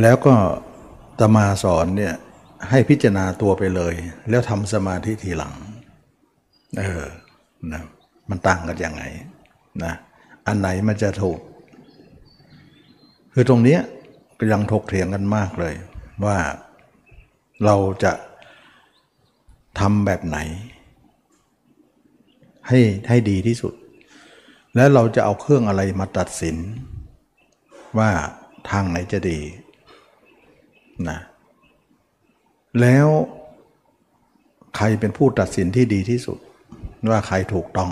แล้วก็ตมาสอนเนี่ยให้พิจารณาตัวไปเลย แล้วทำสมาธิทีหลัง เออนะมันต่างกันยังไงนะอันไหนมันจะถูก คือตรงเนี้ยก็ยังถกเถียงกันมากเลย ว่าเราจะทำแบบไหน ให้ให้ดีที่สุด แล้วเราจะเอาเครื่องอะไรมาตัดสิน ว่าทางไหนจะดี นะแล้วใครเป็นผู้ตัดสินที่ดีที่สุด ว่าใครถูกต้อง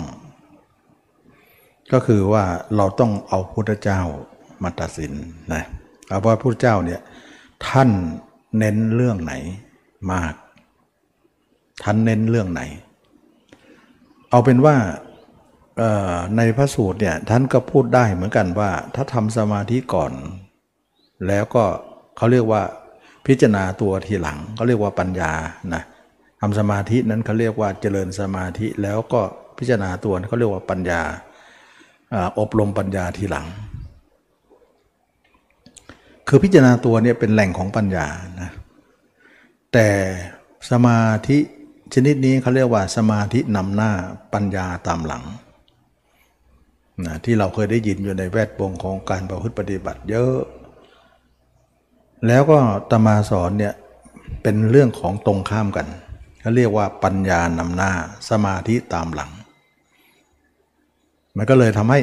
ก็คือว่าเราต้องเอาพุทธเจ้ามาตัดสินนะเอาว่าพุทธเจ้าเนี่ยท่านเน้นเรื่องไหนมาก ท่านเน้นเรื่องไหน เอาเป็นว่าในพระสูตรเนี่ยท่านก็พูดได้เหมือนกันว่า ถ้าทำสมาธิก่อน แล้วก็เขาเรียกว่า พิจารณาตัวทีหลังเขาเรียกว่าปัญญานะทำสมาธินั้นเขาเรียกว่าเจริญสมาธิแล้วก็พิจารณาตัวเขาเรียกว่าปัญญาอบรมปัญญาทีหลัง คือพิจารณาตัวเนี่ยเป็นแหล่งของปัญญานะแต่สมาธิชนิดนี้เขาเรียกว่าสมาธินำหน้าปัญญาตามหลังนะที่เราเคยได้ยินอยู่ในแวดวงของการประพฤติปฏิบัติเยอะ แล้วก็ตมาสอนเนี่ยเป็นเรื่องของตรงข้ามกันเขาเรียกว่าปัญญานำหน้าสมาธิตามหลัง มันก็เลยทำให้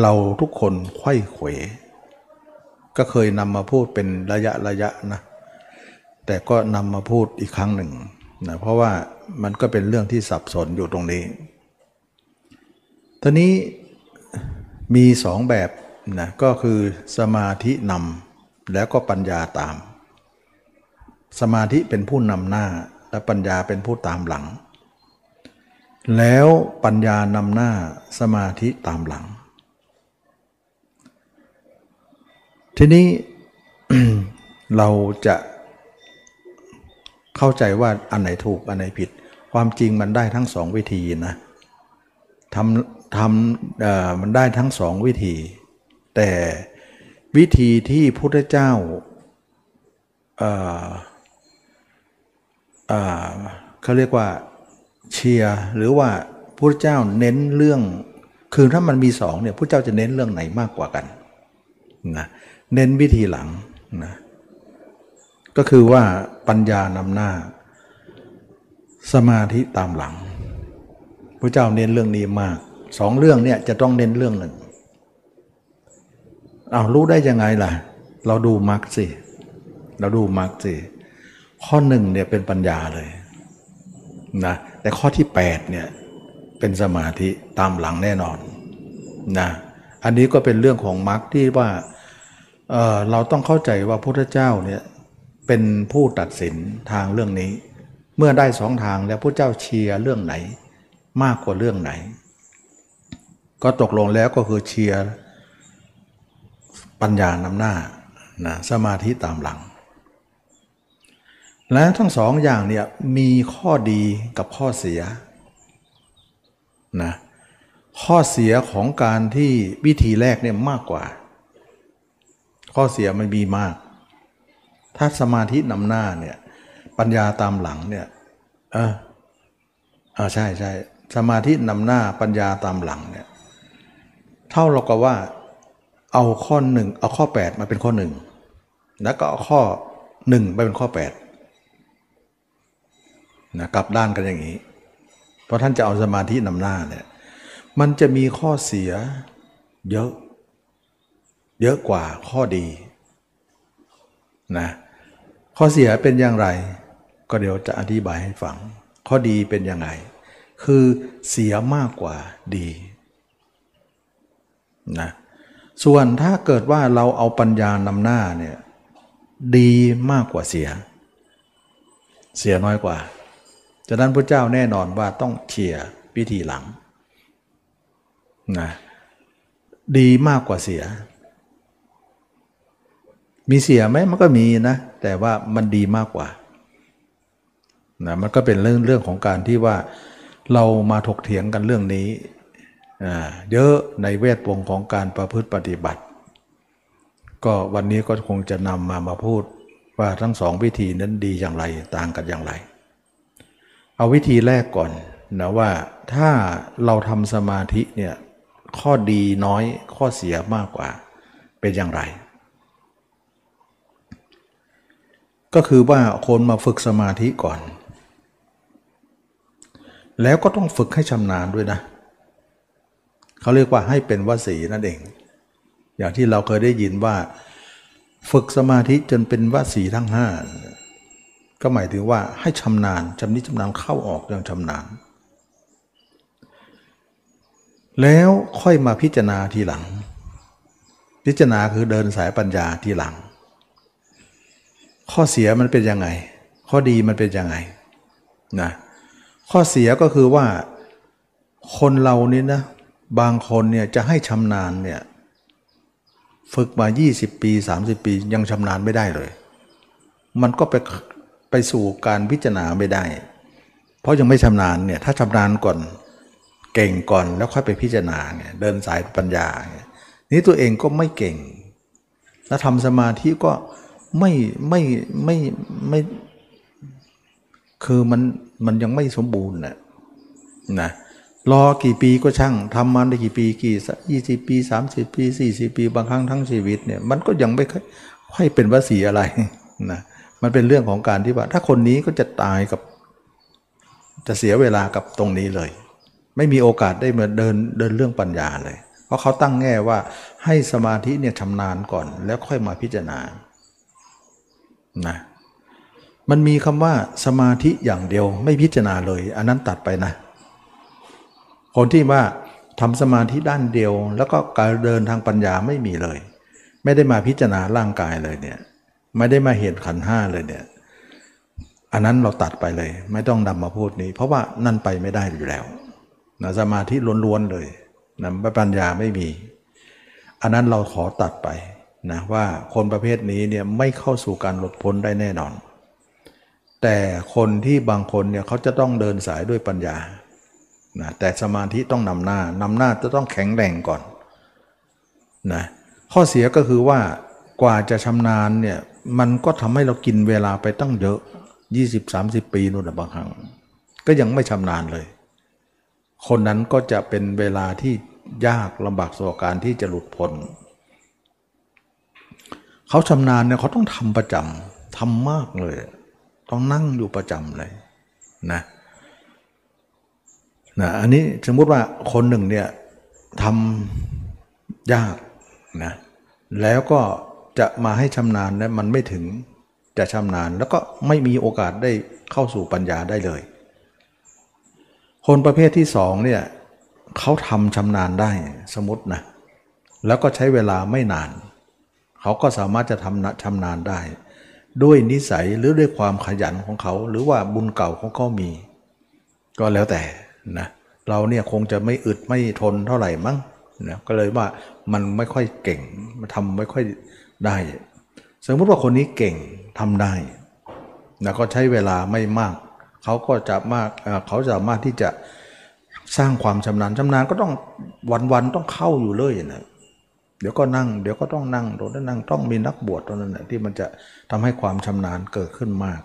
เราทุกคนไข้เขวก็เคยนำมาพูดเป็นระยะระยะนะ แต่ก็นำมาพูดอีกครั้งหนึ่งนะเพราะว่ามันก็เป็นเรื่องที่สับสนอยู่ตรงนี้ตอนนี้มีสองแบบนะก็คือสมาธินำ แล้วก็ปัญญาตาม สมาธิเป็นผู้นำหน้าและปัญญาเป็นผู้ตามหลัง แล้วปัญญานำหน้าสมาธิตามหลัง ทีนี้เราจะเข้าใจว่าอันไหนถูกอันไหนผิด ความจริงมันได้ทั้งสองวิธีนะทำทำมันได้ทั้งสองวิธี แต่ วิธีที่พุทธเจ้าเขาเรียกว่าเชียร์หรือว่าพุทธเจ้าเน้นเรื่อง คือถ้ามันมีสองเนี่ยพุทธเจ้าจะเน้นเรื่องไหนมากกว่ากันนะเน้นวิธีหลังนะก็คือว่าปัญญานำหน้า สมาธิตามหลังพระเจ้าเน้นเรื่องนี้มากสองเรื่องเนี่ยจะต้องเน้นเรื่องหนึ่ง เอารู้ได้ยังไงล่ะ เราดูมรรคสิ เราดูมรรคสิ ข้อหนึ่งเนี่ยเป็นปัญญาเลยนะแต่ข้อที่8เนี่ยเป็นสมาธิตามหลังแน่นอนนะอันนี้ก็เป็นเรื่องของมรรคที่ว่าเเราต้องเข้าใจว่าพระพุทธเจ้าเนี่ยเป็นผู้ตัดสินทางเรื่องนี้ เมื่อได้สองทางแล้วพระเจ้าเชียร์เรื่องไหนมากกว่าเรื่องไหน ก็ตกลงแล้วก็คือเชียร์ ปัญญานำหน้านะสมาธิตามหลัง และทั้งสองอย่างเนี่ยมีข้อดีกับข้อเสียนะข้อเสียของการที่วิธีแรกเนี่ยมากกว่า ข้อเสียมันมีมาก ถ้าสมาธินำหน้าเนี่ยปัญญาตามหลังเนี่ยเออเออใช่ใช่สมาธินำหน้าปัญญาตามหลังเนี่ยเท่าเรากับว่า เอาข้อหนึ่งเอาข้อ 8 มาเป็นข้อหนึ่งแล้วก็เอาข้อหนึ่งไปเป็นข้อ8นะกลับด้านกันอย่างนี้ เพราะท่านจะเอาสมาธินำหน้าเนี่ยมันจะมีข้อเสียเยอะ เยอะกว่าข้อดีนะข้อเสียเป็นอย่างไร ก็เดี๋ยวจะอธิบายให้ฟัง ข้อดีเป็นยังไง คือเสียมากกว่าดีนะ ส่วนถ้าเกิดว่าเราเอาปัญญานำหน้าเนี่ยดีมากกว่าเสีย เสียน้อยกว่าจากนั้นพระเจ้าแน่นอนว่าต้องเชียร์พิธีหลังนะดีมากกว่าเสีย มีเสียไหมมันก็มีนะ แต่ว่ามันดีมากกว่านะมันก็เป็นเรื่องเรื่องของการที่ว่าเรามาถกเถียงกันเรื่องนี้ เยอะในเวทวงของการประพฤติปฏิบัติ ก็วันนี้ก็คงจะนำมามาพูดว่าทั้งสองวิธีนั้นดีอย่างไรต่างกันอย่างไร เอาวิธีแรกก่อนนะว่าถ้าเราทำสมาธิเนี่ยข้อดีน้อยข้อเสียมากกว่าเป็นอย่างไร ก็คือว่าคนมาฝึกสมาธิก่อน แล้วก็ต้องฝึกให้ชำนาญด้วยนะ เขาเรียกว่าให้เป็นวสีนั่นเอง อย่างที่เราเคยได้ยินว่า ฝึกสมาธิจนเป็นวสีทั้งห้าก็หมายถึงว่าให้ชำนาญจำนิชำนาญเข้าออกอย่างชำนาญ แล้วค่อยมาพิจารณาทีหลัง พิจารณาคือเดินสายปัญญาทีหลัง ข้อเสียมันเป็นยังไง ข้อดีมันเป็นยังไงนะข้อเสียก็คือว่าคนเรานี่นะ บางคนเนี่ยจะให้ชำนาญเนี่ยฝึกมา 20 ปี 30 ปียังชำนาญไม่ได้เลย มันก็ไปไปสู่การพิจารณาไม่ได้ เพราะยังไม่ชำนาญเนี่ยถ้าชำนาญก่อนเก่งก่อนแล้วค่อยไปพิจารณาไงเดินสายปัญญาไงนี้ตัวเองก็ไม่เก่ง แล้วทำสมาธิก็ไม่ไม่ไม่ไม่คือมันมันยังไม่สมบูรณ์นะนะ รอกี่ปีก็ช่างทำมาได้กี่ปีกี่ยี่สิบปีสามสิบปีสี่สิบปี บางครั้งทั้งชีวิตเนี่ยมันก็ยังไม่ค่อยเป็นวสีอะไรนะมันเป็นเรื่องของการที่ว่า ถ้าคนนี้ก็จะตายกับ จะเสียเวลากับตรงนี้เลย ไม่มีโอกาสได้มาเดินเดินเรื่องปัญญาเลย เพราะเขาตั้งแง่ว่าให้สมาธิเนี่ยชำนาญก่อน แล้วค่อยมาพิจารณานะมันมีคำว่าสมาธิอย่างเดียวไม่พิจารณาเลย อันนั้นตัดไปนะ คนที่ว่าทำสมาธิด้านเดียว แล้วก็การเดินทางปัญญาไม่มีเลย ไม่ได้มาพิจารณาร่างกายเลยเนี่ยไม่ได้มาเห็นขันห้าเลยเนี่ยอันนั้นเราตัดไปเลย ไม่ต้องนำมาพูดนี้ เพราะว่านั่นไปไม่ได้อยู่แล้วนะสมาธิล้วนๆเลยนะปัญญาไม่มี อันนั้นเราขอตัดไปนะว่าคนประเภทนี้เนี่ยไม่เข้าสู่การหลุดพ้นได้แน่นอน แต่คนที่บางคนเนี่ยเขาจะต้องเดินสายด้วยปัญญา นะแต่สมาธิต้องนำหน้านำหน้าจะต้องแข็งแรงก่อนนะข้อเสียก็คือว่ากว่าจะชำนาญเนี่ยมันก็ทำให้เรากินเวลาไปตั้งเยอะ 20-30 ปีนู่นบางครั้ง ก็ยังไม่ชำนาญเลย คนนั้นก็จะเป็นเวลาที่ยากลำบากสวการที่จะหลุดพ้นเขาชำนาญเนี่ยเขาต้องทำประจำทำมากเลย ต้องนั่งอยู่ประจำเลยนะ นะอันนี้สมมุติว่าคนหนึ่งเนี่ยทำยากนะแล้วก็จะมาให้ชำนาญเนี่ยมันไม่ถึงจะชำนาญ แล้วก็ไม่มีโอกาสได้เข้าสู่ปัญญาได้เลย คนประเภทที่สองเนี่ยเขาทำชำนาญได้สมมตินะแล้วก็ใช้เวลาไม่นาน เขาก็สามารถจะทำชำนาญได้ ด้วยนิสัยหรือด้วยความขยันของเขา หรือว่าบุญเก่าของเขามี ก็แล้วแต่ นะเราเนี่ยคงจะไม่อึดไม่ทนเท่าไหร่มั้งนะก็เลยว่ามันไม่ค่อยเก่งมาทำไม่ค่อยได้สมมติว่าคนนี้เก่งทำได้นะก็ใช้เวลาไม่มากเขาก็จะมากเขาสามารถที่จะสร้างความชำนาญชำนาญก็ต้องวันๆต้องเข้าอยู่เลยนะเดี๋ยวก็นั่ง เดี๋ยวก็ต้องนั่งตรงนั้นนั่งต้องมีนักบวชตรงนั้นนะที่มันจะทำให้ความชำนาญเกิดขึ้นมาก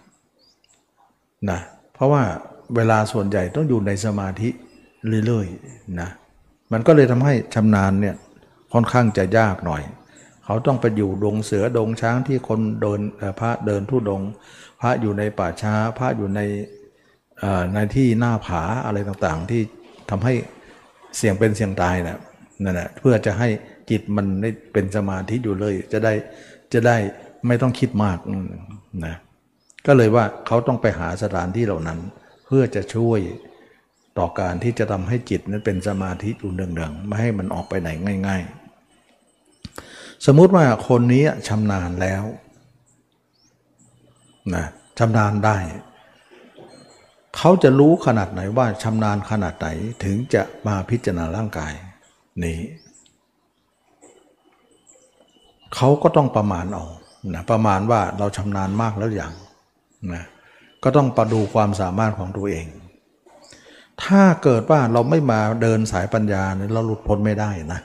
นะเพราะว่า เวลาส่วนใหญ่ต้องอยู่ในสมาธิเรื่อยๆนะมันก็เลยทำให้ชำนาญเนี่ยค่อนข้างจะยากหน่อย เขาต้องไปอยู่ดงเสือดงช้างที่คนเดินพระเดินทุดง พระอยู่ในป่าช้า พระอยู่ในในที่หน้าผาอะไรต่างๆ ที่ทำให้เสี่ยงเป็นเสี่ยงตายนะนั่นแหละเพื่อจะให้จิตมันได้เป็นสมาธิอยู่เลย จะได้จะได้ไม่ต้องคิดมากนะก็เลยว่าเขาต้องไปหาสถานที่เหล่านั้น เพื่อจะช่วยต่อการที่จะทำให้จิตนั้นเป็นสมาธิอยู่เนืองๆไม่ให้มันออกไปไหนง่าย ๆ สมมุติว่าคนนี้ชำนาญแล้วนะชำนาญได้ เขาจะรู้ขนาดไหนว่าชำนาญขนาดไหนถึงจะมาพิจารณาร่างกายนี้เขาก็ต้องประมาณเอานะประมาณว่าเราชำนาญมากแล้วอย่างนะ ก็ต้องประดูความสามารถของตัวเอง ถ้าเกิดว่าเราไม่มาเดินสายปัญญาเนี่ยเราหลุดพ้นไม่ได้นะ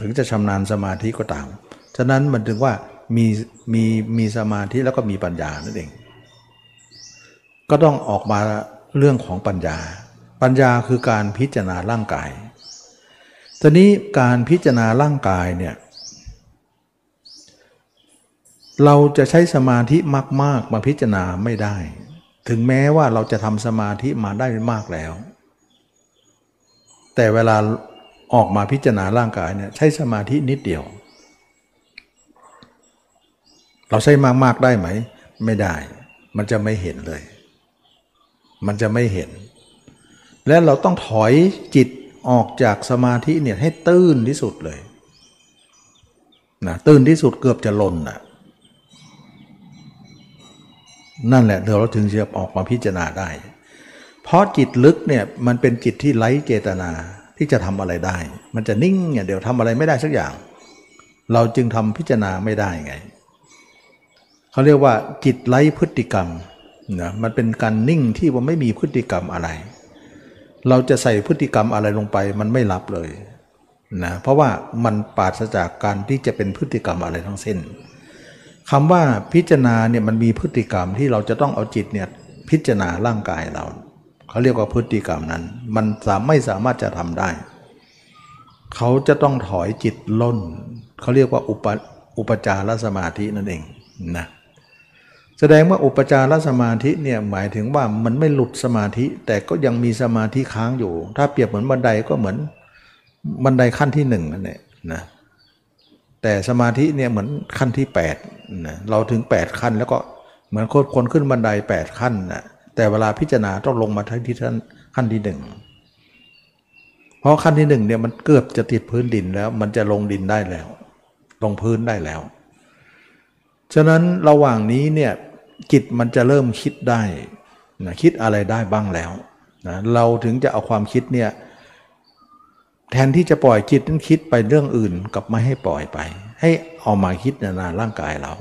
ถึงจะชำนาญสมาธิก็ตาม ฉะนั้นมันถึงว่ามีมีมีสมาธิแล้วก็มีปัญญานั่นเอง ก็ต้องออกมาเรื่องของปัญญา ปัญญาคือการพิจารณาร่างกายตอนนี้การพิจารณาร่างกายเนี่ยเราจะใช้สมาธิมาก ๆ มาพิจารณาไม่ได้ ถึงแม้ว่าเราจะทำสมาธิมาได้มากแล้ว แต่เวลาออกมาพิจารณาร่างกายเนี่ยใช้สมาธินิดเดียว เราใช้มากๆได้ไหม ไม่ได้ มันจะไม่เห็นเลย มันจะไม่เห็น และเราต้องถอยจิตออกจากสมาธิเนี่ยให้ตื้นที่สุดเลยนะตื้นที่สุดเกือบจะหล่นนะ นั่นแหละเดี๋ยวเราถึงจะออกมาพิจารณาได้ เพราะจิตลึกเนี่ยมันเป็นจิตที่ไร้เจตนาที่จะทำอะไรได้ มันจะนิ่งเนี่ยเดี๋ยวทำอะไรไม่ได้สักอย่าง เราจึงทำพิจารณาไม่ได้ไงเขาเรียกว่าจิตไร้พฤติกรรมนะมันเป็นการนิ่งที่ว่าไม่มีพฤติกรรมอะไร เราจะใส่พฤติกรรมอะไรลงไปมันไม่รับเลยนะเพราะว่ามันปราศจากการที่จะเป็นพฤติกรรมอะไรทั้งสิ้น คำว่าพิจารณาเนี่ยมันมีพฤติกรรมที่เราจะต้องเอาจิตเนี่ยพิจารณาร่างกายเราเขาเรียกว่าพฤติกรรมนั้น มันสามไม่สามารถจะทำได้ เขาจะต้องถอยจิตล้นเขาเรียกว่าอุปอุปจารสมาธินั่นเองนะแสดงว่าอุปจารสมาธิเนี่ยหมายถึงว่ามันไม่หลุดสมาธิ แต่ก็ยังมีสมาธิค้างอยู่ ถ้าเปรียบเหมือนบันไดก็เหมือนบันไดขั้นที่หนึ่งนั่นแหละนะ แต่สมาธิเนี่ยเหมือนขั้นที่8นะเราถึง 8 ขั้น แล้วก็เหมือนคนขึ้นบันได 8 ขั้นนะแต่เวลาพิจารณาต้องลงมาที่ท่านขั้นที่หนึ่งเพราะขั้นที่หนึ่งเนี่ยมันเกือบจะติดพื้นดินแล้ว มันจะลงดินได้แล้ว ลงพื้นได้แล้ว ฉะนั้นระหว่างนี้เนี่ยจิตมันจะเริ่มคิดได้นะคิดอะไรได้บ้างแล้วนะเราถึงจะเอาความคิดเนี่ย แทนที่จะปล่อยจิตนั้นคิดไปเรื่องอื่นกับไม่ให้ปล่อยไป ให้เอามาคิดในนาร่างกายเรา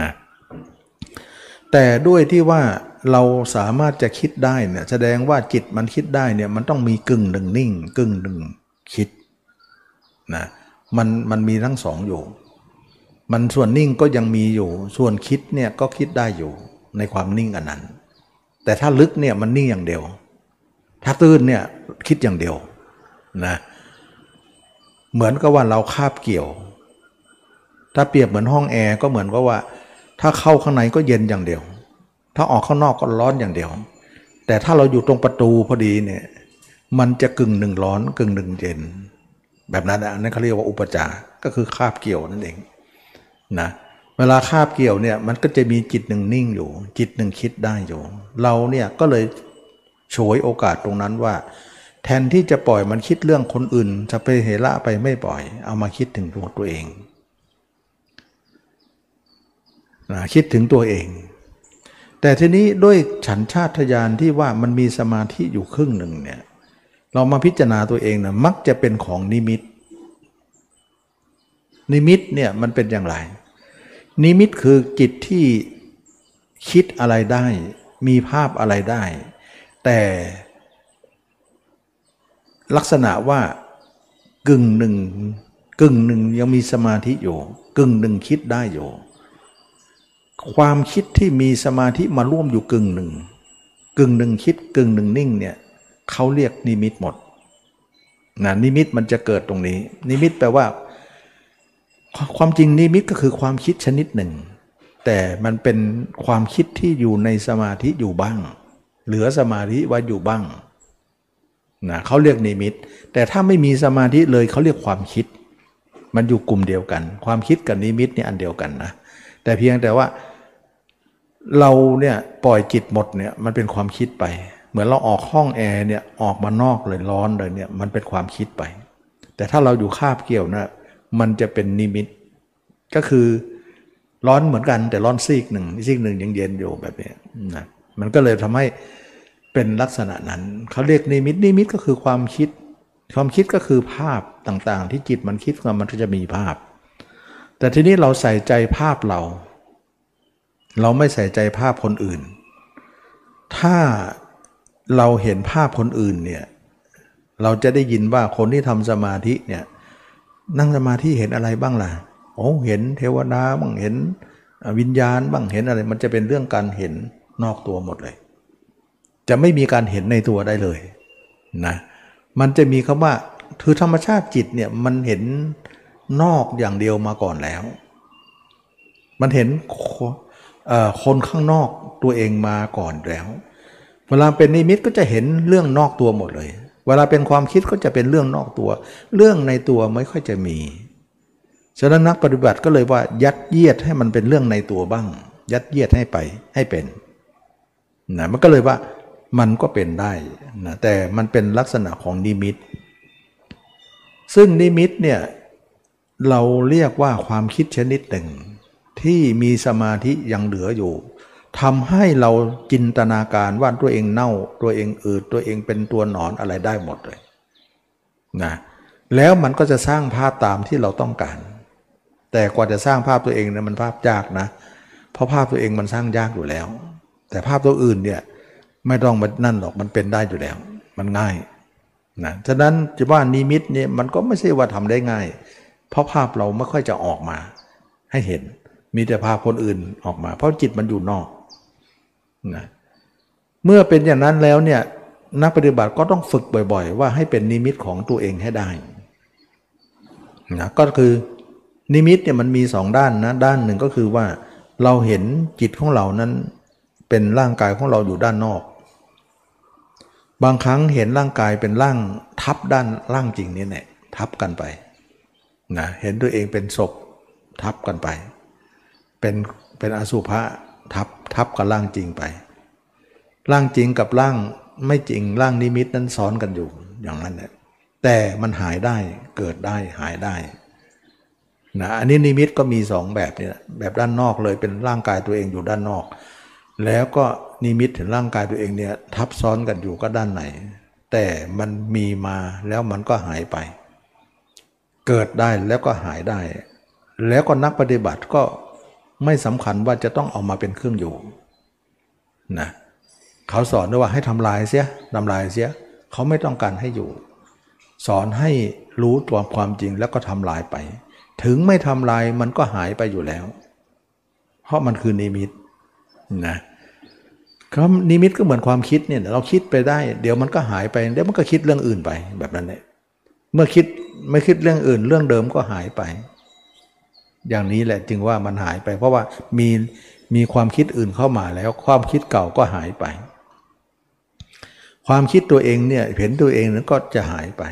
นะแต่ด้วยที่ว่าเราสามารถจะคิดได้เนี่ยแสดงว่าจิตมันคิดได้เนี่ยมันต้องมีกึ่งหนึ่งนิ่ง กึ่งหนึ่งคิดนะมันมันมีทั้งสองอยู่ มันส่วนนิ่งก็ยังมีอยู่ ส่วนคิดเนี่ยก็คิดได้อยู่ในความนิ่งอันนั้น แต่ถ้าลึกเนี่ยมันนิ่งอย่างเดียว ถ้าตื้นเนี่ยคิดอย่างเดียว นะเหมือนกับว่าเราคาบเกี่ยว ถ้าเปรียบเหมือนห้องแอร์ก็เหมือนกับว่า ถ้าเข้าข้างในก็เย็นอย่างเดียว ถ้าออกข้างนอกก็ร้อนอย่างเดียว แต่ถ้าเราอยู่ตรงประตูพอดีเนี่ยมันจะกึ่งหนึ่งร้อนกึ่งหนึ่งเย็น แบบนั้นอันนั้นเขาเรียกว่าอุปจารก็คือคาบเกี่ยวนั่นเองนะเวลาคาบเกี่ยวเนี่ยมันก็จะมีจิตหนึ่งนิ่งอยู่ จิตหนึ่งคิดได้อยู่ เราเนี่ยก็เลยโฉยโอกาสตรงนั้นว่า แทนที่จะปล่อยมันคิดเรื่องคนอื่นจะไปเหระไปไม่ปล่อย เอามาคิดถึงตัวตัวเองนะคิดถึงตัวเอง แต่ทีนี้ด้วยฉันชาติทยานที่ว่ามันมีสมาธิอยู่ครึ่งหนึ่งเนี่ยเรามาพิจารณาตัวเองนะมักจะเป็นของนิมิต นิมิตเนี่ยมันเป็นอย่างไร นิมิตคือจิตที่คิดอะไรได้ มีภาพอะไรได้ แต่ ลักษณะว่ากึ่งหนึ่งกึ่งหนึ่งยังมีสมาธิอยู่ กึ่งหนึ่งคิดได้อยู่ ความคิดที่มีสมาธิมาร่วมอยู่กึ่งหนึ่งกึ่งหนึ่งคิดกึ่งหนึ่งนิ่งเนี่ยเขาเรียกนิมิตหมดนะนิมิตมันจะเกิดตรงนี้ นิมิตแปลว่า ความจริงนิมิตก็คือความคิดชนิดหนึ่ง แต่มันเป็นความคิดที่อยู่ในสมาธิอยู่บ้าง เหลือสมาธิไว้อยู่บ้าง นะเขาเรียกนิมิต แต่ถ้าไม่มีสมาธิเลยเขาเรียกความคิด มันอยู่กลุ่มเดียวกัน ความคิดกับนิมิตนี่อันเดียวกันนะแต่เพียงแต่ว่าเราเนี่ยปล่อยจิตหมดเนี่ยมันเป็นความคิดไป เหมือนเราออกห้องแอร์เนี่ยออกมานอกเลยร้อนเลยเนี่ยมันเป็นความคิดไป แต่ถ้าเราอยู่คาบเกี่ยวนะมันจะเป็นนิมิต ก็คือร้อนเหมือนกันแต่ร้อนซีกหนึ่งซีกหนึ่งยังเย็นอยู่แบบนี้นะมันก็เลยทำให้ เป็นลักษณะนั้นเขาเรียกนิมิตนิมิตก็คือความคิด ความคิดก็คือภาพต่างๆ ที่จิตมันคิดมันก็จะมีภาพ แต่ทีนี้เราใส่ใจภาพเรา เราไม่ใส่ใจภาพคนอื่น ถ้าเราเห็นภาพคนอื่นเนี่ยเราจะได้ยินว่าคนที่ทำสมาธิเนี่ยนั่งสมาธิเห็นอะไรบ้างล่ะโอ้เห็นเทวดาบ้างเห็นวิญญาณบ้างเห็นอะไร มันจะเป็นเรื่องการเห็นนอกตัวหมดเลย จะไม่มีการเห็นในตัวได้เลยนะมันจะมีคำว่าคือธรรมชาติจิตเนี่ยมันเห็นนอกอย่างเดียวมาก่อนแล้ว มันเห็นคนข้างนอกตัวเองมาก่อนแล้ว เวลาเป็นนิมิตก็จะเห็นเรื่องนอกตัวหมดเลย เวลาเป็นความคิดก็จะเป็นเรื่องนอกตัว เรื่องในตัวไม่ค่อยจะมี ฉะนั้นนักปฏิบัติก็เลยว่ายัดเยียดให้มันเป็นเรื่องในตัวบ้าง ยัดเยียดให้ไปให้เป็นนะมันก็เลยว่า มันก็เป็นได้นะแต่มันเป็นลักษณะของนิมิต ซึ่งนิมิตเนี่ยเราเรียกว่าความคิดชนิดหนึ่ง ที่มีสมาธิยังเหลืออยู่ทำให้เราจินตนาการว่าตัวเองเน่า ตัวเองอืดตัวเองเป็นตัวหนอนอะไรได้หมดเลยนะแล้วมันก็จะสร้างภาพตามที่เราต้องการ แต่กว่าจะสร้างภาพตัวเองเนี่ยมันภาพยากนะ เพราะภาพตัวเองมันสร้างยากอยู่แล้ว แต่ภาพตัวอื่นเนี่ย ไม่ต้องมานั่นหรอกมันเป็นได้อยู่แล้ว มันง่ายนะฉะนั้นจะว่านิมิตเนี่ยมันก็ไม่ใช่ว่าทำได้ง่าย เพราะภาพเราไม่ค่อยจะออกมา ให้เห็นมีแต่ภาพคนอื่นออกมา เพราะจิตมันอยู่นอกนะเมื่อเป็นอย่างนั้นแล้วเนี่ยนักปฏิบัติก็ต้องฝึกบ่อย ๆ ว่าให้เป็นนิมิตของตัวเองให้ได้นะก็คือนิมิตเนี่ยมันมีสองด้านนะด้านหนึ่งก็คือว่าเราเห็นจิตของเรานั้นเป็นร่างกายของเราอยู่ด้านนอก บางครั้งเห็นร่างกายเป็นร่างทับด้านร่างจริงนี่แหละทับกันไปนะเห็นตัวเองเป็นศพทับกันไป เป็นเป็นอสุภะทับทับกับร่างจริงไป ร่างจริงกับร่างไม่จริงร่างนิมิตนั้นซ้อนกันอยู่อย่างนั้นแหละแต่มันหายได้เกิดได้หายได้นะอันนี้นิมิตก็มีสองแบบนี่แบบด้านนอกเลยเป็นร่างกายตัวเองอยู่ด้านนอก แล้วก็นิมิตเห็นร่างกายตัวเองเนี่ยทับซ้อนกันอยู่ก็ด้านไหน แต่มันมีมาแล้วมันก็หายไป เกิดได้แล้วก็หายได้ แล้วก็นักปฏิบัติก็ไม่สำคัญว่าจะต้องเอามาเป็นเครื่องอยู่นะเขาสอนด้วยว่าให้ทำลายเสียทำลายเสีย เขาไม่ต้องการให้อยู่ สอนให้รู้ตัวความจริงแล้วก็ทำลายไป ถึงไม่ทำลายมันก็หายไปอยู่แล้ว เพราะมันคือนิมิต นะคำนิมิตก็เหมือนความคิดเนี่ยเราคิดไปได้ เดี๋ยวมันก็หายไปเดี๋ยวมันก็คิดเรื่องอื่นไปแบบนั้นเลยเมื่อคิดไม่คิดเรื่องอื่น เรื่องเดิมก็หายไป อย่างนี้แหละจึงว่ามันหายไป เพราะว่ามีมีความคิดอื่นเข้ามาแล้ว ความคิดเก่าก็หายไป ความคิดตัวเองเนี่ยเห็นตัวเองนั้นก็จะหายไป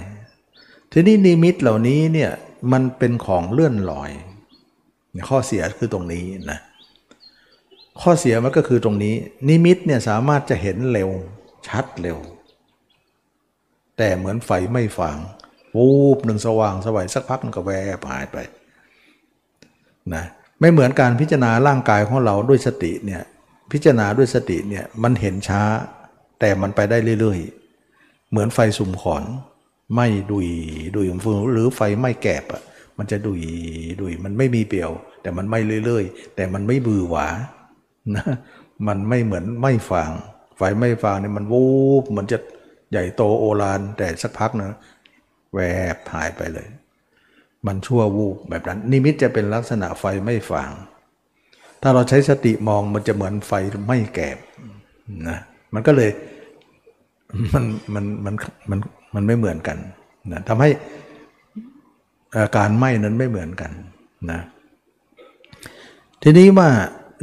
ทีนี้นิมิตเหล่านี้เนี่ยมันเป็นของเลื่อนลอย ข้อเสียคือตรงนี้นะ ข้อเสียมันก็คือตรงนี้ นิมิตเนี่ยสามารถจะเห็นเร็วชัดเร็ว แต่เหมือนไฟไม่ฝังวูบหนึ่งสว่างสวัยสักพักมันก็แวบหายไปนะไม่เหมือนการพิจารณาร่างกายของเราด้วยสติเนี่ยพิจารณาด้วยสติเนี่ยมันเห็นช้า แต่มันไปได้เรื่อยๆ เหมือนไฟสุ่มขอนไม่ดุยดุยฟืนหรือไฟไม่แกบอะมันจะดุยดุยมันไม่มีเปลี่ยวแต่มันไม่เรื่อยๆ แต่มันไม่บือหวา นะมันไม่เหมือนไม่ฟางไฟไม่ฟางเนี่ยมันวูบเหมือนจะใหญ่โตโอฬารแต่สักพักนะแวบหายไปเลย มันชั่ววูบแบบนั้น นิมิตจะเป็นลักษณะไฟไม่ฟาง ถ้าเราใช้สติมองมันจะเหมือนไฟไม่แกบนะมันก็เลยมันมันมันมันมันไม่เหมือนกันนะทำให้อาการไหม้นั้นไม่เหมือนกันนะทีนี้ว่า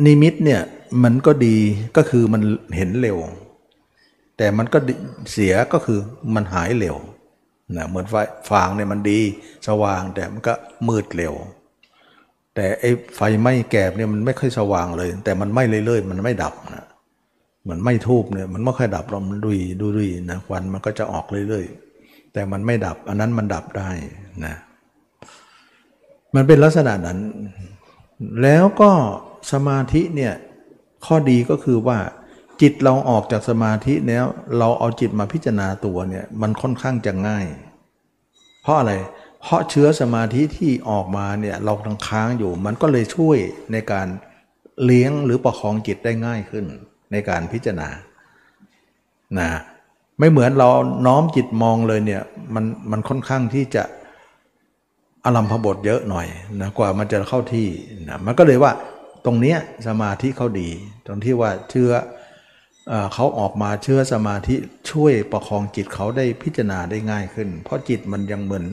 นิมิตเนี่ยมันก็ดีก็คือมันเห็นเร็ว แต่มันก็เสียก็คือมันหายเร็วนะเหมือนไฟฟางเนี่ยมันดีสว่างแต่มันก็มืดเร็ว แต่ไอ้ไฟไหม้แกบเนี่ยมันไม่ค่อยสว่างเลย แต่มันไหม้เรื่อยๆ มันไม่ดับนะเหมือนไหม้ทูบเนี่ยมันไม่ค่อยดับเรามันดุยดุยนะควันมันก็จะออกเรื่อยๆ แต่มันไม่ดับ อันนั้นมันดับได้นะมันเป็นลักษณะนั้น แล้วก็ สมาธิเนี่ยข้อดีก็คือว่าจิตเราออกจากสมาธิแล้ว เราเอาจิตมาพิจารณาตัวเนี่ยมันค่อนข้างจะง่าย เพราะอะไร เพราะเชื้อสมาธิที่ออกมาเนี่ยเราทั้งค้างอยู่ มันก็เลยช่วยในการเลี้ยงหรือประคองจิตได้ง่ายขึ้น ในการพิจารณานะไม่เหมือนเราน้อมจิตมองเลยเนี่ยมันมันค่อนข้างที่จะอารมพบทเยอะหน่อยนะกว่ามันจะเข้าที่นะมันก็เลยว่า ตรงเนี้ยสมาธิเขาดี ตรงที่ว่าเชื่อเขาออกมาเชื่อสมาธิช่วยประคองจิตเขาได้พิจารณาได้ง่ายขึ้น เพราะจิตมันยังเหมือน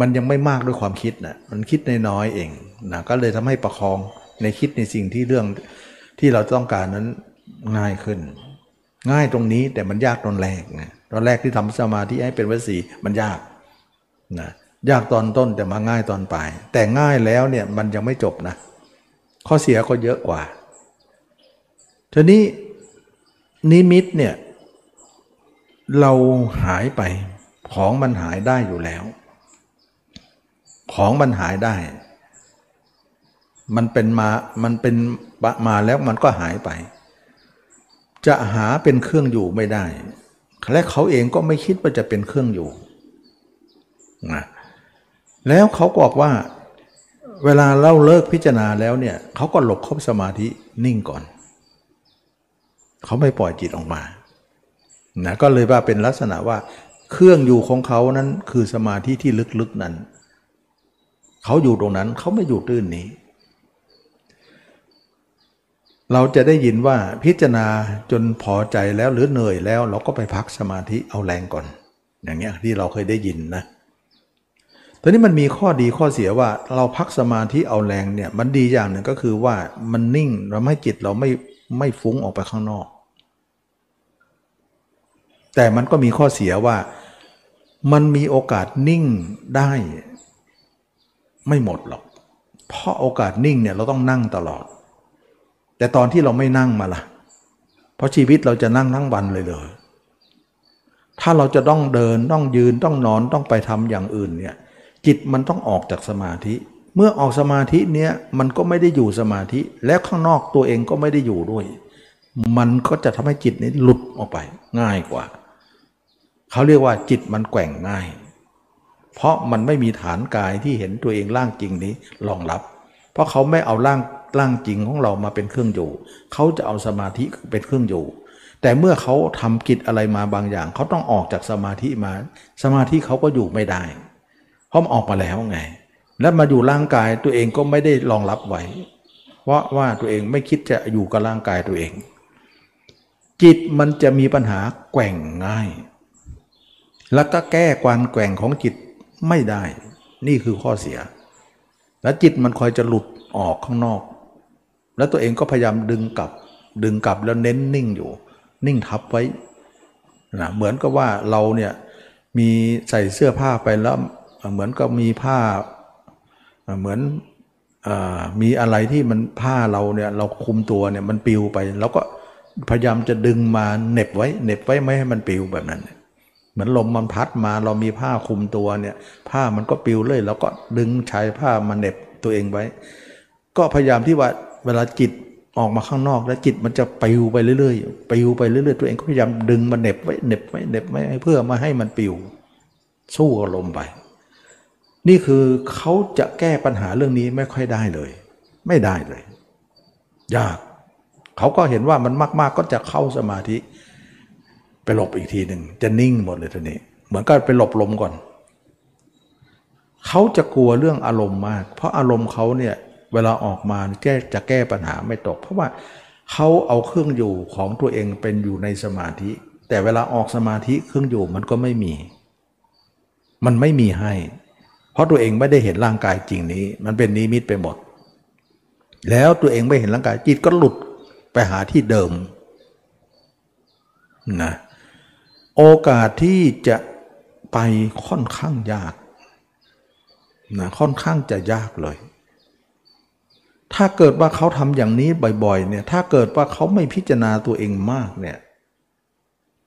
มันยังไม่มากด้วยความคิดนะมันคิดนน้อยเองนะก็เลยทำให้ประคองในคิดในสิ่งที่เรื่องที่เราต้องการนั้นง่ายขึ้น ง่ายตรงนี้แต่มันยากตอนแรกนะตอนแรกที่ทำสมาธิให้เป็นวสีมันยากนะยากตอนต้นแต่มาง่ายตอนปลายแต่ง่ายแล้วเนี่ยมันยังไม่จบนะ ข้อเสียก็เยอะกว่าทีนี้นิมิตเนี่ยเราหายไปของมันหายได้อยู่แล้ว ของมันหายได้ มันเป็นมา มันเป็นมาแล้วมันก็หายไป จะหาเป็นเครื่องอยู่ไม่ได้ และเขาเองก็ไม่คิดว่าจะเป็นเครื่องอยู่นะแล้วเขาบอกว่า เวลาเล่าเลิกพิจารณาแล้วเนี่ยเขาก็หลบเข้าสมาธินิ่งก่อน เขาไม่ปล่อยจิตออกมานะก็เลยว่าเป็นลักษณะว่า เครื่องอยู่ของเขานั้นคือสมาธิที่ลึกๆนั้น เขาอยู่ตรงนั้นเขาไม่อยู่ตื้นนี้ เราจะได้ยินว่าพิจารณาจนพอใจแล้วหรือเหนื่อยแล้ว เราก็ไปพักสมาธิเอาแรงก่อน อย่างเงี้ยที่เราเคยได้ยินนะ ตอนนี้มันมีข้อดีข้อเสียว่าเราพักสมาธิเอาแรงเนี่ยมันดีอย่างหนึ่งก็คือว่ามันนิ่งเราไม่จิตเราไม่ไม่ฟุ้งออกไปข้างนอก แต่มันก็มีข้อเสียว่ามันมีโอกาสนิ่งได้ไม่หมดหรอก เพราะโอกาสนิ่งเนี่ยเราต้องนั่งตลอด แต่ตอนที่เราไม่นั่งมาล่ะ เพราะชีวิตเราจะนั่งทั้งวันเลยเลยถ้าเราจะต้องเดินต้องยืนต้องนอนต้องไปทำอย่างอื่นเนี่ย จิตมันต้องออกจากสมาธิ เมื่อออกสมาธิเนี้ยมันก็ไม่ได้อยู่สมาธิ แล้วข้างนอกตัวเองก็ไม่ได้อยู่ด้วย มันก็จะทำให้จิตนี้หลุดออกไปง่ายกว่า เขาเรียกว่าจิตมันแกว่งง่าย เพราะมันไม่มีฐานกายที่เห็นตัวเองร่างจริงนี้รองรับ เพราะเขาไม่เอาร่างร่างจริงของเรามาเป็นเครื่องอยู่ เขาจะเอาสมาธิเป็นเครื่องอยู่ แต่เมื่อเขาทำกิจอะไรมาบางอย่าง เขาต้องออกจากสมาธิมา สมาธิเขาก็อยู่ไม่ได้ เพราะมันออกมาแล้วไง และมาอยู่ร่างกายตัวเองก็ไม่ได้รองรับไว้ เพราะว่าตัวเองไม่คิดจะอยู่กับร่างกายตัวเอง จิตมันจะมีปัญหาแกว่งง่าย แล้วก็แก้ความแกว่งของจิตไม่ได้ นี่คือข้อเสีย แล้วจิตมันคอยจะหลุดออกข้างนอก แล้วตัวเองก็พยายามดึงกลับ ดึงกลับแล้วเน้นนิ่งอยู่ นิ่งทับไว้นะเหมือนกับว่าเราเนี่ยมีใส่เสื้อผ้าไปแล้ว เหมือนกับมีผ้าเหมือนอมีอะไรที่มันผ้าเราเนี่ยเราคุมตัวเนี่ยมันปิวไปแล้วก็พยายามจะดึงมาเน็บไว้เน็บไว้ไม่ให้มันปิวแบบนั้น เหมือนลมมันพัดมาเรามีผ้าคุมตัวเนี่ยผ้ามันก็ปิวเลยแล้วก็ดึงใช้ผ้ามาเน็บตัวเองไว้ ก็พยายามที่ว่าเวลาจิตออกมาข้างนอก แล้วจิตมันจะปิวไปเรื่อยๆปิวไปเรื่อยๆตัวเองก็พยายามดึงมาเน็บไว้เน็บไว้เน็บไว้เพื่อมาให้มันปิวสู้กับลมไป นี่คือเขาจะแก้ปัญหาเรื่องนี้ไม่ค่อยได้เลย ไม่ได้เลย ยาก เขาก็เห็นว่ามันมากๆก็จะเข้าสมาธิ ไปหลบอีกทีหนึ่งจะนิ่งหมดเลยทีนี้ เหมือนก็ไปหลบลมก่อน เขาจะกลัวเรื่องอารมณ์มาก เพราะอารมณ์เขาเนี่ยเวลาออกมาแก้จะแก้ปัญหาไม่ตก เพราะว่าเขาเอาเครื่องอยู่ของตัวเองเป็นอยู่ในสมาธิ แต่เวลาออกสมาธิเครื่องอยู่มันก็ไม่มี มันไม่มีให้ ราะตัวเองไม่ได้เห็นร่างกายจริงนี้ มันเป็นนิมิตไปหมด แล้วตัวเองไม่เห็นร่างกายจิตก็หลุดไปหาที่เดิมนะโอกาสที่จะไปค่อนข้างยากนะค่อนข้างจะยากเลย ถ้าเกิดว่าเขาทำอย่างนี้บ่อยๆเนี่ยถ้าเกิดว่าเขาไม่พิจารณาตัวเองมากเนี่ย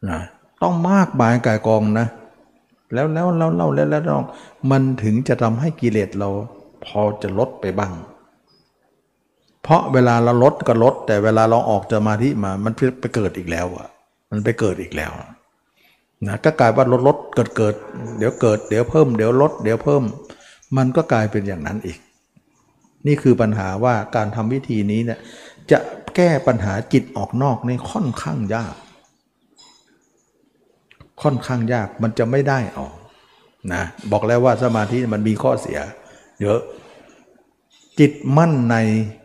นะต้องมากบายกายกองนะ แล้วแล้วเล่าเล่าแล้วแล้วลองมันถึงจะทำให้กิเลสเรา พอจะลดไปบ้าง เพราะเวลาเราลดก็ลด แต่เวลาเราออกจากมาที่มา มันไปเกิดอีกแล้วอะ มันไปเกิดอีกแล้วนะก็กลายว่าลดลดเกิดเกิดเดี๋ยวเกิดเดี๋ยวเพิ่มเดี๋ยวลดเดี๋ยวเพิ่ม มันก็กลายเป็นอย่างนั้นอีก นี่คือปัญหาว่าการทำวิธีนี้เนี่ยจะแก้ปัญหาจิตออกนอกในค่อนข้างยาก ค่อนข้างยากมันจะไม่ได้ออกนะบอกแล้วว่าสมาธิมันมีข้อเสีย เยอะ จิตมั่นใน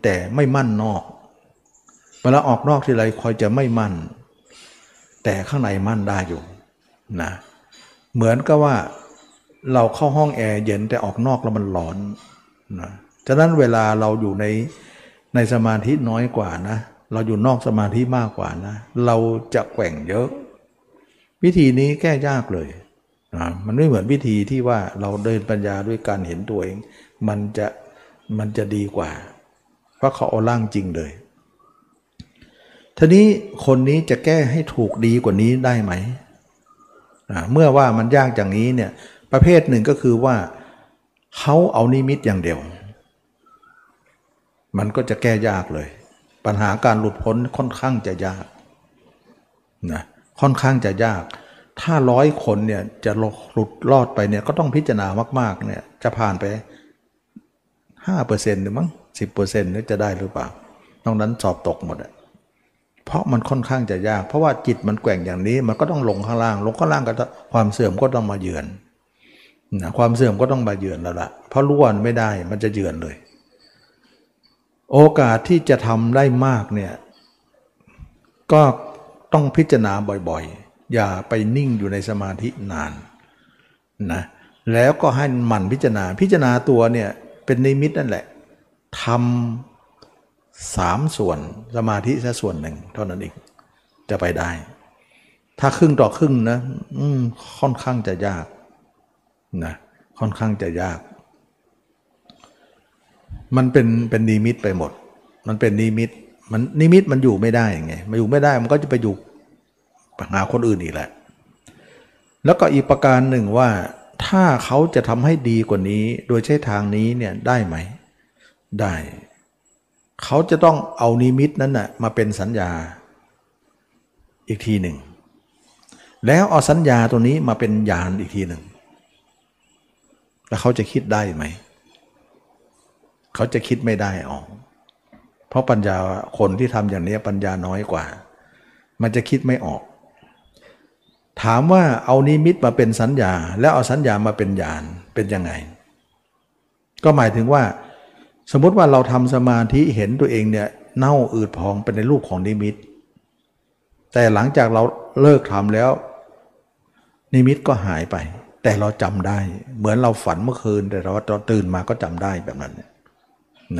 แต่ไม่มั่นนอกเวลาออกนอกทีไรคอยจะไม่มั่น แต่ข้างในมั่นได้อยู่นะเหมือนกับว่าเราเข้าห้องแอร์เย็นแต่ออกนอกแล้วมันร้อนนะฉะนั้นเวลาเราอยู่ในในสมาธิน้อยกว่านะ เราอยู่นอกสมาธิมากกว่านะ เราจะแกว่งเยอะ วิธีนี้แก้ยากเลยนะมันไม่เหมือนวิธีที่ว่าเราเดินปัญญาด้วยการเห็นตัวเอง มันจะมันจะดีกว่า เพราะเขาเอาล่างจริงเลยทีนี้คนนี้จะแก้ให้ถูกดีกว่านี้ได้ไหมเมื่อว่ามันยากอย่างนี้เนี่ยประเภทหนึ่งก็คือว่าเขาเอานิมิตอย่างเดียว มันก็จะแก้ยากเลย ปัญหาการหลุดพ้นค่อนข้างจะยากนะ ค่อนข้างจะยาก ถ้าร้อยคนเนี่ยจะหลุดรอดไปเนี่ยก็ต้องพิจารณามาก ๆ เนี่ยจะผ่านไปห้าเปอร์เซ็นต์หรือมั้งสิบเปอร์เซ็นต์นี่จะได้หรือเปล่านอกนั้นสอบตกหมดอะเพราะมันค่อนข้างจะยาก เพราะว่าจิตมันแกว่งอย่างนี้ มันก็ต้องลงข้างล่าง ลงข้างล่างก็ความเสื่อมก็ต้องมาเยือนนะความเสื่อมก็ต้องมาเยือนแล้วละเพราะล้วนไม่ได้มันจะเยือนเลย โอกาสที่จะทำได้มากเนี่ยก็ ต้องพิจารณาบ่อยๆ อย่าไปนิ่งอยู่ในสมาธินานนะแล้วก็ให้หมั่นพิจารณาพิจารณาตัวเนี่ยเป็นนิมิตนั่นแหละทำสามส่วนสมาธิแค่ส่วนหนึ่งเท่านั้นเองจะไปได้ ถ้าครึ่งต่อครึ่งนะค่อนข้างจะยากนะค่อนข้างจะยาก มันเป็นเป็นนิมิตไปหมด มันเป็นนิมิต มันนิมิตมันอยู่ไม่ได้ไงมันอยู่ไม่ได้มันก็จะไปอยู่หาคนอื่นอีกแหละ แล้วก็อีกประการหนึ่งว่า ถ้าเขาจะทำให้ดีกว่านี้ โดยใช้ทางนี้เนี่ยได้ไหม ได้ เขาจะต้องเอานิมิตนั้นนะ่ะมาเป็นสัญญาอีกทีหนึ่ง แล้วเอาสัญญาตัวนี้มาเป็นญาณอีกทีหนึ่ง แล้วเขาจะคิดได้ไหม เขาจะคิดไม่ได้ออก เพราะปัญญาคนที่ทำอย่างนี้ปัญญาน้อยกว่า มันจะคิดไม่ออก ถามว่าเอานิมิตมาเป็นสัญญา แล้วเอาสัญญามาเป็นญาณเป็นยังไง ก็หมายถึงว่า สมมติว่าเราทำสมาธิเห็นตัวเองเนี่ยเน่าอืดพองเป็นในรูปของนิมิต แต่หลังจากเราเลิกทำแล้ว นิมิตก็หายไป แต่เราจำได้ เหมือนเราฝันเมื่อคืนแต่เราตื่นมาก็จำได้แบบนั้น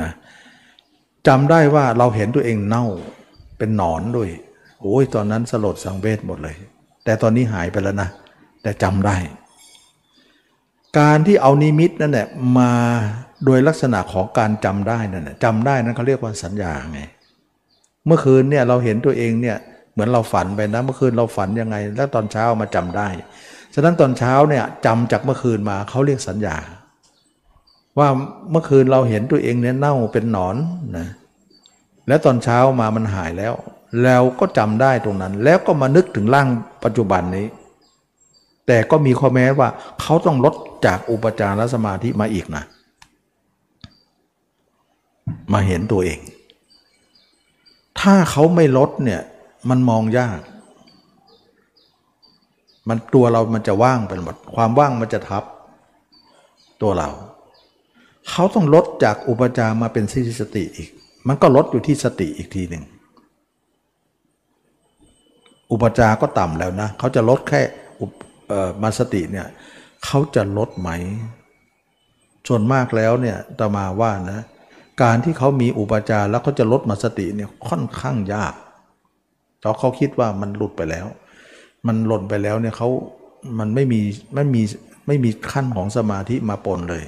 นะ จำได้ว่าเราเห็นตัวเองเน่าเป็นหนอนด้วยโอ้ยตอนนั้นสลดสังเวชหมดเลย แต่ตอนนี้หายไปแล้วนะ แต่จำได้ การที่เอานิมิตนั่นแหละมาโดยลักษณะของการจำได้นั่นจำได้นั้นเขาเรียกว่าสัญญาไงเมื่อคืนเนี่ยเราเห็นตัวเองเนี่ยเหมือนเราฝันไปนะเมื่อคืนเราฝันยังไง แล้วตอนเช้ามาจำได้ฉะนั้นตอนเช้าเนี่ยจำจากเมื่อคืนมาเขาเรียกสัญญา ว่าเมื่อคืนเราเห็นตัวเองเนี่ยเน่าเป็นหนอนนะ แล้วตอนเช้ามามันหายแล้ว แล้วก็จำได้ตรงนั้น แล้วก็มานึกถึงร่างปัจจุบันนี้ แต่ก็มีข้อแม้ว่าเขาต้องลดจากอุปจารสมาธิมาอีกนะ มาเห็นตัวเอง ถ้าเขาไม่ลดเนี่ยมันมองยาก มันตัวเรามันจะว่างไปหมด ความว่างมันจะทับ ตัวเรา เขาต้องลดจากอุปจารมาเป็นสิสติอีก มันก็ลดอยู่ที่สติอีกทีหนึ่งอุปจาก็ต่ำแล้วนะเขาจะลดแค่มาสติเนี่ยเขาจะลดไหม ส่วนมากแล้วเนี่ยตมาว่านะการที่เขามีอุปจารแล้วเขาจะลดมาสติเนี่ยค่อนข้างยากเพราะเขาคิดว่ามันหลุดไปแล้ว มันหล่นไปแล้วเนี่ยเขามันไม่มีไม่มีไม่มีขั้นของสมาธิมาปนเลย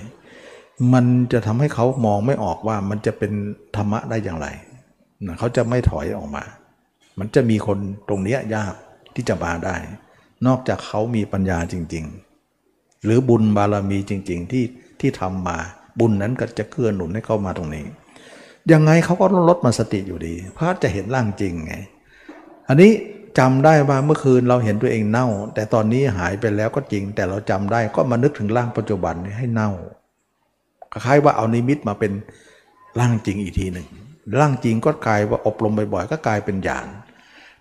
มันจะทำให้เขามองไม่ออกว่ามันจะเป็นธรรมะได้อย่างไรนะเขาจะไม่ถอยออกมา มันจะมีคนตรงนี้ยากที่จะมาได้ นอกจากเขามีปัญญาจริง ๆ หรือบุญบารมีจริง ๆ ที่ที่ทำมาบุญนั้นก็จะเกื้อหนุนให้เขามาตรงนี้ ยังไงเขาก็ต้องลดมาสติอยู่ดี เพราะจะเห็นร่างจริงไง อันนี้จำได้ว่าเมื่อคืนเราเห็นตัวเองเน่า แต่ตอนนี้หายไปแล้วก็จริง แต่เราจำได้ก็มานึกถึงร่างปัจจุบันให้เน่า คล้ายว่าเอานิมิตมาเป็นร่างจริงอีกทีหนึ่งร่างจริงก็กลายว่าอบรมบ่อยๆก็กลายเป็นญาณ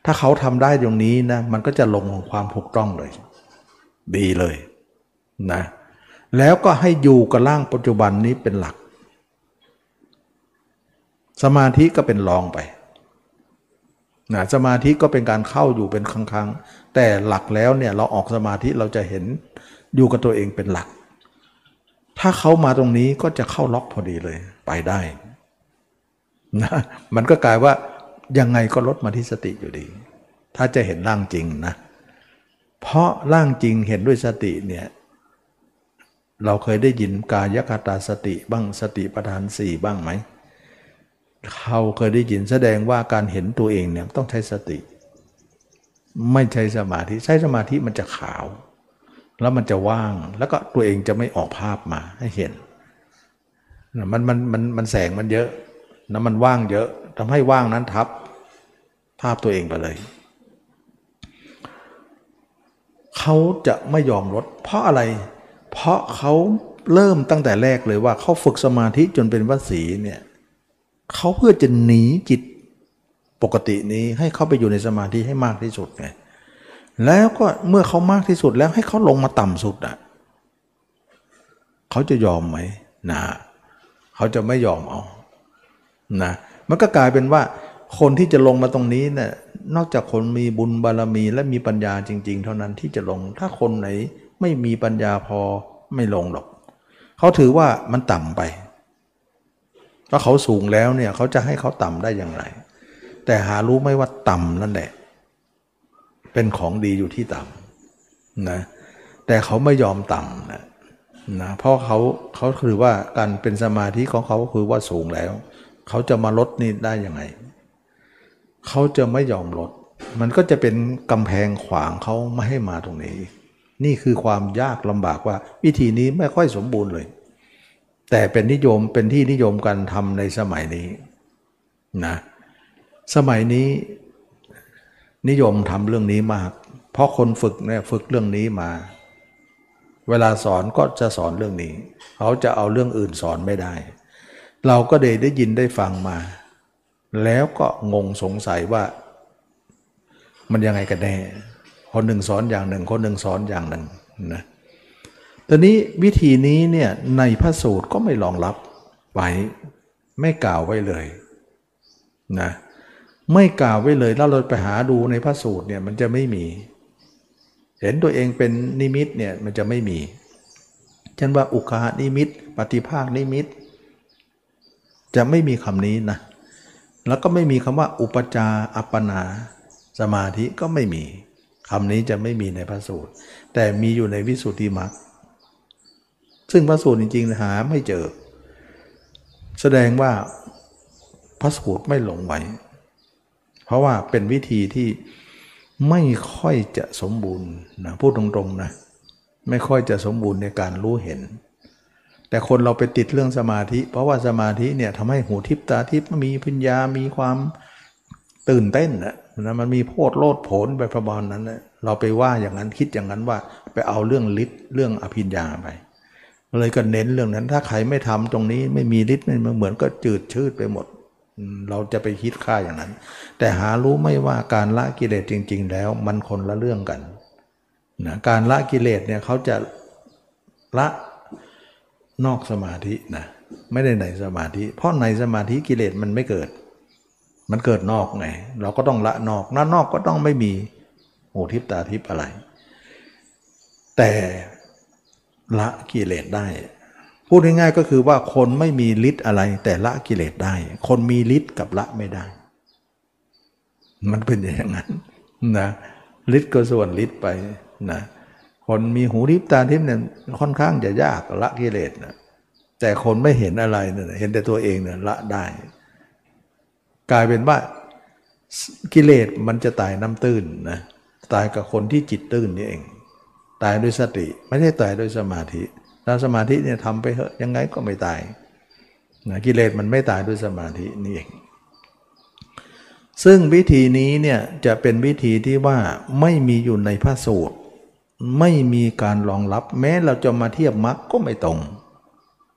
ถ้าเขาทำได้ตรงนี้นะมันก็จะลงของความถูกต้องเลย ดีเลยนะแล้วก็ให้อยู่กับร่างปัจจุบันนี้เป็นหลัก สมาธิก็เป็นรองไปนะสมาธิก็เป็นการเข้าอยู่เป็นครั้งๆแต่หลักแล้วเนี่ยเราออกสมาธิเราจะเห็นอยู่กับตัวเองเป็นหลัก ถ้าเขามาตรงนี้ก็จะเข้าล็อกพอดีเลย ไปได้นะมันก็กลายว่ายังไงก็ลดมาที่สติอยู่ดี ถ้าจะเห็นร่างจริงนะ เพราะร่างจริงเห็นด้วยสติเนี่ยเราเคยได้ยินกายคตาสติบ้างสติปัฏฐานสี่บ้างไหมเขาเคยได้ยินแสดงว่าการเห็นตัวเองเนี่ยต้องใช้สติ ไม่ใช้สมาธิใช้สมาธิมันจะขาว แล้วมันจะว่าง แล้วก็ตัวเองจะไม่ออกภาพมาให้เห็น มันมันมันมันแสงมันเยอะนะมันว่างเยอะทำให้ว่างนั้นทับภาพตัวเองไปเลย เขาจะไม่ยอมลด เพราะอะไร เพราะเขาเริ่มตั้งแต่แรกเลยว่าเขาฝึกสมาธิจนเป็นวสีเนี่ยเขาเพื่อจะหนีจิตปกตินี้ให้เขาไปอยู่ในสมาธิให้มากที่สุดไง แล้วก็เมื่อเขามากที่สุดแล้วให้เขาลงมาต่ำสุดอะเขาจะยอมไหมนะเขาจะไม่ยอมเอานะมันก็กลายเป็นว่าคนที่จะลงมาตรงนี้เนี่ยนอกจากคนมีบุญบารมีและมีปัญญาจริง ๆ เท่านั้นที่จะลง ถ้าคนไหนไม่มีปัญญาพอไม่ลงหรอก เขาถือว่ามันต่ำไปถ้าเขาสูงแล้วเนี่ยเขาจะให้เขาต่ำได้อย่างไร แต่หารู้ไหมว่าต่ำนั่นแหละ เป็นของดีอยู่ที่ต่ำนะแต่เขาไม่ยอมต่ำนะนะเพราะเขาเขาคือว่าการเป็นสมาธิของเขาคือว่าสูงแล้ว เขาจะมาลดนี่ได้ยังไง เขาจะไม่ยอมลด มันก็จะเป็นกำแพงขวางเขาไม่ให้มาตรงนี้ นี่คือความยากลำบากว่า วิธีนี้ไม่ค่อยสมบูรณ์เลย แต่เป็นนิยมเป็นที่นิยมกันทำในสมัยนี้นะสมัยนี้ นิยมทำเรื่องนี้มาก เพราะคนฝึกเนี่ยฝึกเรื่องนี้มา เวลาสอนก็จะสอนเรื่องนี้ เขาจะเอาเรื่องอื่นสอนไม่ได้ เราก็ได้ได้ยินได้ฟังมา แล้วก็งงสงสัยว่า มันยังไงกันแน่คนหนึ่งสอนอย่างหนึ่ง คนหนึ่งสอนอย่างหนึ่งนะตอนนี้วิธีนี้เนี่ยในพระสูตรก็ไม่รองรับไว้ไม่กล่าวไว้เลยนะ ไม่กล่าวไว้เลยแล้วเราไปหาดูในพระสูตรเนี่ยมันจะไม่มี เห็นตัวเองเป็นนิมิตเนี่ยมันจะไม่มีเช่นว่าอุคานิมิต ปฏิภาคนิมิต จะไม่มีคำนี้นะแล้วก็ไม่มีคำว่าอุปจาอัปปนา สมาธิก็ไม่มีคำนี้จะไม่มีในพระสูตร แต่มีอยู่ในวิสุทธิมรรคซึ่งพระสูตรจริงๆหาไม่เจอ แสดงว่าพระสูตรไม่หลงไหว เพราะว่าเป็นวิธีที่ไม่ค่อยจะสมบูรณ์นะพูดตรงๆนะไม่ค่อยจะสมบูรณ์ในการรู้เห็น แต่คนเราไปติดเรื่องสมาธิ เพราะว่าสมาธิเนี่ยทำให้หูทิพตาทิพมีปัญญา มีความตื่นเต้นนะนะมันมีโพดโลดผลไปประมาณนั้นนะเราไปว่าอย่างนั้นคิดอย่างนั้นว่าไปเอาเรื่องฤทธิ์เรื่องอภิญญาไปเลยก็เน้นเรื่องนั้น ถ้าใครไม่ทำตรงนี้ไม่มีฤทธิ์มันเหมือนก็จืดชืดไปหมด เราจะไปคิดค่าอย่างนั้น แต่หารู้ไม่ว่าการละกิเลสจริง ๆ แล้วมันคนละเรื่องกันนะการละกิเลสเนี่ยเขาจะละนอกสมาธินะไม่ได้ในสมาธิ เพราะในสมาธิกิเลสมันไม่เกิด มันเกิดนอกไง เราก็ต้องละนอกนั่นนอกก็ต้องไม่มีหูทิพตาทิพอะไร แต่ละกิเลสได้ พูดง่ายๆก็คือว่าคนไม่มีฤทธิ์อะไรแต่ละกิเลสได้ คนมีฤทธิ์กับละไม่ได้ มันเป็นอย่างนั้นนะฤทธิ์ก็ส่วนฤทธิ์ไปนะคนมีหูทิพตาทิพเนี่ยค่อนข้างจะยากละกิเลสนะแต่คนไม่เห็นอะไรเนี่ยเห็นแต่ตัวเองเนี่ยละได้ กลายเป็นว่ากิเลสมันจะตายน้ำตื้นนะตายกับคนที่จิตตื้นนี่เอง ตายด้วยสติ ไม่ได้ตายด้วยสมาธิ ถ้าสมาธิเนี่ยทำไปเหอะยังไงก็ไม่ตายนะกิเลสมันไม่ตายด้วยสมาธินี่เอง ซึ่งวิธีนี้เนี่ยจะเป็นวิธีที่ว่าไม่มีอยู่ในพระสูตร ไม่มีการรองรับ แม้เราจะมาเทียบมรรคก็ไม่ตรง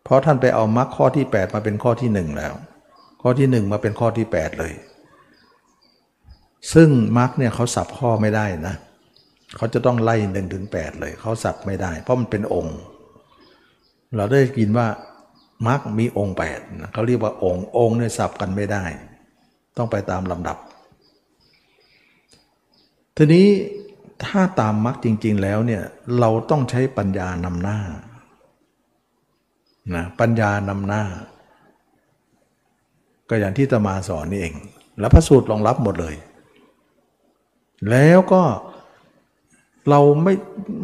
เพราะท่านไปเอามรรคข้อที่ 8 มาเป็นข้อที่ 1 แล้ว ข้อที่ 1 มาเป็นข้อที่ 8 เลย ซึ่งมรรคเนี่ยเขาสับข้อไม่ได้นะเขาจะต้องไล่หนึ่งถึงแเลยเขาสับไม่ได้ เพราะมันเป็นองค์ เราได้ยินว่ามรรคมีองค์แปดนะเขาเรียกว่าองค์องค์เนี่ยสับกันไม่ได้ ต้องไปตามลำดับ ทีนี้ถ้าตามมรรคจริง ๆ แล้วเนี่ยเราต้องใช้ปัญญานำหน้านะปัญญานำหน้า ก็อย่างที่ตมาสอนนี่เอง แล้วพระสูตรรองรับหมดเลย แล้วก็เเราไม่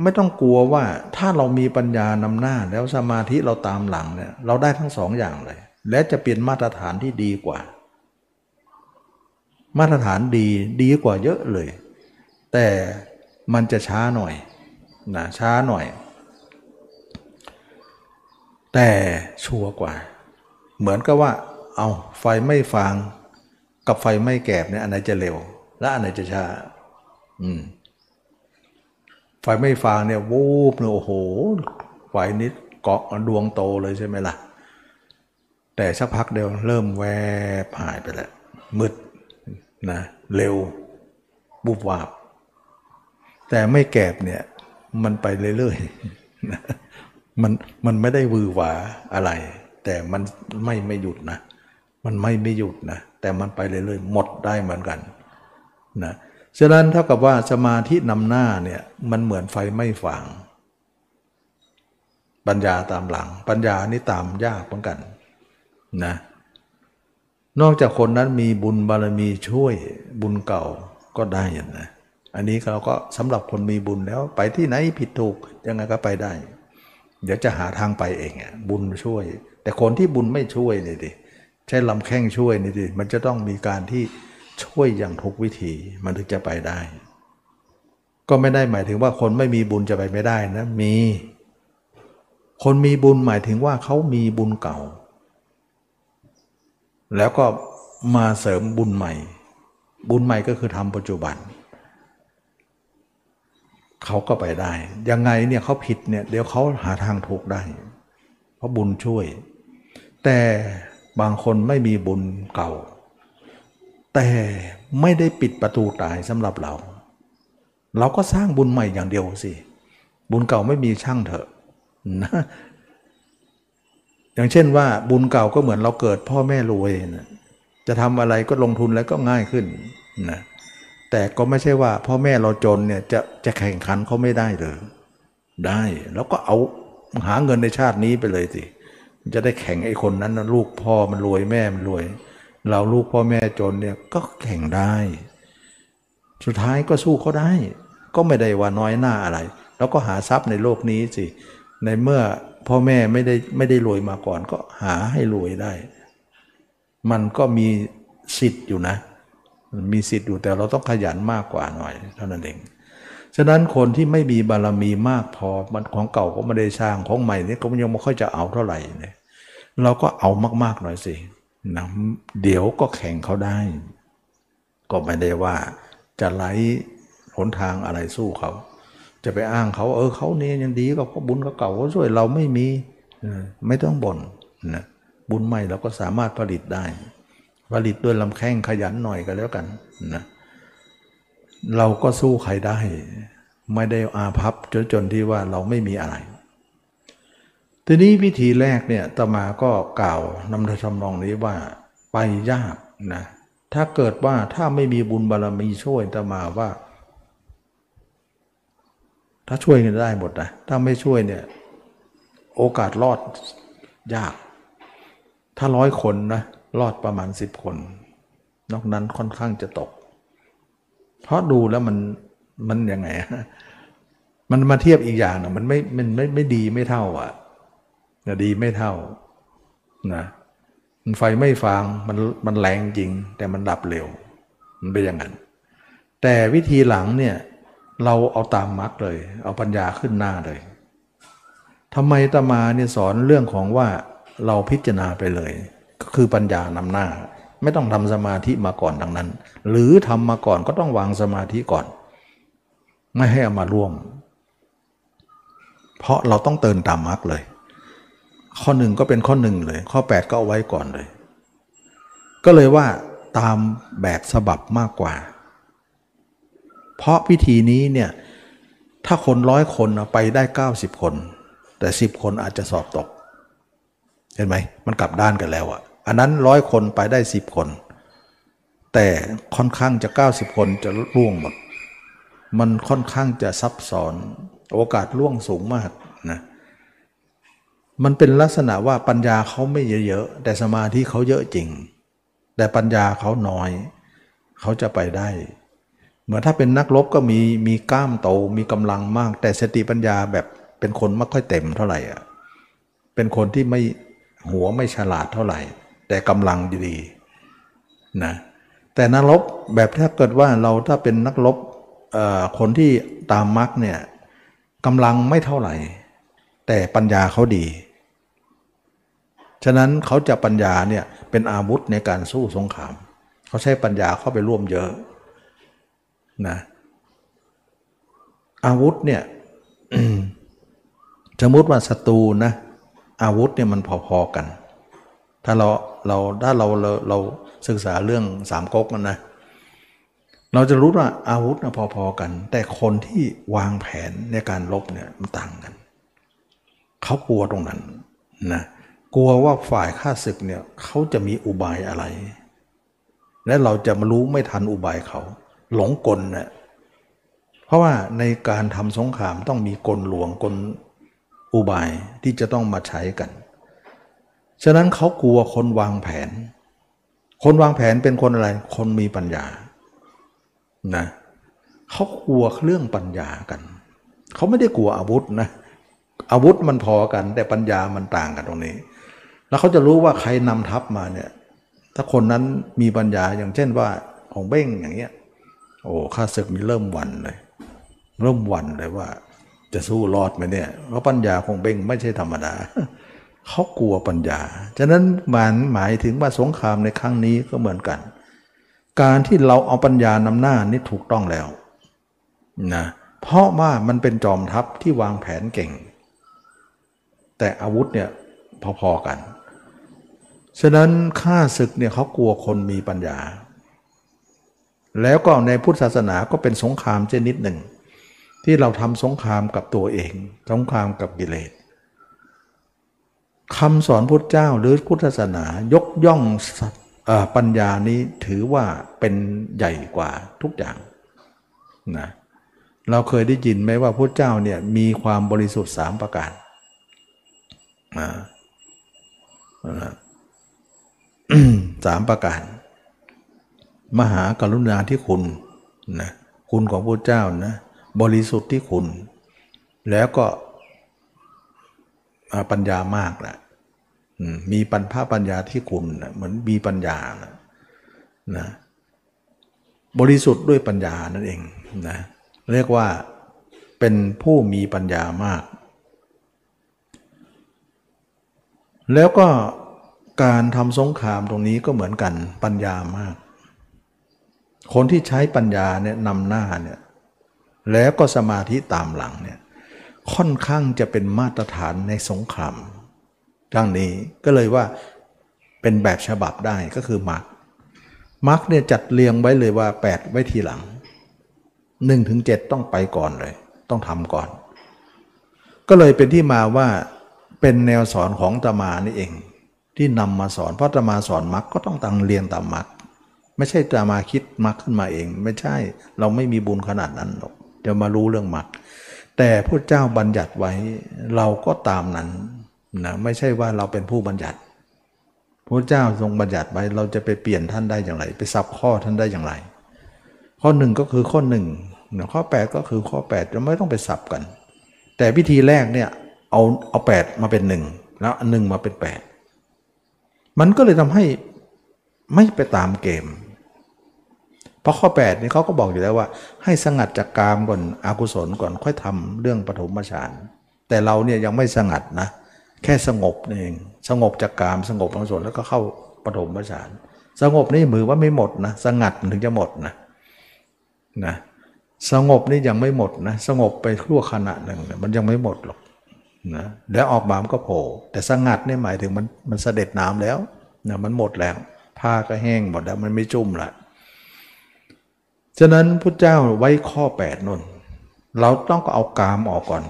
ไม่ต้องกลัวว่าถ้าเรามีปัญญานำหน้าแล้วสมาธิเราตามหลังเนี่ยเราได้ทั้งสองอย่างเลย และจะเป็นมาตรฐานที่ดีกว่า มาตรฐานดีดีกว่าเยอะเลย แต่มันจะช้าหน่อยนะช้าหน่อย แต่ชัวร์กว่า เหมือนกับว่า เอาไฟไม่ฟางกับไฟไม่แกบเนี่ยอันไหนจะเร็ว และอันไหนจะช้า อืม ไฟไม่ฟางเนี่ยวูบเนี่ยโอ้โหไฟนิดเกาะดวงโตเลยใช่ไหมล่ะ แต่สักพักเดียวเริ่มแวบหายไปแล้วมืดนะเร็วบุบวาบ แต่ไม่แกบเนี่ย มันไปเรื่อยๆมันมันไม่ได้วือหวาอะไร แต่มันไม่ไม่หยุดนะ มันไม่ไม่หยุดนะ แต่มันไปเรื่อยๆหมดได้เหมือนกัน นะ ฉะนั้นเท่ากับว่าสมาธินำหน้าเนี่ยมันเหมือนไฟไม่ฝางปัญญาตามหลัง ปัญญานี่ตามยากเหมือนกันนะนอกจากคนนั้นมีบุญบารมีช่วยบุญเก่าก็ได้นะอันนี้เราก็สำหรับคนมีบุญแล้ว ไปที่ไหนผิดถูกยังไงก็ไปได้ เดี๋ยวจะหาทางไปเองบุญช่วย แต่คนที่บุญไม่ช่วยนี่ดิใช้ลำแข้งช่วยนี่ดิมันจะต้องมีการที่ ช่วยอย่างทุกวิธีมันถึงจะไปได้ ก็ไม่ได้หมายถึงว่าคนไม่มีบุญจะไปไม่ได้นะมี คนมีบุญหมายถึงว่าเขามีบุญเก่า แล้วก็มาเสริมบุญใหม่ บุญใหม่ก็คือทำปัจจุบันเขาก็ไปได้ ยังไงเนี่ยเขาผิดเนี่ยเดี๋ยวเขาหาทางถูกได้ เพราะบุญช่วย แต่บางคนไม่มีบุญเก่า แต่ไม่ได้ปิดประตูตายสำหรับเรา เราก็สร้างบุญใหม่อย่างเดียวสิ บุญเก่าไม่มีช่างเถอะนะอย่างเช่นว่าบุญเก่าก็เหมือนเราเกิดพ่อแม่รวยนะจะทำอะไรก็ลงทุนแล้วก็ง่ายขึ้นนะแต่ก็ไม่ใช่ว่าพ่อแม่เราจนเนี่ยจะจะแข่งขันเขาไม่ได้เลยได้แล้วก็เอาหาเงินในชาตินี้ไปเลยสิจะได้แข่งไอ้คนนั้นนะลูกพ่อมันรวยแม่มันรวย เราลูกพ่อแม่จนเนี่ยก็แข่งได้ สุดท้ายก็สู้เขาได้ ก็ไม่ได้ว่าน้อยหน้าอะไร แล้วก็หาทรัพย์ในโลกนี้สิในเมื่อพ่อแม่ไม่ได้ไม่ได้รวยมาก่อน ก็หาให้รวยได้ มันก็มีสิทธิ์อยู่นะ มีสิทธิ์อยู่แต่เราต้องขยันมากกว่าหน่อย เท่านั้นเองฉะนั้นคนที่ไม่มีบารมีมากพอมันของเก่าก็ไม่ได้สร้างของใหม่นี่ก็ยังไม่ค่อยจะเอาเท่าไหร่เนี่ยเราก็เอามากๆหน่อยสิ นะเดี๋ยวก็แข่งเขาได้ ก็ไม่ได้ว่าจะไล่หนทางอะไรสู้เขา จะไปอ้างเขาเออเขาเนี่ยยังดีก็เพราะบุญเขาเก่าเขาช่วยเราไม่มีไม่ต้องบ่นนะบุญใหม่เราก็สามารถผลิตได้ ผลิตด้วยลำแข้งขยันหน่อยก็แล้วกันนะเราก็สู้ใครได้ ไม่ได้อาภัพจนจนที่ว่าเราไม่มีอะไร ทีนี้วิธีแรกเนี่ยตมาก็กล่าวนำทำนองนี้ว่าไปยากนะ ถ้าเกิดว่าถ้าไม่มีบุญบารรมีช่วยตมาว่า ถ้าช่วยกันได้หมดนะ ถ้าไม่ช่วยเนี่ย โอกาสรอดยาก ถ้าร้อยคนนะรอดประมาณสิบคน นอกนั้นค่อนข้างจะตก เพราะดูแล้วมันมันยังไง มันมาเทียบอีกอย่างนะมันไม่มันไม่ไม่ดีไม่เท่าอะ นะดีไม่เท่านะมันไฟไม่ฟางมันมันแรงจริง แต่มันดับเร็ว มันเป็นอย่างนั้น แต่วิธีหลังเนี่ยเราเอาตามมรรคเลย เอาปัญญาขึ้นหน้าเลยทำไมตมาเนี่ยสอนเรื่องของว่าเราพิจารณาไปเลย ก็คือปัญญานำหน้า ไม่ต้องทำสมาธิมาก่อนดังนั้น หรือทำมาก่อนก็ต้องวางสมาธิก่อน ไม่ให้เอามาร่วม เพราะเราต้องเตินตามมรรคเลย ข้อหนึ่งก็เป็นข้อหนึ่งเลย ข้อ 8 ก็เอาไว้ก่อนเลย ก็เลยว่าตามแบบฉบับมากกว่า เพราะพิธีนี้เนี่ยถ้าคนร้อยคนไปได้ 90 คน แต่ 10 คนอาจจะสอบตก เห็นไหมมันกลับด้านกันแล้วอะอันนั้นร้อยคนไปได้สิบคน แต่ค่อนข้างจะ 90 คนจะร่วงหมดมันค่อนข้างจะซับซ้อนโอกาสร่วงสูงมากนะ มันเป็นลักษณะว่าปัญญาเขาไม่เยอะๆแต่สมาธิเขาเยอะจริง แต่ปัญญาเขาน้อย เขาจะไปได้ เหมือนถ้าเป็นนักรบก็มีมีกล้ามโตมีกำลังมาก แต่สติปัญญาแบบเป็นคนไม่ค่อยเต็มเท่าไหร่อะเป็นคนที่ไม่หัวไม่ฉลาดเท่าไหร่ แต่กำลังดีนะแต่นักรบแบบถ้าเกิดว่าเราถ้าเป็นนักรบคนที่ตามมรรคเนี่ยกำลังไม่เท่าไหร่ แต่ปัญญาเขาดี ฉะนั้นเขาจะปัญญาเนี่ยเป็นอาวุธในการสู้สงคราม เขาใช้ปัญญาเข้าไปร่วมเยอะนะอาวุธเนี่ยสมมติว่าศัตรูนะอาวุธเนี่ยมันพอๆกัน ถ้าเราเราถ้าเราเราเราศึกษาเรื่องสามก๊กมันนะเราจะรู้ว่าอาวุธนะพอๆกัน แต่คนที่วางแผนในการลบเนี่ยมันต่างกัน เขากลัวตรงนั้นนะ กลัวว่าฝ่ายข้าศึกเนี่ยเขาจะมีอุบายอะไร และเราจะมารู้ไม่ทันอุบายเขา หลงกลนะเพราะว่าในการทำสงครามต้องมีกลหลวงกลอุบายที่จะต้องมาใช้กัน ฉะนั้นเขากลัวคนวางแผน คนวางแผนเป็นคนอะไร คนมีปัญญา นะเขากลัวเรื่องปัญญากัน เขาไม่ได้กลัวอาวุธนะ อาวุธมันพอกัน แต่ปัญญามันต่างกันตรงนี้ แล้วเขาจะรู้ว่าใครนำทัพมาเนี่ย ถ้าคนนั้นมีปัญญาอย่างเช่นว่าของเบ้งอย่างเงี้ย โอ้ข้าศึกมีเริ่มวันเลย เริ่มวันเลยว่า จะสู้รอดไหมเนี่ยเพราะปัญญาของเบ้งไม่ใช่ธรรมดาเขากลัวปัญญา ฉะนั้นมันหมายถึงว่าสงครามในครั้งนี้ก็เหมือนกัน การที่เราเอาปัญญานำหน้านี่ถูกต้องแล้วนะเพราะว่ามันเป็นจอมทัพที่วางแผนเก่ง แต่อาวุธเนี่ยพอๆกัน ฉะนั้นข้าศึกเนี่ยเขากลัวคนมีปัญญา แล้วก็ในพุทธศาสนาก็เป็นสงครามเช่นนิดหนึ่ง ที่เราทำสงครามกับตัวเอง สงครามกับกิเลสคำสอนพุทธเจ้าหรือพุทธศาสนายกย่องปัญญานี้ถือว่าเป็นใหญ่กว่าทุกอย่างนะเราเคยได้ยินไหมว่าพุทธเจ้าเนี่ยมีความบริสุทธิ์สามประการ สามประการ มหากรุณาที่คุณนะคุณของพระเจ้านะบริสุทธิ์ที่คุณ แล้วก็ปัญญามากแหละมีปัญญาปัญญาที่คุณนะเหมือนมีปัญญานะนะบริสุทธิ์ด้วยปัญญานั่นเองนะเรียกว่าเป็นผู้มีปัญญามาก แล้วก็ การทำสงครามตรงนี้ก็เหมือนกันปัญญามาก คนที่ใช้ปัญญาเนี่ยนำหน้าเนี่ยแล้วก็สมาธิตามหลังเนี่ยค่อนข้างจะเป็นมาตรฐานในสงครามดังนี้ก็เลยว่าเป็นแบบฉบับได้ก็คือมาร์กมาร์กเนี่ยจัดเรียงไว้เลยว่า 8 ไว้ทีหลัง1ถึง7ต้องไปก่อนเลย ต้องทำก่อน ก็เลยเป็นที่มาว่าเป็นแนวสอนของตมานี่เอง ที่นำมาสอนเพราะตมาสอนมักก็ต้องตังเรียนตามมักไม่ใช่ตมาคิดมักขึ้นมาเอง ไม่ใช่เราไม่มีบุญขนาดนั้นหรอกจะมารู้เรื่องมรรคแต่พระเจ้าบัญญัติไว้เราก็ตามนั้นนะไม่ใช่ว่าเราเป็นผู้บัญญัติพระเจ้าทรงบัญญัติไว้เราจะไปเปลี่ยนท่านได้อย่างไร ไปซับข้อท่านได้อย่างไร ข้อหนึ่งก็คือข้อหนึ่งข้อ 8 ก็คือข้อ8จะไม่ต้องไปสับกัน แต่วิธีแรกเนี่ยเอาเอาแมาเป็นหนึ่งแล้วหนึ่งมาเป็น 8 มันก็เลยทำให้ไม่ไปตามเกม เพราะข้อ 8 นี่เขาก็บอกอยู่แล้วว่า ให้สงัดจากกามก่อนอากุศลก่อนค่อยทำเรื่องปฐมฌานแต่เราเนี่ยยังไม่สงัดนะ แค่สงบเองสงบจากกามสงบอากุศลแล้วก็เข้าปฐมฌานสงบนี่มือว่าไม่หมดนะสงัดถึงจะหมดนะนะสงบนี่ยังไม่หมดนะสงบไปครั่วขณะหนึ่งมันยังไม่หมดหรอก นะแล้วออกมามก็โผล่แต่สงัดนี่หมายถึงมันมันเสด็จน้ำแล้วนะมันหมดแล้ว ผ้าก็แห้งหมดแล้วมันไม่จุ่มละฉะนั้นพุทธเจ้าไว้ข้อ8นนเราต้องเอากามออกก่อน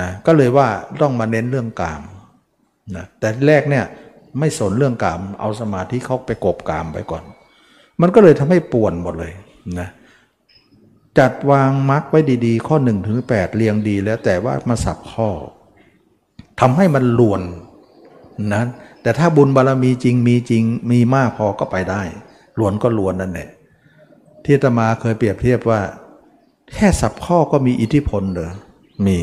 นะก็เลยว่าต้องมาเน้นเรื่องกามนะแต่แรกเนี่ยไม่สนเรื่องกาม เอาสมาธิเขาไปกบกามไปก่อน มันก็เลยทำให้ป่วนหมดเลยนะจัดวางมรรคไว้ดีๆ ข้อ1นถึงแเรียงดีแล้วแต่ว่ามาสับข้อ ทำให้มันลวนนะแต่ถ้าบุญบารรมีจริงมีจริงมีมากพอก็ไปได้ลวนก็ลวนนั่นแหละที่ตมาเคยเปรียบเทียบว่า แค่สับข้อก็มีอิทธิพลเหรอมี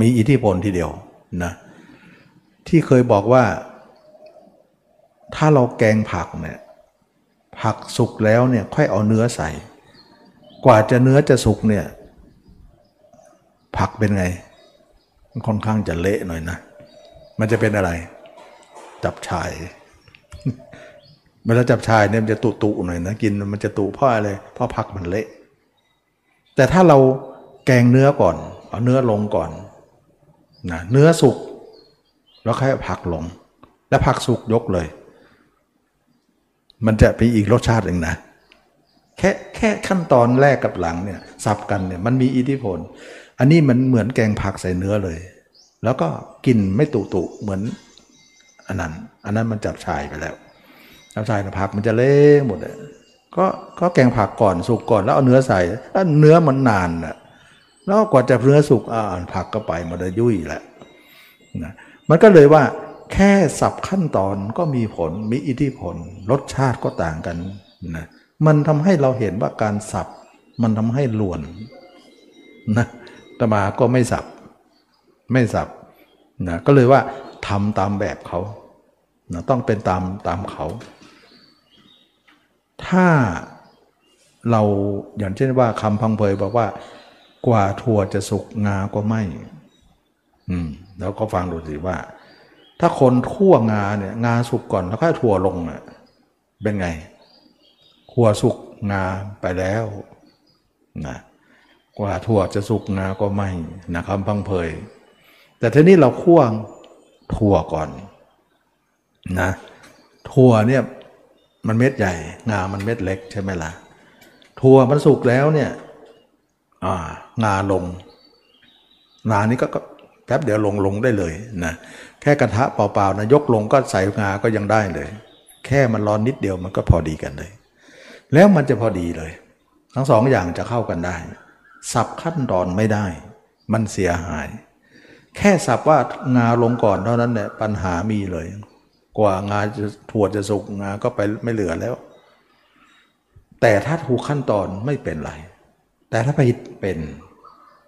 มีอิทธิพลทีเดียวนะที่เคยบอกว่า ถ้าเราแกงผักเนี่ยผักสุกแล้วเนี่ยค่อยเอาเนื้อใส่ กว่าจะเนื้อจะสุกเนี่ย ผักเป็นไง ค่อนข้างจะเละหน่อยนะ มันจะเป็นอะไร จับชายเวลาจับชายเนี่ยมันจะตุตุหน่อยนะกินมันจะตุเพราะอะไรเพราะผักมันเละ แต่ถ้าเราแกงเนื้อก่อน เอาเนื้อลงก่อนนะเนื้อสุกแล้วค่อยผักลง แล้วผักสุกยกเลย มันจะเป็นอีกรสชาติหนึ่งนะแค่แค่ขั้นตอนแรกกับหลังเนี่ยสับกันเนี่ยมันมีอิทธิพล อันนี้มันเหมือนแกงผักใส่เนื้อเลย แล้วก็กินไม่ตุตุเหมือนอันนั้น อันนั้นมันจับชายไปแล้ว จับชายผักมันจะเละหมดเลยก็ก็แกงผักก่อนสุกก่อนแล้วเอาเนื้อใส่แล้วเนื้อมันนานอะแล้วกว่าจะเนื้อสุกอ่าผักก็ไปมันจะยุ่ยแหละนะมันก็เลยว่าแค่สับขั้นตอนก็มีผลมีอิทธิพล รสชาติก็ต่างกันนะมันทำให้เราเห็นว่าการสับมันทำให้ลวนนะ ตมาก็ไม่สับ ไม่สับนะก็เลยว่าทำตามแบบเขานะต้องเป็นตามตามเขา ถ้าเราอย่างเช่นว่าคำพังเพยบอกว่ากว่าถั่วจะสุกงาก็ไม่อืมแล้วก็ฟังดูสิว่า ถ้าคนคั่วงาเนี่ย งาสุกก่อนแล้วค่อยถั่วลงเน่ยเป็นไงขั่วสุกงาไปแล้วนะ กว่าถั่วจะสุกงาก็ไม่นะครับพังเพย แต่ทีนี้เราคั่วถั่วก่อนนะถั่วเนี่ยมันเม็ดใหญ่ งา มันเม็ดเล็กใช่ไหมล่ะถั่วมันสุกแล้วเนี่ยงาลงงานี้ก็แป๊บเดียวลงลงได้เลยนะแค่กระทะเปล่าๆนะยกลงก็ใส่งาก็ยังได้เลย แค่มันร้อนนิดเดียวมันก็พอดีกันเลย แล้วมันจะพอดีเลย ทั้งสองอย่างจะเข้ากันได้ สับขั้นตอนไม่ได้ มันเสียหาย แค่สับว่างาลงก่อนเท่านั้นเนี่ยปัญหามีเลย กว่างาจะถั่วจะสุกงาก็ไปไม่เหลือแล้ว แต่ถ้าถูกขั้นตอนไม่เป็นไร แต่ถ้าผิดเป็น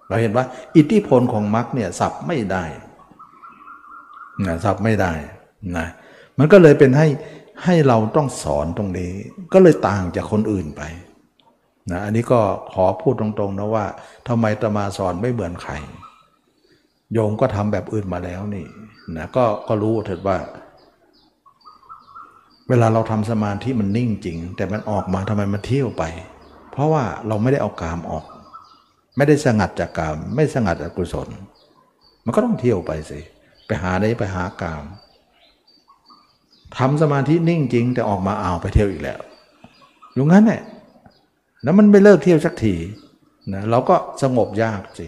เราเห็นว่า อิทธิพลของมรรคเนี่ยสับไม่ได้นะสับไม่ได้นะมันก็เลยเป็นให้ให้เราต้องสอนตรงนี้ ก็เลยต่างจากคนอื่นไป นะอันนี้ก็ขอพูดตรงๆนะว่าทำไมตมาสอนไม่เหมือนใคร โยมก็ทำแบบอื่นมาแล้วนี่นะก็ก็รู้เถิดว่า เวลาเราทำสมาธิมันนิ่งจริง แต่มันออกมาทำไมมันเที่ยวไป เพราะว่าเราไม่ได้เอากามออก ไม่ได้สงัดจากกาม ไม่สงัดจากกุศล มันก็ต้องเที่ยวไปสิไปหาได้ไปหากามทำสมาธินิ่งจริง แต่ออกมาเอาวไปเที่ยวอีกแล้วอยู่งั้นแหละ แล้วมันไม่เลิกเที่ยวสักทีนะเราก็สงบยากสิ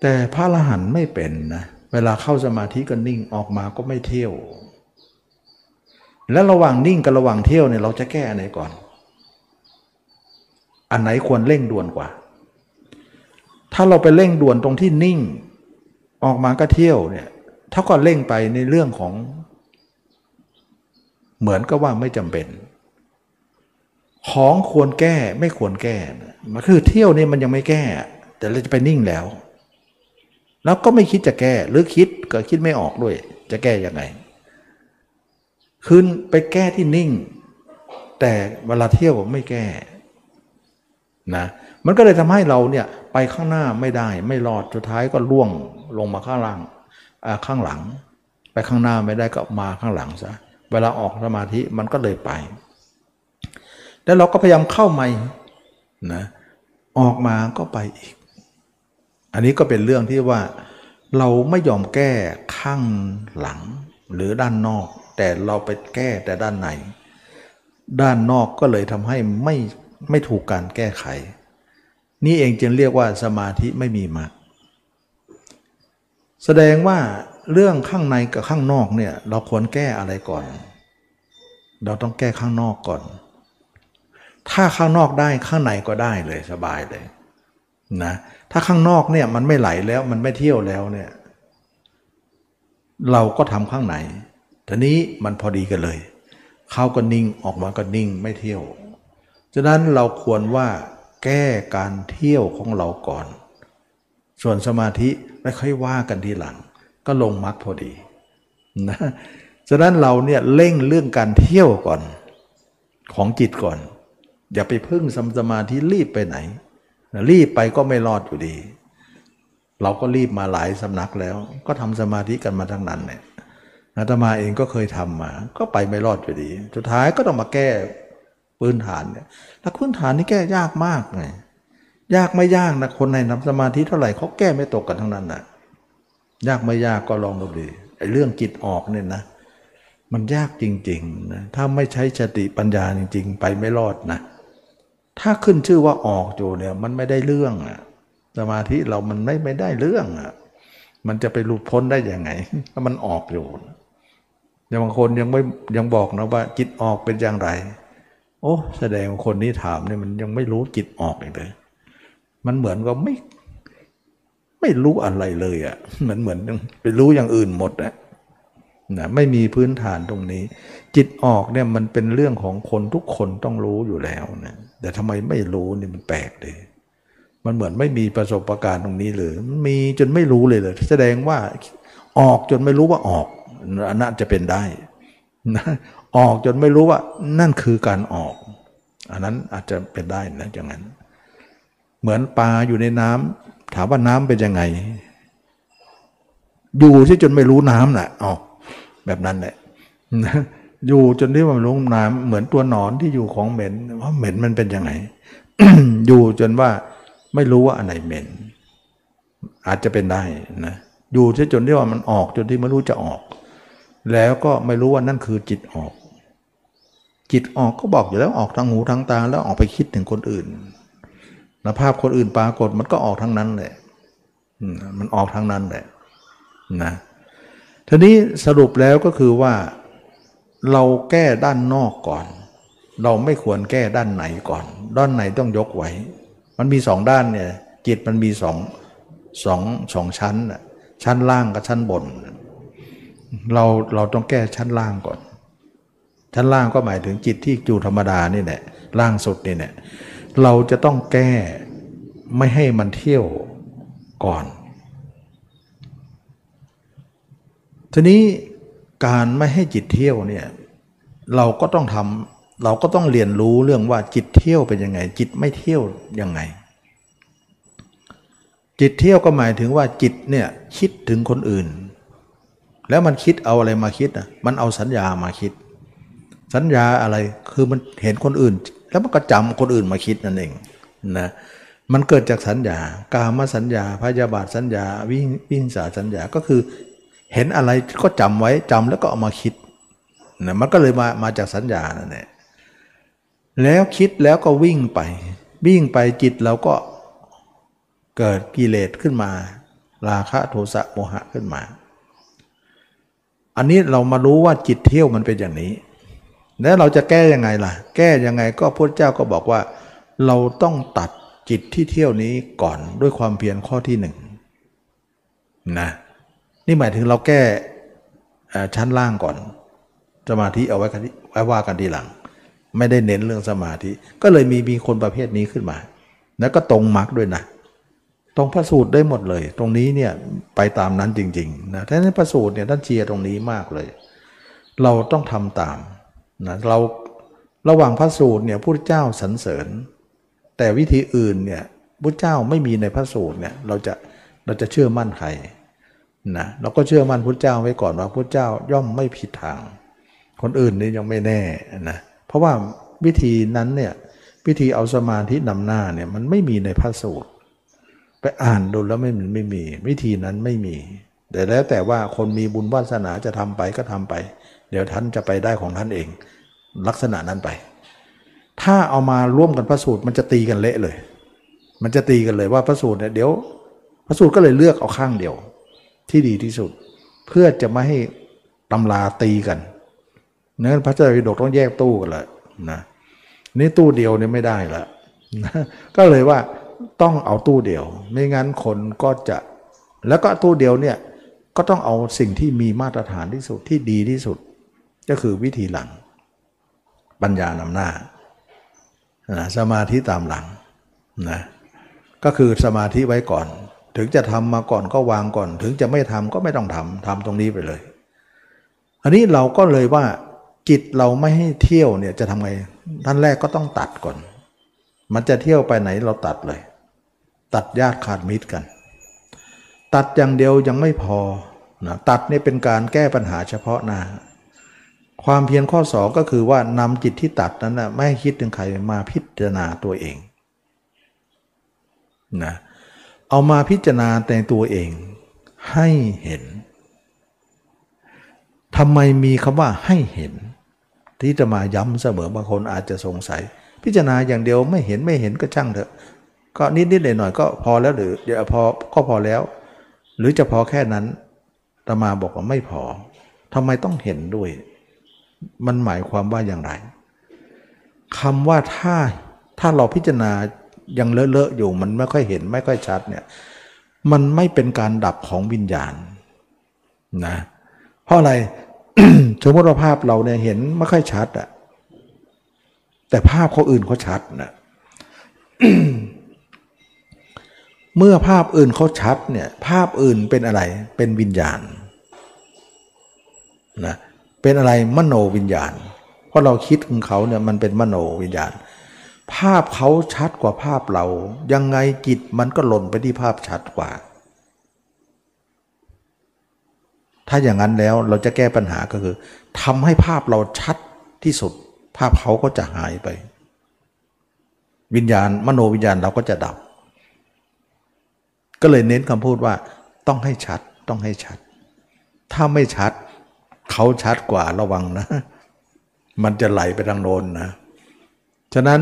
แต่พระอรหันต์ไม่เป็นนะเวลาเข้าสมาธิก็นิ่งออกมาก็ไม่เที่ยว แล้วระหว่างนิ่งกับระหว่างเที่ยวเนี่ยเราจะแก้อะไรก่อน อันไหนควรเร่งด่วนกว่า ถ้าเราไปเร่งด่วนตรงที่นิ่ง ออกมาก็เที่ยวเนี่ยเท่ากับเร่งไปในเรื่องของ เหมือนกับว่าไม่จำเป็น ของควรแก้ไม่ควรแก้มันคือเที่ยวนี่มันยังไม่แก้ แต่เราจะไปนิ่งแล้ว แล้วก็ไม่คิดจะแก้หรือคิดก็คิดไม่ออกด้วย จะแก้ยังไงคืนไปแก้ที่นิ่ง แต่เวลาเที่ยวไม่แก้นะมันก็เลยทำให้เราเนี่ยไปข้างหน้าไม่ได้ ไม่รอดสุดท้ายก็ล่วงลงมาข้างล่างข้างหลัง ไปข้างหน้าไม่ได้ก็มาข้างหลังซะเวลาออกสมาธิมันก็เลยไป แล้วเราก็พยายามเข้าใหม่นะออกมาก็ไปอีก อันนี้ก็เป็นเรื่องที่ว่าเราไม่ยอมแก้ข้างหลังหรือด้านนอก แต่เราไปแก้แต่ด้านในด้านนอกก็เลยทำให้ไม่ไม่ถูกการแก้ไข นี่เองจึงเรียกว่าสมาธิไม่มีมรรคแสดงว่าเรื่องข้างในกับข้างนอกเนี่ยเราควรแก้อะไรก่อน เราต้องแก้ข้างนอกก่อน ถ้าข้างนอกได้ข้างในก็ได้เลยสบายเลยนะถ้าข้างนอกเนี่ยมันไม่ไหลแล้วมันไม่เที่ยวแล้วเนี่ยเราก็ทำข้างในทีนี้มันพอดีกันเลยเข้าก็นิ่งออกมาก็นิ่งไม่เที่ยว ฉะนั้นเราควรว่าแก้การเที่ยวของเราก่อน ส่วนสมาธิไม่ค่อยว่ากันทีหลัง ก็ลงมรรคพอดีนะฉะนั้นเราเนี่ยเร่งเรื่องการเที่ยวก่อนของจิตก่อน อย่าไปพึ่งสมสมาธิรีบไปไหน รีบไปก็ไม่รอดอยู่ดี เราก็รีบมาหลายสำนักแล้ว ก็ทำสมาธิกันมาทั้งนั้นเนี่ยอาตมาเองก็เคยทำมา ก็ไปไม่รอดอยู่ดี สุดท้ายก็ต้องมาแก้พื้นฐานเนี่ยหลักพื้นฐานนี่แก้ยากมากไงยากไม่ยากนะคนในนำสมาธิเท่าไหร่เขาแก้ไม่ตกกันทั้งนั้นนะยากไม่ยากก็ลองดูดีไอ้เรื่องจิตออกเนี่ยนะ มันยากจริงๆนะถ้าไม่ใช้สติปัญญาจริง ๆ ไปไม่รอดนะ ถ้าขึ้นชื่อว่าออกอยู่เนี่ยมันไม่ได้เรื่องอะสมาธิเรามันไม่ไม่ได้เรื่องอะมันจะไปหลุดพ้นได้ยังไง ถ้ามันออกอยู่อย่างบางคนยังไม่ยังบอกนะว่าจิตออกเป็นอย่างไร โอ้แสดงคนนี้ถามเนี่ยมันยังไม่รู้จิตออกเลย มันเหมือนกับไม่ ไม่รู้อะไรเลยอะ่ะเหมือนเหมือนไปรู้อย่างอื่นหมดอะนะไม่มีพื้นฐานตรงนี้ จิตออกเนี่ยมันเป็นเรื่องของคนทุกคนต้องรู้อยู่แล้วนะ แต่ทำไมไม่รู้นี่มันแปลกเลย มันเหมือนไม่มีประสบการณ์ตรงนี้เลยมีจนไม่รู้เลยเลยแสดงว่าออกจนไม่รู้ว่าออกน่าจะเป็นได้นะออกจนไม่รู้ว่านั่นคือการออก อันนั้นอาจจะเป็นได้นะอย่างนั้น เหมือนปลาอยู่ในน้ำถามว่าน้ำเป็นยังไง อยู่ที่จนไม่รู้น้ำน่ะอ๋อแบบนั้นแหละ อยู่จนที่มันรู้น้ำเหมือนตัวหนอนที่อยู่ของเหม็นว่าเหม็นมันเป็นยังไงอยู่จนว่าไม่รู้ว่าอันไหนเหม็น อาจจะเป็นได้นะอยู่จนที่ว่ามันออกจนที่ไม่รู้จะออก แล้วก็ไม่รู้ว่านั่นคือจิตออก จิตออกก็บอกอยู่แล้วออกทางหูทางตา แล้วออกไปคิดถึงคนอื่นนะภาพคนอื่นปรากฏมันก็ออกทั้งนั้นแหละมันออกทั้งนั้นแหละนะทีนี้สรุปแล้วก็คือว่า เราแก้ด้านนอกก่อน เราไม่ควรแก้ด้านไหนก่อน ด้านไหนต้องยกไว้ มันมีสองด้านเนี่ยจิตมันมีสองสองสองชั้น ชั้นล่างกับชั้นบน เราเราต้องแก้ชั้นล่างก่อน ชั้นล่างก็หมายถึงจิตที่จูธรรมดานี่แหละล่างสุดนี่แหละเราจะต้องแก้ไม่ให้มันเที่ยวก่อน ทีนี้ การไม่ให้จิตเที่ยวเนี่ยเราก็ต้องทำเราก็ต้องเรียนรู้เรื่องว่าจิตเที่ยวเป็นยังไง จิตไม่เที่ยวยังไง จิตเที่ยวก็หมายถึงว่าจิตเนี่ยคิดถึงคนอื่น แล้วมันคิดเอาอะไรมาคิดอะมันเอาสัญญามาคิด สัญญาอะไรคือมันเห็นคนอื่น แล้วมันก็จำคนอื่นมาคิดนั่นเองนะมันเกิดจากสัญญากามสัญญาพยาบาทสัญญา วิวิงสาสัญญาก็คือ เห็นอะไรก็จำไว้จำแล้วก็เอามาคิดนะมันก็เลยมามาจากสัญญานั่นแหละแล้วคิดแล้วก็วิ่งไป วิ่งไปจิตเราก็เกิดกิเลสขึ้นมา ราคะโทสะโมหะขึ้นมา อันนี้เรามารู้ว่าจิตเที่ยวมันเป็นอย่างนี้ แล้วเราจะแก้ยังไงล่ะ แก้ยังไงก็พระเจ้าก็บอกว่า เราต้องตัดจิตที่เที่ยวนี้ก่อนด้วยความเพียรข้อที่หนึ่งนะ นี่หมายถึงเราแก้ชั้นล่างก่อน สมาธิเอาไว้ไว้ว่ากันทีหลัง ไม่ได้เน้นเรื่องสมาธิ ก็เลยมีมีคนประเภทนี้ขึ้นมา แล้วก็ตรงมรรคด้วยนะตรงพระสูตรได้หมดเลย ตรงนี้เนี่ยไปตามนั้นจริงๆนะท่านพระสูตรเนี่ยท่านเชียร์ตรงนี้มากเลย เราต้องทำตามนะเราระหว่างพระสูตรเนี่ยพระเจ้าสรรเสริญ แต่วิธีอื่นเนี่ยพระเจ้าไม่มีในพระสูตรเนี่ยเราจะเราจะเชื่อมั่นใคร นะเราก็เชื่อมั่นพระเจ้าไว้ก่อนว่าพระเจ้าย่อมไม่ผิดทาง คนอื่นนี่ยังไม่แน่นะเพราะว่าวิธีนั้นเนี่ยวิธีเอาสมาธินำหน้าเนี่ยมันไม่มีในพระสูตร ไปอ่านดูแล้วไม่มไม่มี วิธีนั้นไม่มี แต่แล้วแต่ว่าคนมีบุญวาสนาจะทำไปก็ทำไป เดี๋ยวท่านจะไปได้ของท่านเอง ลักษณะนั้นไป ถ้าเอามาร่วมกันพระสูตรมันจะตีกันเละเลย มันจะตีกันเลยว่าพระสูตรเนี่ยเดี๋ยว พระสูตรก็เลยเลือกเอาข้างเดียว ที่ดีที่สุด เพื่อจะไม่ให้ตำราตีกันเนั้นพระเจ้าวิดกต้องแยกตู้กันเลยนะนี่ตู้เดียวเนี่ยไม่ได้ละนะก็เลยว่าต้องเอาตู้เดียว ไม่งั้นคนก็จะ แล้วก็ตู้เดียวเนี่ยก็ต้องเอาสิ่งที่มีมาตรฐานที่สุดที่ดีที่สุด ก็คือวิธีหลัง ปัญญานำหน้านะสมาธิตามหลังนะก็คือสมาธิไว้ก่อน ถึงจะทำมาก่อนก็วางก่อน ถึงจะไม่ทำก็ไม่ต้องทำทำตรงนี้ไปเลย อันนี้เราก็เลยว่าจิตเราไม่ให้เที่ยวเนี่ยจะทำไงท่านแรกก็ต้องตัดก่อน มันจะเที่ยวไปไหนเราตัดเลย ตัดญาติขาดมิตรกัน ตัดอย่างเดียวยังไม่พอนะตัดนี่เป็นการแก้ปัญหาเฉพาะหน้าความเพียรข้อสองก็คือว่านำจิตที่ตัดนั้นนะไม่ให้คิดถึงใครมาพิจารณาตัวเองนะเเอามาพิจารณาแต่ตัวเองให้เห็นทำไมมีคำว่าให้เห็น ที่จะมาย้ำเสมอบางคนอาจจะสงสัย พิจารณาอย่างเดียวไม่เห็นไม่เห็นก็ช่างเถอะ ก็นิดนิดหน่อยหน่อยก็พอแล้วหรือเดี๋ยวพอก็พอแล้ว หรือจะพอแค่นั้นตมาบอกว่าไม่พอทำไมต้องเห็นด้วย มันหมายความว่าอย่างไรคำว่าถ้าถ้าเราพิจารณา ยังเลอะๆอยู่มันไม่ค่อยเห็นไม่ค่อยชัดเนี่ยมันไม่เป็นการดับของวิญญาณนะเพราะอะไรสมมติว่าภาพเราเนี่ยเห็นไม่ค่อยชัดอะแต่ภาพเขาอื่นเขาชัดนะเมื่อภาพอื่นเขาชัดเนี่ยภาพอื่นเป็นอะไรเป็นวิญญาณนะเป็นอะไรมโนวิญญาณ เพราะเราคิดของเขาเนี่ยมันเป็นมโนวิญญาณ ภาพเขาชัดกว่าภาพเรา ยังไงจิตมันก็หล่นไปที่ภาพชัดกว่า ถ้าอย่างนั้นแล้วเราจะแก้ปัญหาก็คือทำให้ภาพเราชัดที่สุด ภาพเขาก็จะหายไป วิญญาณมโนวิญญาณเราก็จะดับ ก็เลยเน้นคำพูดว่า ต้องให้ชัดต้องให้ชัด ถ้าไม่ชัด เขาชัดกว่าระวังนะ มันจะไหลไปทางโน้นนะฉะนั้น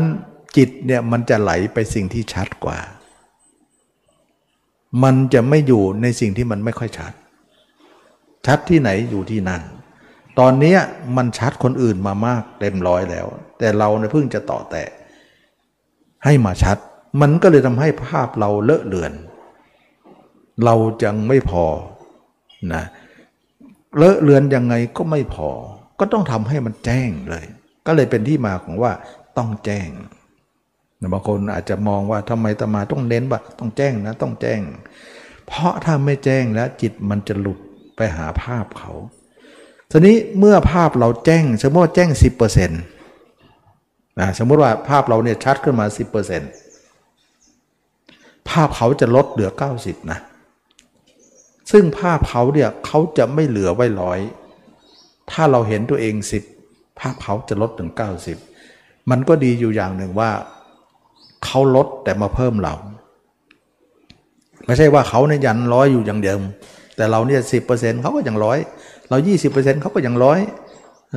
จิตเนี่ยมันจะไหลไปสิ่งที่ชัดกว่า มันจะไม่อยู่ในสิ่งที่มันไม่ค่อยชัด ชัดที่ไหนอยู่ที่นั่น ตอนนี้มันชัดคนอื่นมามากเต็มร้อยแล้ว แต่เราเนี่ยเพิ่งจะต่อแต่ให้มาชัด มันก็เลยทำให้ภาพเราเลอะเลือน เราจังไม่พอนะเลอะเลือนยังไงก็ไม่พอ ก็ต้องทำให้มันแจ้งเลย ก็เลยเป็นที่มาของว่าต้องแจ้ง บางคนอาจจะมองว่าทำไมตมาต้องเน้นว่าต้องแจ้งนะต้องแจ้ง เพราะถ้าไม่แจ้งแล้วจิตมันจะหลุดไปหาภาพเขาทีนี้เมื่อภาพเราแจ้ง สมมติว่าแจ้ง 10%นะสมมติว่าภาพเราเนี่ยชัดขึ้นมา 10%ภาพเขาจะลดเหลือ 90 นะ ซึ่งภาพเขาเนี่ยเขาจะไม่เหลือไว้ร้อย ถ้าเราเห็นตัวเอง 10 ภาพเขาจะลดถึง 90 มันก็ดีอยู่อย่างหนึ่งว่า เขาลดแต่มาเพิ่มเรา ไม่ใช่ว่าเขาเนี่ยยันร้อยอยู่อย่างเดิม แต่เราเนี่ยสิบเปอร์เซ็นต์เขาก็ยังร้อยเรายี่สิบเปอร์เซ็นต์เขาก็ยังร้อย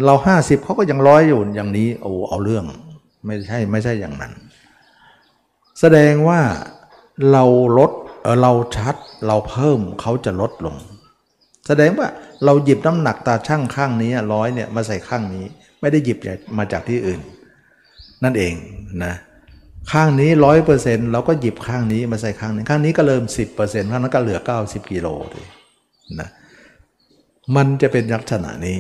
เราห้าสิบเขาก็ยังร้อยอยู่อย่างนี้โอ้เอาเรื่องไม่ใช่ไม่ใช่อย่างนั้น แสดงว่าเราลดเออเราชัดเราเพิ่มเขาจะลดลง แสดงว่าเราหยิบน้ำหนักตาช่างข้างนี้ร้อยเนี่ยมาใส่ข้างนี้ ไม่ได้หยิบมาจากที่อื่น นั่นเองนะ ข้างนี้ร้อยเปอร์เซ็นต์เราก็หยิบข้างนี้มาใส่ข้างนี้ข้างนี้ก็เริ่มสิบเปอร์เซ็นต์ข้างนั้นก็เหลือเก้าสิบกิโลเลยนะมันจะเป็นลักษณะนี้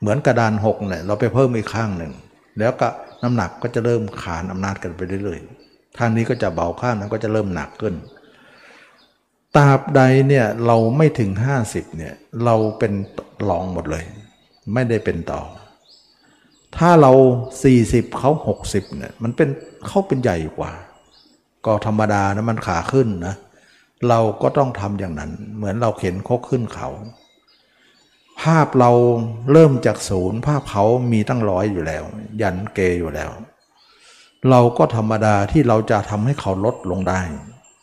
เหมือนกระดานหกเนี่ยเราไปเพิ่มอีกข้างหนึ่ง แล้วก็น้ำหนักก็จะเริ่มขานอำนาจกันไปเรื่อยๆข้างนี้ก็จะเบาข้างนั้นก็จะเริ่มหนักขึ้นตราบใดเนี่ยเราไม่ถึงห้าสิบเนี่ยเราเป็นรองหมดเลย ไม่ได้เป็นต่อ ถ้าเรา 40เขา60เนี่ยมันเป็นเขาเป็นใหญ่กว่า ก็ธรรมดานะมันขาขึ้นนะเราก็ต้องทำอย่างนั้น เหมือนเราเข็นคกขึ้นเขา ภาพเราเริ่มจากศูนย์ ภาพเขามีตั้งร้อยอยู่แล้ว ยันเกอยู่แล้ว เราก็ธรรมดาที่เราจะทำให้เขาลดลงได้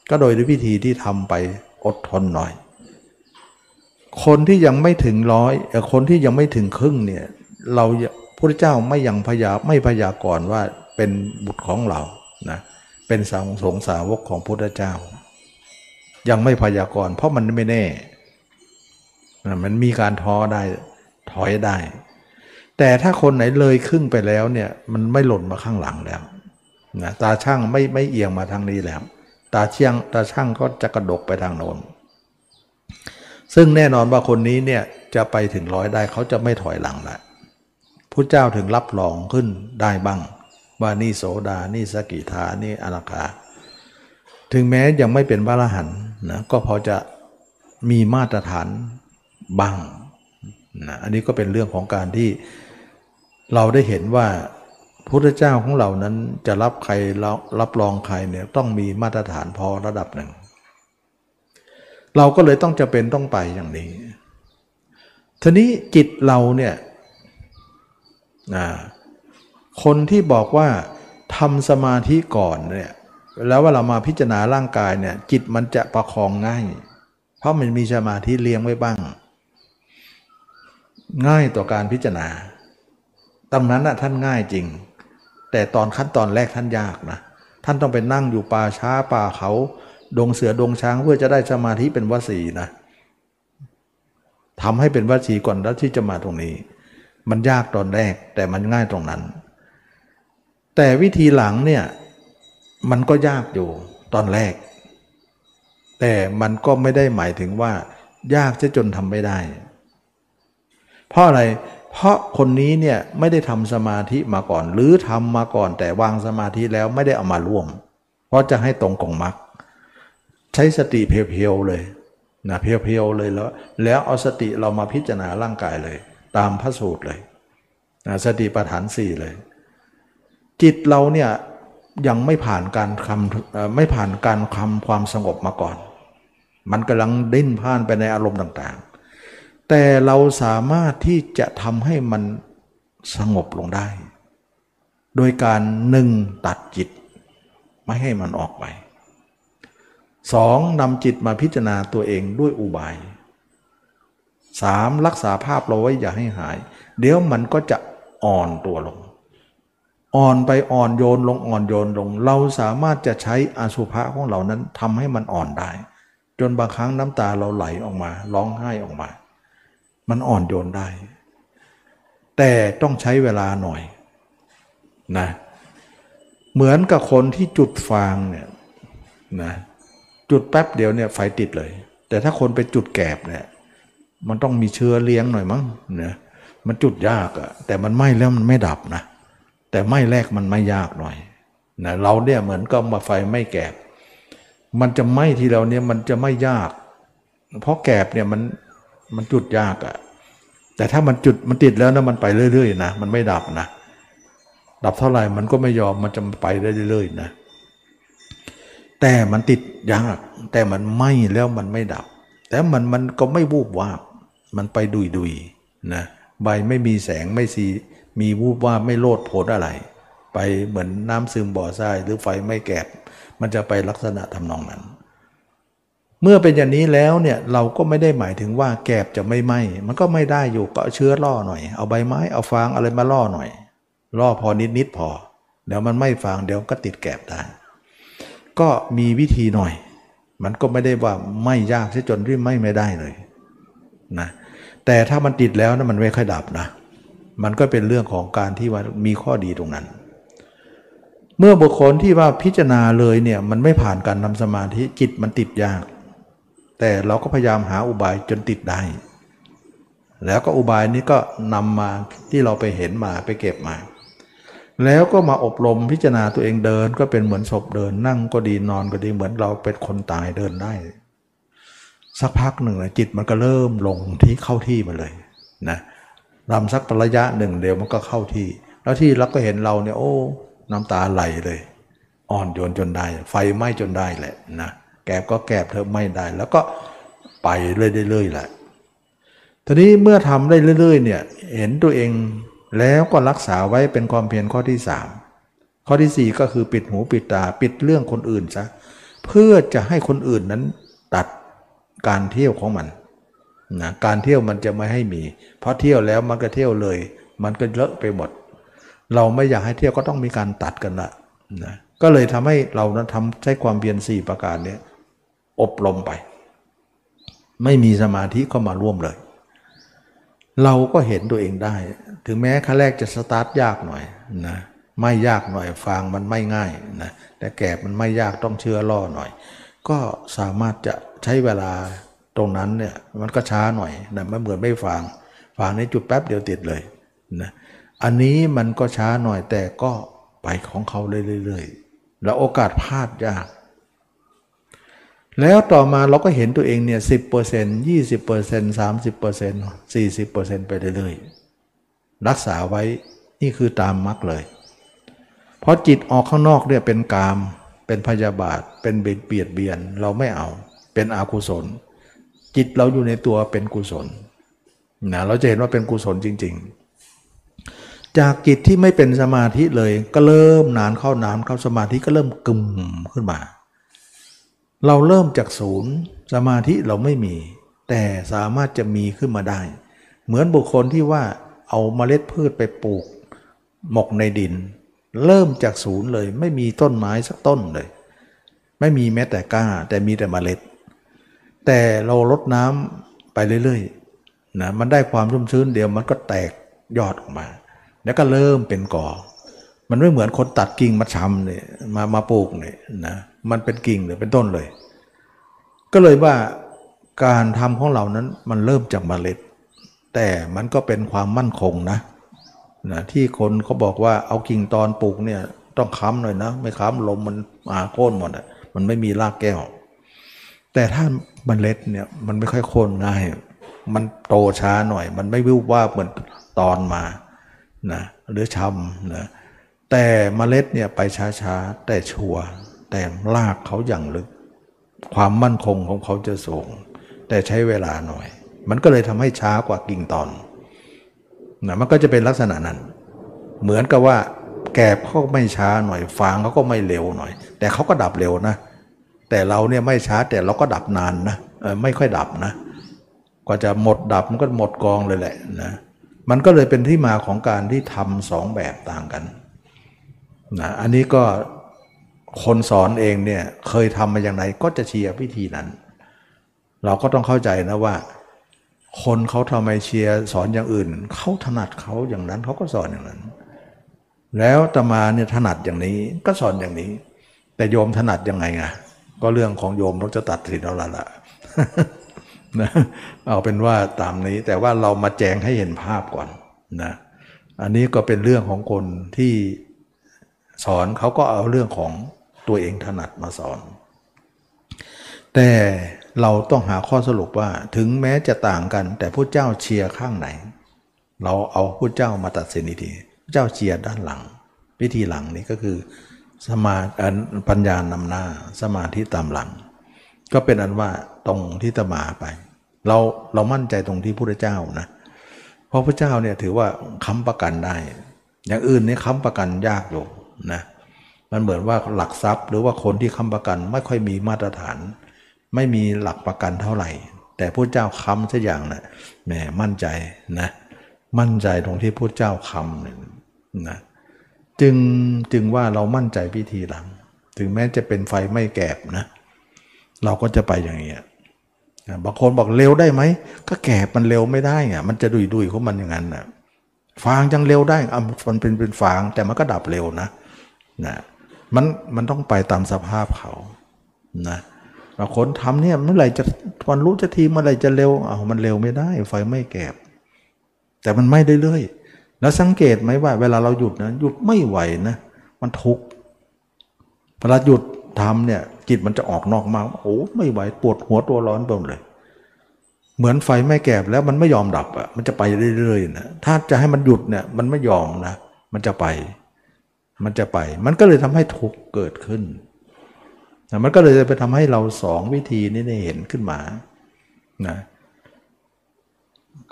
ก็โดยวิธีที่ทำไปอดทนหน่อย คนที่ยังไม่ถึงร้อยคนที่ยังไม่ถึงครึ่งเนี่ยเรา พุทธเจ้าไม่ยังพยาไม่พยากรณ์ว่าเป็นบุตรของเรานะเป็นสาวสงสาวกของพุทธเจ้า ยังไม่พยากรณ์เพราะมันไม่แน่นะมันมีการท้อได้ถอยได้ แต่ถ้าคนไหนเลยครึ่งไปแล้วเนี่ยมันไม่หล่นมาข้างหลังแล้วนะตาช่างไม่ไม่เอียงมาทางนี้แล้ว ตาเชียงตาช่างก็จะกระดกไปทางโน้นซึ่งแน่นอนว่าคนนี้เนี่ยจะไปถึงร้อยได้เขาจะไม่ถอยหลังและ พระเจ้าถึงรับรองขึ้นได้บ้าง ว่านี่โสดา นี่สกิทา นี่อนาคา ถึงแม้ยังไม่เป็นพระอรหันต์นะก็พอจะมีมาตรฐานบ้างนะอันนี้ก็เป็นเรื่องของการที่เราได้เห็นว่าพุทธเจ้าของเรานั้นจะรับใครรับรองใครเนี่ยต้องมีมาตรฐานพอระดับหนึ่ง เราก็เลยต้องจะเป็นต้องไปอย่างนี้ทีนี้จิตเราเนี่ย คนที่บอกว่าทำสมาธิก่อนเนี่ยแล้วเวลามาพิจารณาร่างกายเนี่ย จิตมันจะประคองง่าย เพราะมันมีสมาธิเลี้ยงไว้บ้าง ง่ายต่อการพิจารณาตรงนั้นนะท่านง่ายจริง แต่ตอนขั้นตอนแรกท่านยากนะท่านต้องไปนั่งอยู่ป่าช้าป่าเขาดงเสือดงช้างเพื่อจะได้สมาธิเป็นวสีนะทำให้เป็นวสีก่อนแล้วที่จะมาตรงนี้ มันยากตอนแรกแต่มันง่ายตรงนั้น แต่วิธีหลังเนี่ยมันก็ยากอยู่ตอนแรก แต่มันก็ไม่ได้หมายถึงว่า ยากจะจนทำไม่ได้ เพราะอะไร เพราะคนนี้เนี่ยไม่ได้ทำสมาธิมาก่อน หรือทำมาก่อน แต่วางสมาธิแล้วไม่ได้เอามาร่วม เพราะจะให้ตรงกองมรรคใช้สติเพียวๆเลยนะเพียวๆเลยแล้ว แล้วเอาสติเรามาพิจารณาร่างกายเลย ตามพระสูตรเลยนะสติปัฏฐานสี่เลย จิตเราเนี่ยยังไม่ผ่านการคำไม่ผ่านการคำความสงบมาก่อน มันกำลังดิ้นพ่านไปในอารมณ์ต่างๆ แต่เราสามารถที่จะทำให้มันสงบลงได้ โดยการหนึ่งตัดจิต ไม่ให้มันออกไปสองนำจิตมาพิจารณาตัวเองด้วยอุบาย สามรักษาภาพเราไว้อย่าให้หาย เดี๋ยวมันก็จะอ่อนตัวลง อ่อนไปอ่อนโยนลงอ่อนโยนลง เราสามารถจะใช้อาสุภะของเรานั้นทำให้มันอ่อนได้ จนบางครั้งน้ำตาเราไหลออกมา ร้องไห้ออกมา มันอ่อนโยนได้ แต่ต้องใช้เวลาหน่อยนะเหมือนกับคนที่จุดฟางเนี่ยนะจุดแป๊บเดียวเนี่ยไฟติดเลย แต่ถ้าคนไปจุดแกบเนี่ย มันต้องมีเชื้อเลี้ยงหน่อยมั้งเนี่ยมันจุดยากอะแต่มันไหม้แล้วมันไม่ดับนะ แต่ไหม้แรกมันไม่ยากหน่อยนะเราเนี่ยเหมือนก็มาไฟไม่แกบ มันจะไหม้ทีเราเนี่ยมันจะไม่ยาก เพราะแกบเนี่ยมันมันจุดยากอะแต่ถ้ามันจุดมันติดแล้วนะมันไปเรื่อยๆนะมันไม่ดับนะดับเท่าไหร่มันก็ไม่ยอมมันจะไปได้เรื่อยๆนะแต่มันติดยากแต่มันไหม้แล้วมันไม่ดับ แต่มันมันก็ไม่วูบวาบ มันไปดุยดุยนะใบไม่มีแสงไม่สีมีวูบว่าไม่โลดโผดอะไร ไปเหมือนน้ำซึมบ่อทรายหรือไฟไม่แกบมันจะไปลักษณะทำนองนั้น เมื่อเป็นอย่างนี้แล้วเนี่ยเราก็ไม่ได้หมายถึงว่าแกบจะไม่ไหม้มันก็ไม่ได้อยู่ก็เชื้อล่อหน่อย เอาใบไม้เอาฟางอะไรมาล่อหน่อย ล่อพอนิดนิดพอ เดี๋ยวมันไม่ฟางเดี๋ยวก็ติดแกบได้ ก็มีวิธีหน่อย มันก็ไม่ได้ว่าไม่ยากจนที่ไม่ไม่ได้เลยนะ แต่ถ้ามันติดแล้วนะมันไม่ค่อยดับนะ มันก็เป็นเรื่องของการที่ว่ามีข้อดีตรงนั้น เมื่อบุคคลที่ว่าพิจารณาเลยเนี่ยมันไม่ผ่านการทำสมาธิจิตมันติดยาก แต่เราก็พยายามหาอุบายจนติดได้ แล้วก็อุบายนี้ก็นำมาที่เราไปเห็นมาไปเก็บมา แล้วก็มาอบรมพิจารณาตัวเองเดิน ก็เป็นเหมือนศพเดิน นั่งก็ดีนอนก็ดีเหมือนเราเป็นคนตายเดินได้ สักพักหนึ่งนะจิตมันก็เริ่มลงที่เข้าที่มาเลยนะรำสักระยะหนึ่งเดียวมันก็เข้าที่ แล้วที่เราก็เห็นเราเนี่ยโอ้ น้ำตาไหลเลย อ่อนโยนจนได้ ไฟไหม้จนได้แหละนะแกบก็แกบเธอไม่ได้ แล้วก็ไปเรื่อยๆแหละทีนี้เมื่อทำได้เรื่อย ๆ เนี่ยเห็นตัวเองแล้วก็รักษาไว้เป็นความเพียรข้อที่สามข้อที่สี่ก็คือปิดหูปิดตาปิดเรื่องคนอื่นซะเพื่อจะให้คนอื่นนั้นตัด การเที่ยวของมันนะการเที่ยวมันจะไม่ให้มี เพราะเที่ยวแล้วมันก็เที่ยวเลย มันก็เลอะไปหมด เราไม่อยากให้เที่ยวก็ต้องมีการตัดกันละนะก็เลยทำให้เรานั้นทำใช้ความเพียรสี่ประการนี้อบรมไป ไม่มีสมาธิเข้ามาร่วมเลย เราก็เห็นตัวเองได้ ถึงแม้ขั้นแรกจะสตาร์ทยากหน่อยนะไม่ยากหน่อยฟางมันไม่ง่ายนะแต่แกบมันไม่ยากต้องเชื่อล่อหน่อย ก็สามารถจะ ใช้เวลาตรงนั้นเนี่ยมันก็ช้าหน่อยนะไม่เหมือนไม่ฟางฟางในจุดแป๊บเดียวติดเลยนะอันนี้มันก็ช้าหน่อยแต่ก็ไปของเขาเรื่อยๆแล้วโอกาสพลาดยาก แล้วต่อมาเราก็เห็นตัวเองเนี่ยสิบเปอร์เซ็นต์ยี่สิบเปอร์เซ็นต์สามสิบเปอร์เซ็นต์สี่สิบเปอร์เซ็นต์ไปเรื่อยๆรักษาไว้นี่คือตามมรรคเลย เพราะจิตออกข้างนอกเนี่ยเป็นกาม เป็นพยาบาท เป็นเบียดเบียนเราไม่เอา เป็นอกุศล จิตเราอยู่ในตัวเป็นกุศลนะเราจะเห็นว่าเป็นกุศลจริง ๆ จากจิตที่ไม่เป็นสมาธิเลย ก็เริ่มนานเข้านานเข้าสมาธิก็เริ่มกึมขึ้นมา เราเริ่มจากศูนย์สมาธิเราไม่มี แต่สามารถจะมีขึ้นมาได้ เหมือนบุคคลที่ว่าเอาเมล็ดพืชไปปลูก หมกในดิน เริ่มจากศูนย์เลย ไม่มีต้นไม้สักต้นเลย ไม่มีแม้แต่ก้าแต่มีแต่เมล็ด แต่เราลดน้ำไปเรื่อยๆนะมันได้ความชุ่มชื้นเดียวมันก็แตกยอดออกมา แล้วก็เริ่มเป็นกอ มันไม่เหมือนคนตัดกิ่งมาชำเนี่ยมามาปลูกเนี่ยนะมันเป็นกิ่งเลยเป็นต้นเลย ก็เลยว่าการทำของเรานั้นมันเริ่มจากเมล็ด แต่มันก็เป็นความมั่นคงนะนะที่คนเขาบอกว่าเอากิ่งตอนปลูกเนี่ยต้องค้ำหน่อยนะ ไม่ค้ำลมมันมาโค่นหมดอะมันไม่มีรากแก้ว แต่ถ้าเมล็ดเนี่ยมันไม่ค่อยโค่นง่าย มันโตช้าหน่อย มันไม่วิวว่าเหมือนตอนมานะหรือชำนะแต่เมล็ดเนี่ยไปช้าๆ แต่ชัวร์แต่ลากเขาอย่างลึก ความมั่นคงของเขาจะสูง แต่ใช้เวลาหน่อย มันก็เลยทำให้ช้ากว่ากิ่งตอนนะมันก็จะเป็นลักษณะนั้น เหมือนกับว่าแกบเขาไม่ช้าหน่อย ฟางเขาก็ไม่เร็วหน่อย แต่เขาก็ดับเร็วนะ แต่เราเนี่ยไม่ช้าแต่เราก็ดับนานนะไม่ค่อยดับนะกว่าจะหมดดับมันก็หมดกองเลยแหละนะมันก็เลยเป็นที่มาของการที่ทำสองแบบต่างกันนะอันนี้ก็คนสอนเองเนี่ยเคยทำมาอย่างไรก็จะเชียร์วิธีนั้น เราก็ต้องเข้าใจนะว่า คนเขาทำไมเชียร์สอนอย่างอื่นเขาถนัดเขาอย่างนั้นเขาก็สอนอย่างนั้น แล้วตมาเนี่ยถนัดอย่างนี้ก็สอนอย่างนี้ แต่โยมถนัดยังไงอะ ก็เรื่องของโยมต้องจะตัดสินเอาละละนะเอาเป็นว่าตามนี้แต่ว่าเรามาแจงให้เห็นภาพก่อนนะอันนี้ก็เป็นเรื่องของคนที่สอนเขาก็เอาเรื่องของตัวเองถนัดมาสอน แต่เราต้องหาข้อสรุปว่าถึงแม้จะต่างกัน แต่พระเจ้าเชียร์ข้างไหน เราเอาพระเจ้ามาตัดสินทีพระเจ้าเชียร์ด้านหลัง วิธีหลังนี้ก็คือ สมาปัญญานำหน้า สมาธิตามหลัง ก็เป็นอันว่าตรงที่ตมาไป เราเรามั่นใจตรงที่พระเจ้านะเพราะพระเจ้าเนี่ยถือว่าค้ำประกันได้ อย่างอื่นนี่ค้ำประกันยากอยู่นะมันเหมือนว่าหลักทรัพย์ หรือว่าคนที่ค้ำประกันไม่ค่อยมีมาตรฐาน ไม่มีหลักประกันเท่าไหร่ แต่พระเจ้าค้ำสัอย่างนะ่ะแหมมั่นใจนะมั่นใจตรงที่พระเจ้าค้ำนะ จึงจึงว่าเรามั่นใจพิธีหลัง ถึงแม้จะเป็นไฟไม่แกบนะ เราก็จะไปอย่างเงี้ยบางคนบอกเร็วได้ไหม ก็แกบมันเร็วไม่ได้อะมันจะดุยดุยของมันอย่างนั้นนะฟางจังเร็วได้อะมันเป็นเป็นฟางแต่มันก็ดับเร็วนะนะมันมันต้องไปตามสภาพเขานะบางคนทำเนี่ยเมื่อไหร่จะวันรู้จะทีเมื่อไหร่จะเร็วอ้าวมันเร็วไม่ได้ ไฟไม่แกบ แต่มันไม่ได้เรื่อย แล้วสังเกตไหมว่า เวลาเราหยุดนะหยุดไม่ไหวนะมันทุกข์เวลาหยุดทำเนี่ย จิตมันจะออกนอกมาโอ้ไม่ไหวปวดหัวตัวร้อนไปหมดเลย เหมือนไฟไม่แกบแล้วมันไม่ยอมดับอะมันจะไปเรื่อยๆนะถ้าจะให้มันหยุดเนี่ย มันไม่ยอมนะมันจะไป มันจะไป มันก็เลยทำให้ทุกข์เกิดขึ้นนะมันก็เลยจะไปทำให้เราสองวิธีนี้เห็นขึ้นมานะ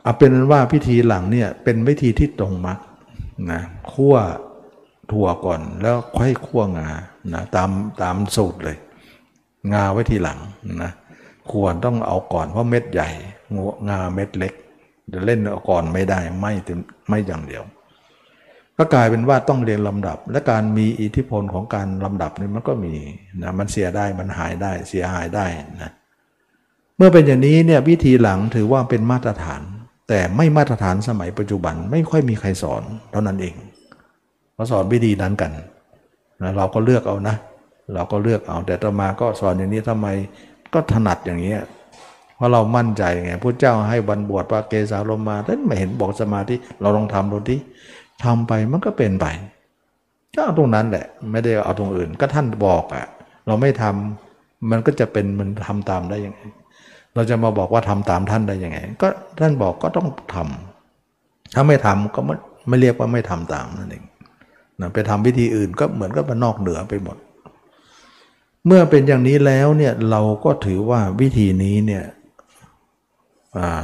เอาเป็นว่าพิธีหลังเนี่ยเป็นวิธีที่ตรงมักนะคั่วถั่วก่อนแล้วค่อยคั่วงานะตามตามสูตรเลย งาไว้ทีหลังนะควรต้องเอาก่อนเพราะเม็ดใหญ่งาเม็ดเล็กจะเล่นเอาก่อนไม่ได้ไม่ไม่อย่างเดียว ก็กลายเป็นว่าต้องเรียนลำดับ และการมีอิทธิพลของการลำดับนี่มันก็มีนะมันเสียได้มันหายได้เสียหายได้นะเมื่อเป็นอย่างนี้เนี่ยวิธีหลังถือว่าเป็นมาตรฐาน แต่ไม่มาตรฐานสมัยปัจจุบันไม่ค่อยมีใครสอนเท่านั้นเองเขาสอนวิธีนั้นกันนะเราก็เลือกเอานะ เราก็เลือกเอา แต่ต่อมาก็สอนอย่างนี้ทำไมก็ถนัดอย่างนี้เพราะเรามั่นใจไงพระเจ้าให้วันบวชพระเกศาลมมาท่านไม่เห็นบอกสมาธิเราลองทำดูที่ทำไปมันก็เป็นไปก็เอาตรงนั้นแหละ ไม่ได้เอาตรงอื่น ก็ท่านบอกอะเราไม่ทำมันก็จะเป็นมันทำตามได้ยังไง เราจะมาบอกว่าทำตามท่านได้ยังไง ก็ท่านบอกก็ต้องทำถ้าไม่ทำก็ไม่ไม่เรียกว่าไม่ทำตามนั่นเองนะไปทำวิธีอื่นก็เหมือนกับมันนอกเหนือไปหมด เมื่อเป็นอย่างนี้แล้วเนี่ยเราก็ถือว่าวิธีนี้เนี่ย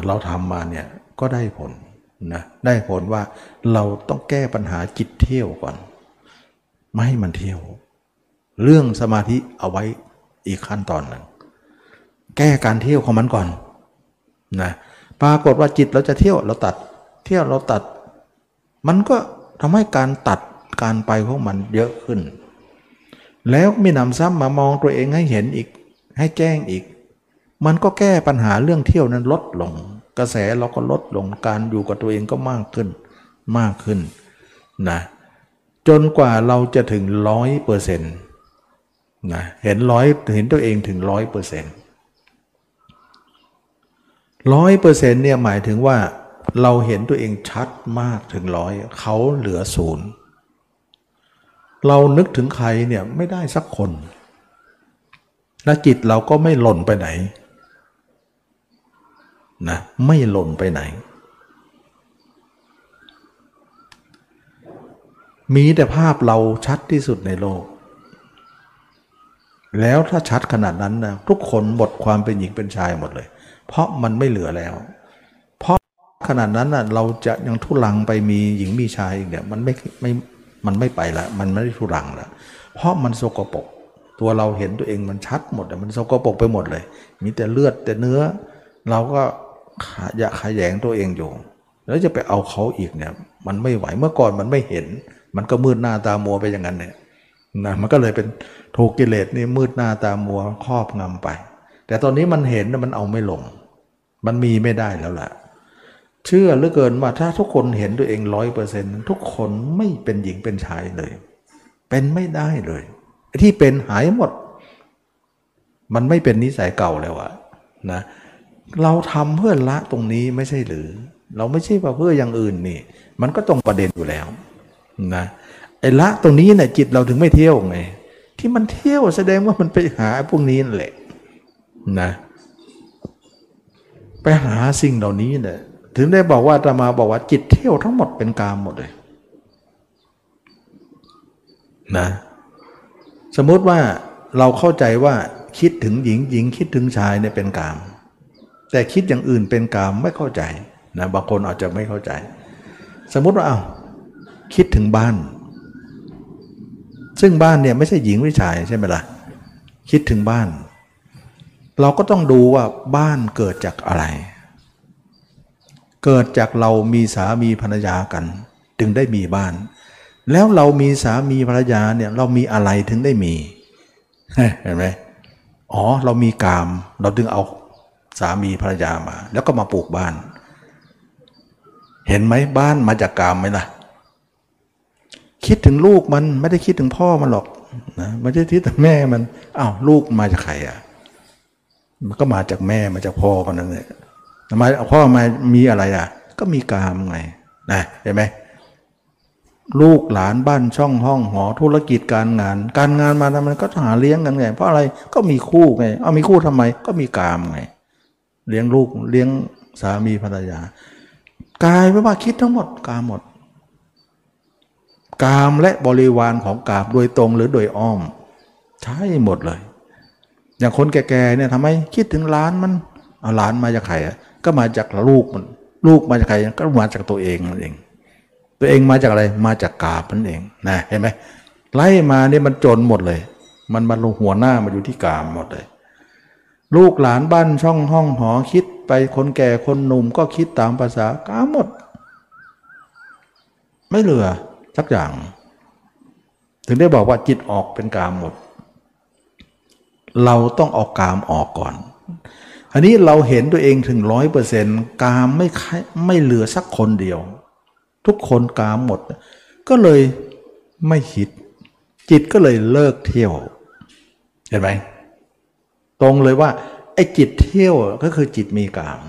เราทำมาเนี่ยก็ได้ผลนะได้ผลว่าเราต้องแก้ปัญหาจิตเที่ยวก่อน ไม่ให้มันเที่ยว เรื่องสมาธิเอาไว้อีกขั้นตอนหนึ่ง แก้การเที่ยวของมันก่อนนะปรากฏว่าจิตเราจะเที่ยวเราตัด เที่ยวเราตัด มันก็ทำให้การตัดการไปของมันเยอะขึ้น แล้วมีนำซ้ำมามองตัวเองให้เห็นอีก ให้แจ้งอีก มันก็แก้ปัญหาเรื่องเที่ยวนั้นลดลง กระแสเราก็ลดลงการอยู่กับตัวเองก็มากขึ้น มากขึ้นนะจนกว่าเราจะถึงร้อยเปอร์เซ็นต์นะเห็นร้อยเห็นตัวเองถึงร้อยเปอร์เซ็นต์ ร้อยเปอร์เซ็นต์เนี่ยหมายถึงว่าเราเห็นตัวเองชัดมากถึงร้อยเขาเหลือศูนย์เรานึกถึงใครเนี่ยไม่ได้สักคน และจิตเราก็ไม่หล่นไปไหนนะไม่หล่นไปไหน มีแต่ภาพเราชัดที่สุดในโลก แล้วถ้าชัดขนาดนั้นนะทุกคนหมดความเป็นหญิงเป็นชายหมดเลย เพราะมันไม่เหลือแล้ว เพราะขนาดนั้นนะเราจะยังทุลังไปมีหญิงมีชายเนี่ยมันไม่ไม่มันไม่ไปละมันไม่ได้ทุรังละเพราะมันโสกปรกตัวเราเห็นตัวเองมันชัดหมดมันโสกปรกไปหมดเลย มีแต่เลือดแต่เนื้อ เราก็อยากขยงตัวเองอยู่ แล้วจะไปเอาเขาอีกเนี่ย มันไม่ไหวเมื่อก่อนมันไม่เห็น มันก็มืดหน้าตามัวไปอย่างนั้นเนี่ยนะมันก็เลยเป็น ถูกกิเลสนี่มืดหน้าตามัวครอบงำไป แต่ตอนนี้มันเห็นมันเอาไม่ลง มันมีไม่ได้แล้วล่ะ เชื่อเหลือเกินว่าถ้าทุกคนเห็นตัวเองร้อยเปอร์เซ็นต์ทุกคนไม่เป็นหญิงเป็นชายเลย เป็นไม่ได้เลย ที่เป็นหายหมด มันไม่เป็นนิสัยเก่าแล้วอะนะเราทำเพื่อละตรงนี้ไม่ใช่หรือ เราไม่ใช่ว่าเพื่ออย่างอื่นนี่ มันก็ตรงประเด็นอยู่แล้วนะไอ้ละตรงนี้เนี่ยจิตเราถึงไม่เที่ยวไง ที่มันเที่ยวแสดงว่ามันไปหาพวกนี้นั่นแหละนะ ไปหาสิ่งเหล่านี้เนี่ยถึงได้บอกว่าตมาบอกว่าจิตเที่ยวทั้งหมดเป็นกามหมดเลยนะสมมุติว่าเราเข้าใจว่าคิดถึงหญิงหญิงคิดถึงชายเนี่ยเป็นกาม แต่คิดอย่างอื่นเป็นกามไม่เข้าใจนะบางคนอาจจะไม่เข้าใจ สมมุติว่าเอา้าคิดถึงบ้าน ซึ่งบ้านเนี่ยไม่ใช่หญิงไม่ชายใช่ไหมละ่ะคิดถึงบ้าน เราก็ต้องดูว่าบ้านเกิดจากอะไร เกิดจากเรามีสามีภรรยากัน จึงได้มีบ้าน แล้วเรามีสามีภรรยาเนี่ยเรามีอะไรถึงได้มีเห็นไหมอ๋อเรามีกาม เราจึงเอาสามีภรรยามา แล้วก็มาปลูกบ้าน เห็นไหมบ้านมาจากกามไหมล่ะ คิดถึงลูกมันไม่ได้คิดถึงพ่อมันหรอกนะไม่ได้คิดถึงแม่มันอ้าวลูกมาจากใครอะมันก็มาจากแม่มาจากพ่อกันนั่นแหละทำไมพ่อมามีอะไรอะ ก็มีกามไงนะเห็นไหมลูกหลานบ้านช่องห้องหอธุรกิจการงาน การงานมาทำไมก็หาเลี้ยงกันไงเพราะอะไรก็มีคู่ไงเอามีคู่ทำไม ก็มีกามไง เลี้ยงลูกเลี้ยงสามีภรรยากายไม่ว่าคิดทั้งหมดกามหมด กามและบริวารของกามโดยตรงหรือโดยอ้อม ใช่หมดเลย อย่างคนแก่ๆเนี่ยทำไมคิดถึงล้านมันเอาล้านมาจากใครอะก็มาจากลูกมัน ลูกมาจากใครก็มาจากตัวเองนั่นเอง ตัวเองมาจากอะไรมาจากกาบนั่นเองนะเห็นไหมไล่มาเนี่ยมันจนหมดเลย มันมาลงหัวหน้ามาอยู่ที่กามหมดเลย ลูกหลานบ้านช่องห้องหอคิดไปคนแก่คนหนุ่มก็คิดตามภาษากามหมด ไม่เหลือ สักอย่าง ถึงได้บอกว่าจิตออกเป็นกามหมด เราต้องเอากามออกก่อน อันนี้เราเห็นตัวเองถึงร้อยเปอร์เซ็นต์กามไม่ไม่เหลือสักคนเดียว ทุกคนกามหมด ก็เลยไม่คิด จิตก็เลยเลิกเที่ยว เห็นไหมตรงเลยว่าไอ้จิตเที่ยวก็คือจิตมีกาม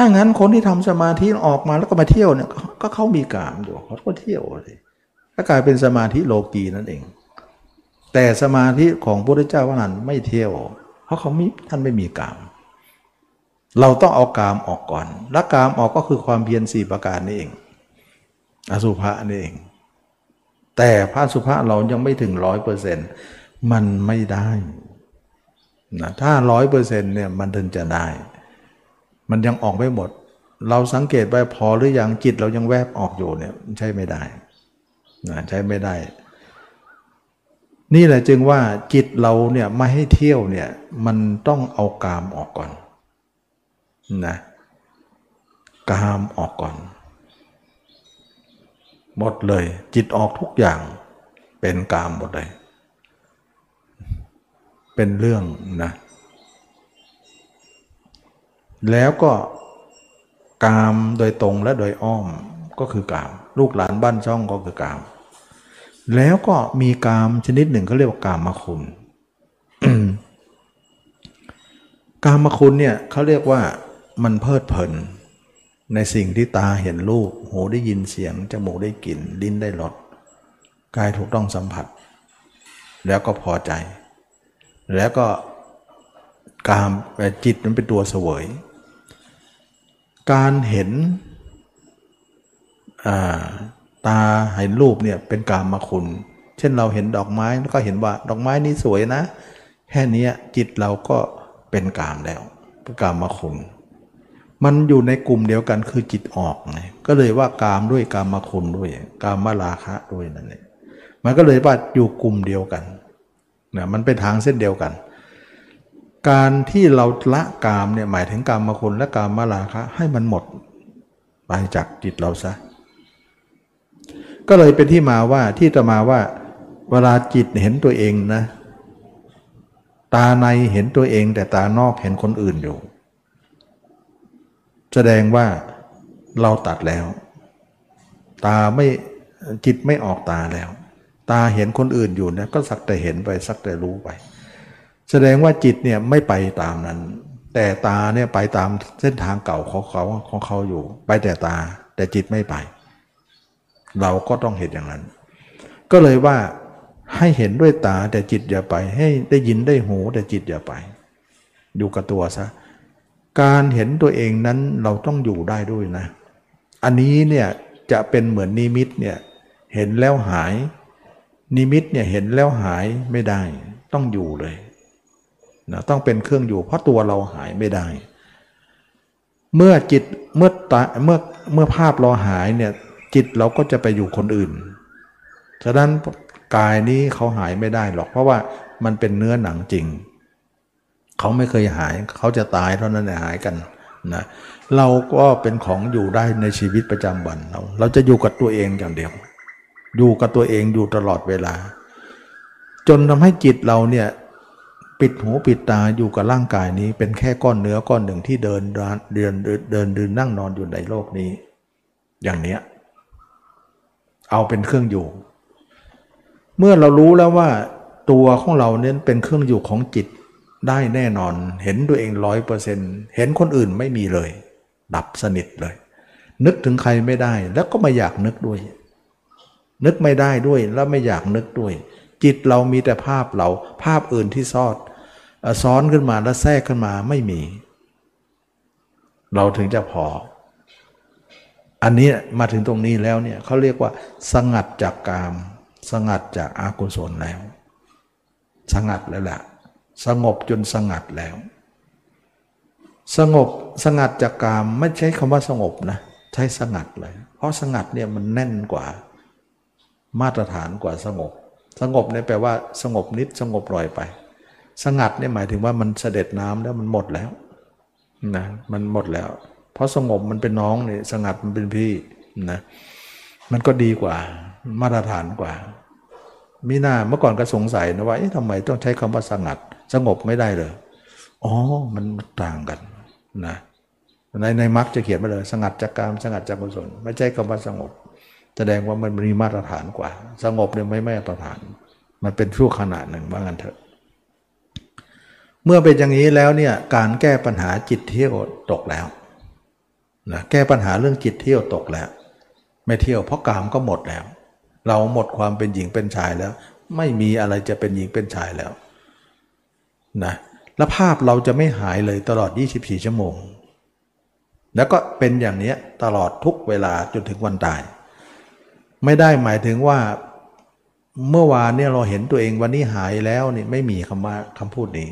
ถ้างั้นคนที่ทำสมาธิออกมาแล้วก็มาเที่ยวเนี่ยก็เขามีกามอยู่เขาก็เที่ยวเลยก็กลายเป็นสมาธิโลกีนั่นเอง แต่สมาธิของพระพุทธเจ้าว่านั้นไม่เที่ยว เพราะเขาไม่ท่านไม่มีกาม เราต้องเอากามออกก่อน และกามออกก็คือความเพียรสี่ประการนี่เอง อสุภะนี่เอง แต่พระสุภะเรายังไม่ถึงร้อยเปอร์เซ็นต์มันไม่ได้นะถ้าร้อยเปอร์เซ็นต์เนี่ยมันถึงจะได้ มันยังออกไม่หมด เราสังเกตไปพอหรือยังจิตเรายังแวบออกอยู่เนี่ยใช่ไม่ได้นะใช้ไม่ได้ นี่แหละจึงว่าจิตเราเนี่ยไม่ให้เที่ยวเนี่ยมันต้องเอากามออกก่อนนะกามออกก่อน หมดเลย จิตออกทุกอย่างเป็นกามหมดเลย เป็นเรื่องนะ แล้วก็กามโดยตรงและโดยอ้อมก็คือกาม ลูกหลานบ้านช่องก็คือกาม แล้วก็มีกามชนิดหนึ่งเขาเรียกว่ากามมาคุณกามมาคุณเนี่ยเขาเรียกว่ามันเพลิดเพลิน ในสิ่งที่ตาเห็นรูปหูได้ยินเสียง จมูกได้กลิ่น ลิ้นได้รสกายถูกต้องสัมผัส แล้วก็พอใจ แล้วก็กามจิตมันเป็นตัวเสวย การเห็นตาเห็นรูปเนี่ยเป็นกามมาคุณ เช่นเราเห็นดอกไม้แล้วก็เห็นว่าดอกไม้นี้สวยนะ แค่นี้จิตเราก็เป็นกามแล้วเป็นกามมาคุณ มันอยู่ในกลุ่มเดียวกันคือจิตออกไงก็เลยว่ากามด้วยกามมาคุณด้วยกามมาราคะด้วยนั่นเองมันก็เลยว่าอยู่กลุ่มเดียวกันนะมันเป็นทางเส้นเดียวกัน การที่เราละกามเนี่ยหมายถึงกามมาคุณและกามมาลาคะให้มันหมดไปจากจิตเราซะ ก็เลยเป็นที่มาว่าที่จะมาว่าเวลาจิตเห็นตัวเองนะ ตาในเห็นตัวเองแต่ตานอกเห็นคนอื่นอยู่ แสดงว่าเราตัดแล้ว ตาไม่จิตไม่ออกตาแล้ว ตาเห็นคนอื่นอยู่เนี่ยก็สักแต่เห็นไปสักแต่รู้ไป แสดงว่าจิตเนี่ยไม่ไปตามนั้น แต่ตาเนี่ยไปตามเส้นทางเก่าของเขาของเขาอยู่ ไปแต่ตาแต่จิตไม่ไป เราก็ต้องเห็นอย่างนั้น ก็เลยว่าให้เห็นด้วยตาแต่จิตอย่าไป ให้ได้ยินได้หูแต่จิตอย่าไป อยู่กับตัวซะการเห็นตัวเองนั้นเราต้องอยู่ได้ด้วยนะ อันนี้เนี่ยจะเป็นเหมือนนิมิตเนี่ยเห็นแล้วหาย นิมิตเนี่ยเห็นแล้วหายไม่ได้ ต้องอยู่เลย นะต้องเป็นเครื่องอยู่ เพราะตัวเราหายไม่ได้ เมื่อจิตเมื่อตาเมื่อเมื่อภาพเราหายเนี่ยจิตเราก็จะไปอยู่คนอื่น ฉะนั้นกายนี้เขาหายไม่ได้หรอก เพราะว่ามันเป็นเนื้อหนังจริง เขาไม่เคยหาย เขาจะตายเท่านั้นแหละหายกันนะเราก็เป็นของอยู่ได้ในชีวิตประจำวันเรา เราจะอยู่กับตัวเองอย่างเดียว อยู่กับตัวเองอยู่ตลอดเวลา จนทำให้จิตเราเนี่ย ปิดหูปิดตาอยู่กับร่างกายนี้ เป็นแค่ก้อนเนื้อก้อนหนึ่งที่เดินเดินเดินเดินนนั่งนอนอยู่ในโลกนี้ อย่างเนี้ยเอาเป็นเครื่องอยู่ เมื่อเรารู้แล้วว่าตัวของเราเน้นเป็นเครื่องอยู่ของจิตได้แน่นอน เห็นตัวเองร้อยเปอร์เซ็นต์เห็นคนอื่นไม่มีเลย ดับสนิทเลย นึกถึงใครไม่ได้ แล้วก็ไม่อยากนึกด้วย นึกไม่ได้ด้วยแล้วไม่อยากนึกด้วย จิตเรามีแต่ภาพเรา ภาพอื่นที่ซอด ซ้อนขึ้นมาแล้วแทรกขึ้นมาไม่มี เราถึงจะพอ อันนี้มาถึงตรงนี้แล้วเนี่ยเขาเรียกว่า สงัดจากกาม สงัดจากอากุศลแล้ว สงัดแล้วแหละสงบจนสงัดแล้ว สงบสงัดจากกามไม่ใช้คำว่าสงบนะใช้สงัดเลย เพราะสงัดเนี่ยมันแน่นกว่า มาตรฐานกว่าสงบ สงบเนี่ยแปลว่า สงบนิดสงบลอยไป สงัดเนี่ยหมายถึงว่ามันเสด็จน้ำแล้วมันหมดแล้วนะมันหมดแล้ว เพราะสงบมันเป็นน้องเนี่ยสงัดมันเป็นพี่นะมันก็ดีกว่ามาตรฐานกว่ามีหน้าเมื่อก่อนก็สงสัยนะว่าทำไมต้องใช้คำว่าสงัด สงบไม่ได้เลยอ๋อมันต่างกันนะในในมรรคจะเขียนมาเลย สงัดจากกามสงัดจากกุศลไม่ใช่คำว่าสงบ แสดงว่ามันมีมาตรฐานกว่า สงบเนี่ยไม่ไม่มาตรฐาน มันเป็นชั่วขนาดหนึ่งว่างั้นเถอะ เมื่อเป็นอย่างนี้แล้วเนี่ยการแก้ปัญหาจิตเที่ยวตกแล้วนะแก้ปัญหาเรื่องจิตเที่ยวตกแล้ว ไม่เที่ยวเพราะกามก็หมดแล้ว เราหมดความเป็นหญิงเป็นชายแล้ว ไม่มีอะไรจะเป็นหญิงเป็นชายแล้วนะและภาพเราจะไม่หายเลยตลอด 24 ชั่วโมง แล้วก็เป็นอย่างนี้ตลอดทุกเวลาจนถึงวันตาย ไม่ได้หมายถึงว่าเมื่อวานเนี่ยเราเห็นตัวเองวันนี้หายแล้วนี่ไม่มีคำว่าคำพูดนี้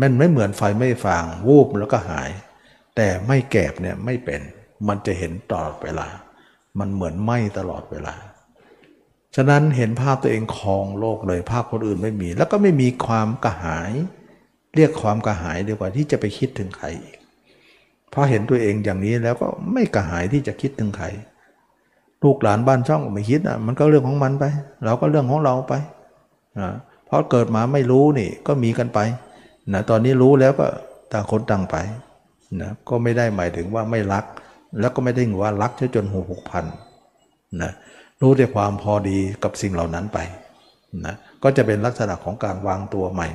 มันไม่เหมือนไฟไม่ฟาง วูบแล้วก็หาย แต่ไม่แกบเนี่ยไม่เป็น มันจะเห็นตลอดเวลา มันเหมือนไหมตลอดเวลา ฉะนั้นเห็นภาพตัวเองคลองโลกเลยภาพคนอื่นไม่มี แล้วก็ไม่มีความกระหาย เรียกความกระหายดีกว่าที่จะไปคิดถึงใครอีกพอเห็นตัวเองอย่างนี้แล้วก็ไม่กระหายที่จะคิดถึงใครลูกหลานบ้านช่องไม่คิดอะมันก็เรื่องของมันไป เราก็เรื่องของเราไปนะเพราะเกิดมาไม่รู้นี่ก็มีกันไป นะตอนนี้รู้แล้วก็ต่างคนต่างไปนะก็ไม่ได้หมายถึงว่าไม่รัก แล้วก็ไม่ได้ว่ารักจนหูหกพันนะรู้แต่ความพอดีกับสิ่งเหล่านั้นไปนะก็จะเป็นลักษณะของการวางตัวใหม่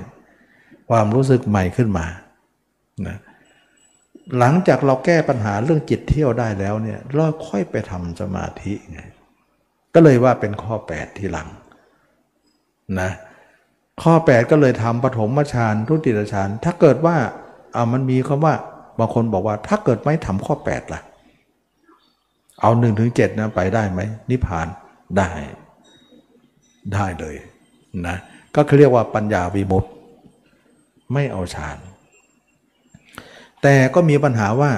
ความรู้สึกใหม่ขึ้นมานะหลังจากเราแก้ปัญหาเรื่องจิตเที่ยวได้แล้วเนี่ยเราค่อยไปทำสมาธิไงก็เลยว่าเป็นข้อ 8 ที่หลังนะ ข้อ 8 ก็เลยทำปฐมฌานทุติยฌานถ้าเกิดว่าเอามันมีคำว่าบางคนบอกว่าถ้าเกิดไม่ทำข้อ 8 ล่ะ เอา1นถึงเนะไปได้ไหมนิพพานได้ได้เลยนะก็คือเรียกว่าปัญญาวิมุตต์ไม่เอาฌาน แต่ก็มีปัญหาว่า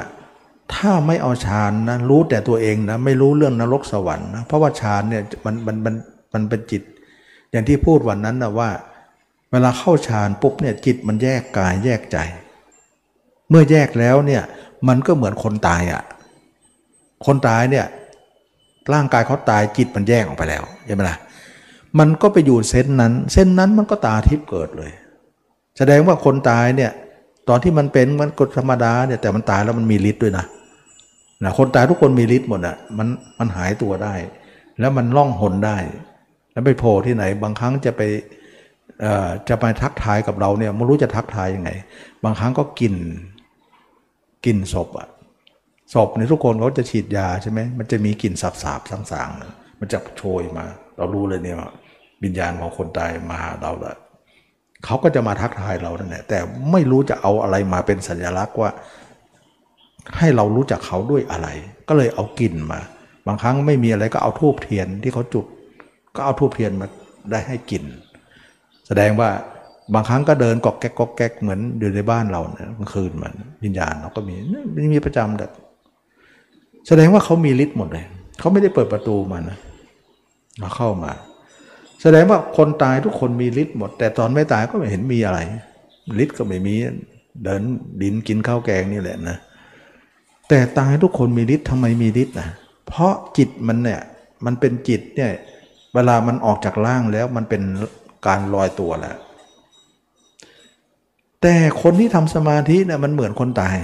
ถ้าไม่เอาฌานนะรู้แต่ตัวเองนะไม่รู้เรื่องนรกสวรรค์นะเพราะว่าฌานเนี่ยมันมันมันมันเป็นจิต อย่างที่พูดวันนั้นนะว่า เวลาเข้าฌานปุ๊บเนี่ยจิตมันแยกกายแยกใจ เมื่อแยกแล้วเนี่ยมันก็เหมือนคนตายอะ่ะคนตายเนี่ยร่างกายเขาตายจิตมันแยกออกไปแล้วใช่ไหมล่ะมันก็ไปอยู่เส้นนั้น เส้นนั้นมันก็ตาทิพย์เกิดเลย แสดงว่าคนตายเนี่ยตอนที่มันเป็นมันกฎธรรมดาเนี่ยแต่มันตายแล้วมันมีฤทธิ์ด้วยนะนะคนตายทุกคนมีฤทธิ์หมดอะมันมันหายตัวได้ แล้วมันล่องหนได้ แล้วไปโผล่ที่ไหนบางครั้งจะไป จะไปทักทายกับเราเนี่ยไม่รู้จะทักทายยังไง บางครั้งก็กินกินศพอะศพในทุกคนเขาจะฉีดยาใช่ไหมมันจะมีกลิ่นสาบๆสางๆมันจะโชยมา เรารู้เลยเนี่ยวิญญาณของคนตายมาหาเราล้วเขาก็จะมาทักทายเรานั่นแหละแต่ไม่รู้จะเอาอะไรมาเป็นสัญลักษณ์ว่า ให้เรารู้จักเขาด้วยอะไร ก็เลยเอากลิ่นมา บางครั้งไม่มีอะไรก็เอาทูบเทียนที่เขาจุด ก็เอาทูบเทียนมาได้ให้กลิ่น แสดงว่าบางครั้งก็เดินกอกแก๊กกอกแก๊กเหมือนอยู่ในบ้านเราเนี่ยกลางคืนมันวิญญาณเราก็มีมันมีประจำแต่แสดงว่าเขามีฤทธิ์หมดเลยเขาไม่ได้เปิดประตูมานะมาเข้ามา แสดงว่าคนตายทุกคนมีฤทธิ์หมด แต่ตอนไม่ตายก็ไม่เห็นมีอะไรฤทธิ์ก็ไม่มีเดินดินกินข้าวแกงนี่แหละนะแต่ตายทุกคนมีฤทธิ์ทำไมมีฤทธิ์นะเพราะจิตมันเนี่ยมันเป็นจิตเนี่ยเวลามันออกจากร่างแล้วมันเป็น การลอยตัวแล้วแต่คนที่ทำสมาธิเนี่ยมันเหมือนคนตาย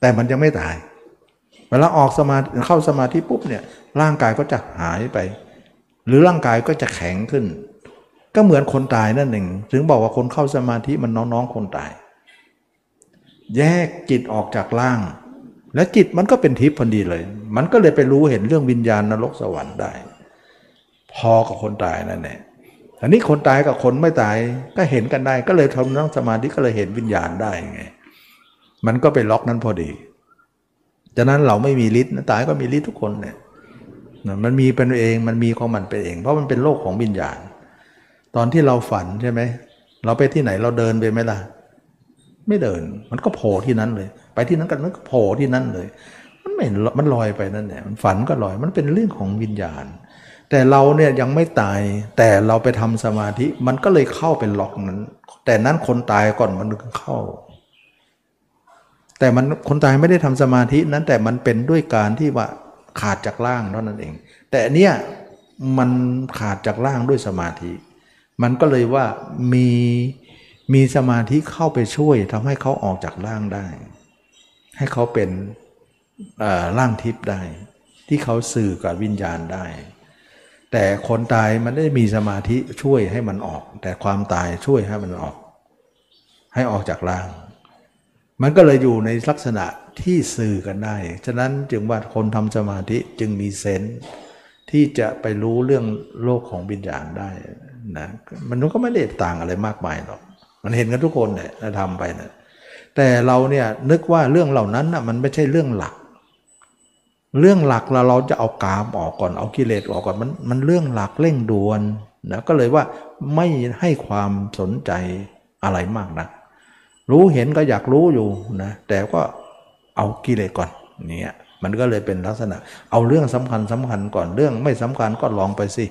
แต่มันยังไม่ตาย เวลาออกสมาเข้าสมาธิปุ๊บเนี่ย ร่างกายก็จะหายไป หรือร่างกายก็จะแข็งขึ้น ก็เหมือนคนตายนั่นเองถึงบอกว่าคนเข้าสมาธิมันน้องๆคนตาย แยกจิตออกจากร่าง และจิตมันก็เป็นทิพย์พอดีเลย มันก็เลยไปรู้เห็นเรื่องวิญญาณนรกสวรรค์ได้ พอกับคนตายนั่นแหละ อันนี้คนตายกับคนไม่ตายก็เห็นกันได้ ก็เลยทำนั่งสมาธิก็เลยเห็นวิญญาณได้ไง มันก็ไปล็อกนั้นพอดีจากนั้นเราไม่มีฤทธิ์ตายก็มีฤทธิ์ทุกคนเนี่ยมันมีเป็นเองมันมีของมันเป็นเอง เพราะมันเป็นโลกของวิญญาณ ตอนที่เราฝันใช่ไหมเราไปที่ไหนเราเดินไปไหมล่ะ ไม่เดิน มันก็โผล่ที่นั้นเลย ไปที่นั้นกันมันก็โผล่ที่นั่นเลย มันไม่มันลอยไปนั่นแหละมันฝันก็ลอยมันเป็นเรื่องของวิญญาณ แต่เราเนี่ยยังไม่ตายแต่เราไปทำสมาธิมันก็เลยเข้าเป็นล็อกนั้น แต่นั้นคนตายก่อนมันเข้า แต่มันคนตายไม่ได้ทำสมาธินั้นแต่มันเป็นด้วยการที่ว่าขาดจากร่างเท่านั้นเอง แต่เนี้ยมันขาดจากร่างด้วยสมาธิ มันก็เลยว่ามีมีสมาธิเข้าไปช่วยทำให้เขาออกจากร่างได้ ให้เขาเป็นร่างทิพย์ได้ ที่เขาสื่อกับวิญญาณได้ แต่คนตายมันได้มีสมาธิช่วยให้มันออก แต่ความตายช่วยให้มันออก ให้ออกจากร่าง มันก็เลยอยู่ในลักษณะที่สื่อกันได้ ฉะนั้นจึงว่าคนทำสมาธิจึงมีเซนส์ที่จะไปรู้เรื่องโลกของวิญญาณได้นะมันก็ไม่ได้ต่างอะไรมากมายหรอก มันเห็นกันทุกคนเนี่ยทำไปนะแต่เราเนี่ยนึกว่าเรื่องเหล่านั้นนะมันไม่ใช่เรื่องหลัก เรื่องหลักเราเราจะเอากามออกก่อนเอากิเลสออกก่อนมันมันเรื่องหลักเร่งด่วนนะก็เลยว่าไม่ให้ความสนใจอะไรมากนะรู้เห็นก็อยากรู้อยู่นะแต่ก็เอากิเลสก่อนเนี่ยมันก็เลยเป็นลักษณะ เอาเรื่องสำคัญสำคัญก่อนเรื่องไม่สำคัญก็ลองไปสิ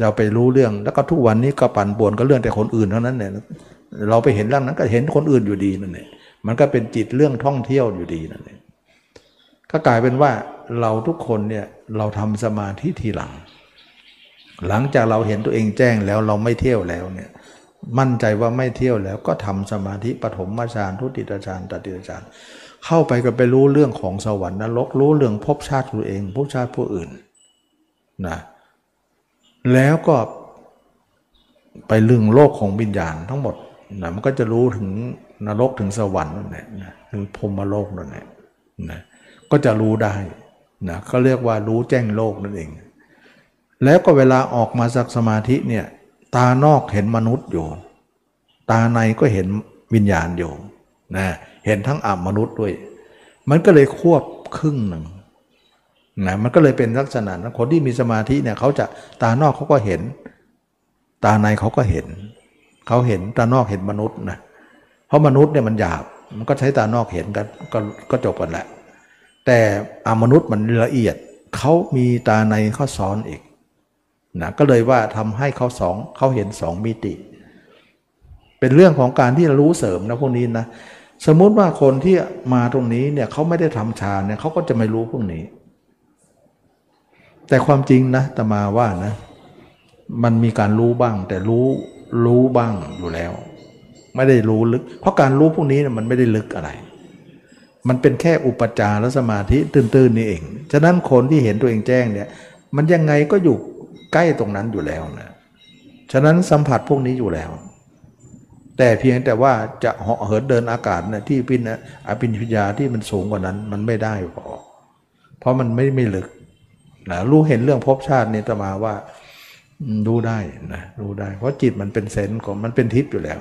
เราไปรู้เรื่องแล้วก็ทุกวันนี้ก็ปั่นป่วนก็เรื่องแต่คนอื่นเท่านั้นเนี่ยเราไปเห็นเรื่องนั้นก็เห็นคนอื่นอยู่ดีนั่นเองมันก็เป็นจิตเรื่องท่องเที่ยวอยู่ดีนั่นเองก็กลายเป็นว่า เราทุกคนเนี่ยเราทำสมาธิทีหลัง หลังจากเราเห็นตัวเองแจ้งแล้วเราไม่เที่ยวแล้วเนี่ยมั่นใจว่าไม่เที่ยวแล้วก็ทำสมาธิปฐมฌานทุติยฌานตติยฌานเข้าไปก็ไปรู้เรื่องของสวรรค์นรกรู้เรื่องภพชาติตัวเองภพชาติผู้อื่นนะแล้วก็ไปเรื่องโลกของวิญญาณทั้งหมดนะมันก็จะรู้ถึงนรกถึงสวรรค์นั่นแหละนะถึงพรมโลกนั่นแหละนะก็จะรู้ได้ นะเขาเรียกว่ารู้แจ้งโลกนั่นเอง แล้วก็เวลาออกมาจากสมาธิเนี่ยตานอกเห็นมนุษย์อยู่ ตาในก็เห็นวิญญาณอยู่นะเห็นทั้งอัมนุษย์ด้วย มันก็เลยควบครึ่งหนึ่งนะมันก็เลยเป็นลักษณะนะคนที่มีสมาธิเนี่ยเขาจะตานอกเขาก็เห็น ตาในเขาก็เห็น เขาเห็นตานอกเห็นมนุษย์นะเพราะมนุษย์เนี่ยมันหยาบมันก็ใช้ตานอกเห็นกันก็ก็จบกันแหละ แต่อมนุษย์มันละเอียดเขามีตาในเขาซ้อนอีกนะก็เลยว่าทำให้เขาสองเขาเห็นสองมิติ เป็นเรื่องของการที่รู้เสริมนะพวกนี้นะสมมุติว่าคนที่มาตรงนี้เนี่ยเขาไม่ได้ทำฌานเนี่ยเขาก็จะไม่รู้พวกนี้ แต่ความจริงนะตมาว่านะ มันมีการรู้บ้าง แต่รู้รู้บ้างอยู่แล้ว ไม่ได้รู้ลึก เพราะการรู้พวกนี้นะมันไม่ได้ลึกอะไร มันเป็นแค่อุปจารและสมาธิตื้นๆนี่เอง ฉะนั้นคนที่เห็นตัวเองแจ้งเนี่ย มันยังไงก็อยู่ใกล้ตรงนั้นอยู่แล้วนะ ฉะนั้นสัมผัสพวกนี้อยู่แล้ว แต่เพียงแต่ว่าจะเหาะเหินเดินอากาศนะที่ปินอภิญญาที่มันสูงกว่านั้น มันไม่ได้พอ เพราะมันไม่ไม่ลึกนะรู้เห็นเรื่องภพชาติเนี่ยตมาว่ารู้ได้นะรู้ได้ เพราะจิตมันเป็นเซนส์ของมันเป็นทิพย์อยู่แล้ว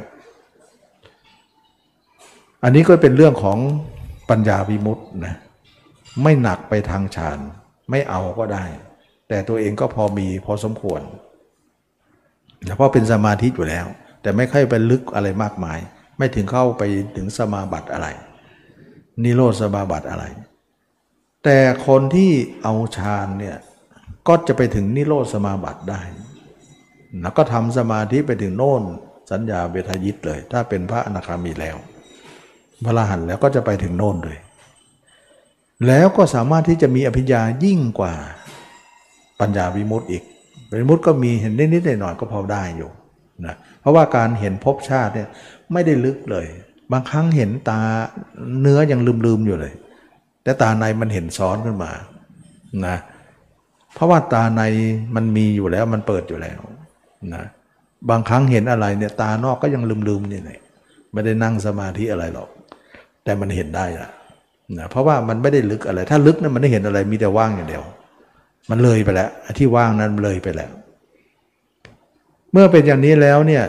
อันนี้ก็เป็นเรื่องของ ปัญญาวิมุตต์นะไม่หนักไปทางฌานไม่เอาก็ได้ แต่ตัวเองก็พอมีพอสมควรเพราะเป็นสมาธิอยู่แล้ว แต่ไม่ค่อยไปลึกอะไรมากมาย ไม่ถึงเข้าไปถึงสมาบัติอะไร นิโรธสมาบัติอะไร แต่คนที่เอาฌานเนี่ยก็จะไปถึงนิโรธสมาบัติได้ แล้วก็ทำสมาธิไปถึงโน่นสัญญาเวทยิตเลย ถ้าเป็นพระอนาคามีแล้ว พระอรหันต์แล้วก็จะไปถึงโน่นเลย แล้วก็สามารถที่จะมีอภิญญายิ่งกว่าปัญญาวิมุตติอีกวิมุตติก็มีเห็นนิดๆหน่อยๆก็พอได้อยู่นะเพราะว่าการเห็นภพชาติเนี่ยไม่ได้ลึกเลย บางครั้งเห็นตาเนื้อยังลืมๆอยู่เลย แต่ตาในมันเห็นซ้อนขึ้นมานะเพราะว่าตาในมันมีอยู่แล้วมันเปิดอยู่แล้วนะบางครั้งเห็นอะไรเนี่ยตานอกก็ยังลืมๆนี่แหละไม่ได้นั่งสมาธิอะไรหรอก แต่มันเห็นได้ละนะเพราะว่ามันไม่ได้ลึกอะไร ถ้าลึกนั้นมันไม่เห็นอะไรมีแต่ว่างอย่างเดียว มันเลยไปแล้วที่ว่างนั้นเลยไปแล้ว เมื่อเป็นอย่างนี้แล้วเนี่ย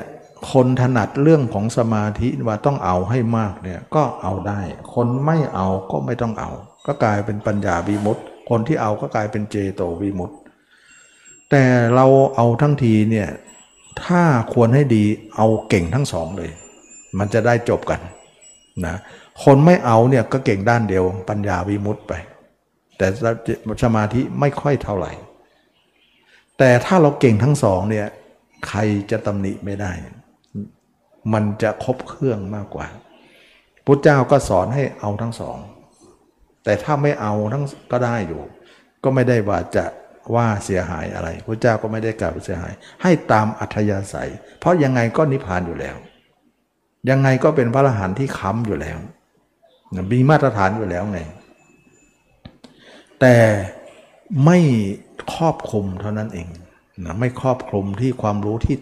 คนถนัดเรื่องของสมาธิว่าต้องเอาให้มากเนี่ยก็เอาได้ คนไม่เอาก็ไม่ต้องเอา ก็กลายเป็นปัญญาวิมุตติคนที่เอาก็กลายเป็นเจโตวิมุตต์แต่เราเอาทั้งทีเนี่ยถ้าควรให้ดีเอาเก่งทั้งสองเลย มันจะได้จบกันนะ คนไม่เอาเนี่ยก็เก่งด้านเดียว ปัญญาวิมุตต์ไป แต่สมาธิไม่ค่อยเท่าไหร่ แต่ถ้าเราเก่งทั้งสองเนี่ยใครจะตำหนิไม่ได้ มันจะครบเครื่องมากกว่าพุทธเจ้าก็สอนให้เอาทั้งสอง แต่ถ้าไม่เอาทั้งก็ได้อยู่ ก็ไม่ได้ว่าจะว่าเสียหายอะไรพระเจ้าก็ไม่ได้กล่าวเสียหาย ให้ตามอัธยาศัย เพราะยังไงก็นิพพานอยู่แล้ว ยังไงก็เป็นพระอรหันต์ที่ค้ำอยู่แล้ว มีมาตรฐานอยู่แล้วไง แต่ไม่ครอบคลุมเท่านั้นเองนะไม่ครอบคลุมที่ความรู้ที่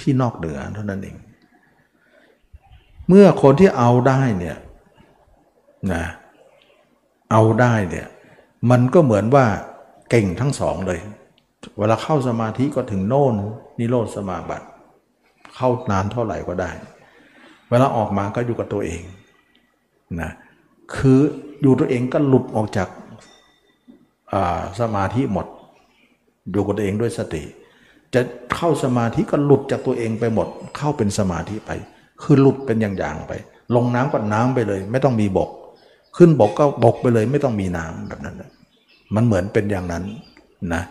ที่นอกเหนือเท่านั้นเอง เมื่อคนที่เอาได้เนี่ยนะเอาได้เนี่ยมันก็เหมือนว่าเก่งทั้งสองเลย เวลาเข้าสมาธิก็ถึงโน่นนิโรธสมาบัติ เข้านานเท่าไหร่ก็ได้ เวลาออกมาก็อยู่กับตัวเอง นะคืออยู่ตัวเองก็หลุดออกจากสมาธิหมด อยู่กับตัวเองด้วยสติ จะเข้าสมาธิก็หลุดจากตัวเองไปหมด เข้าเป็นสมาธิไป คือหลุดเป็นอย่างๆไป ลงน้ำก็น้ำไปเลย ไม่ต้องมีบก ขึ้นบกก็บกไปเลย ไม่ต้องมีน้ำแบบนั้น มันเหมือนเป็นอย่างนั้นนะ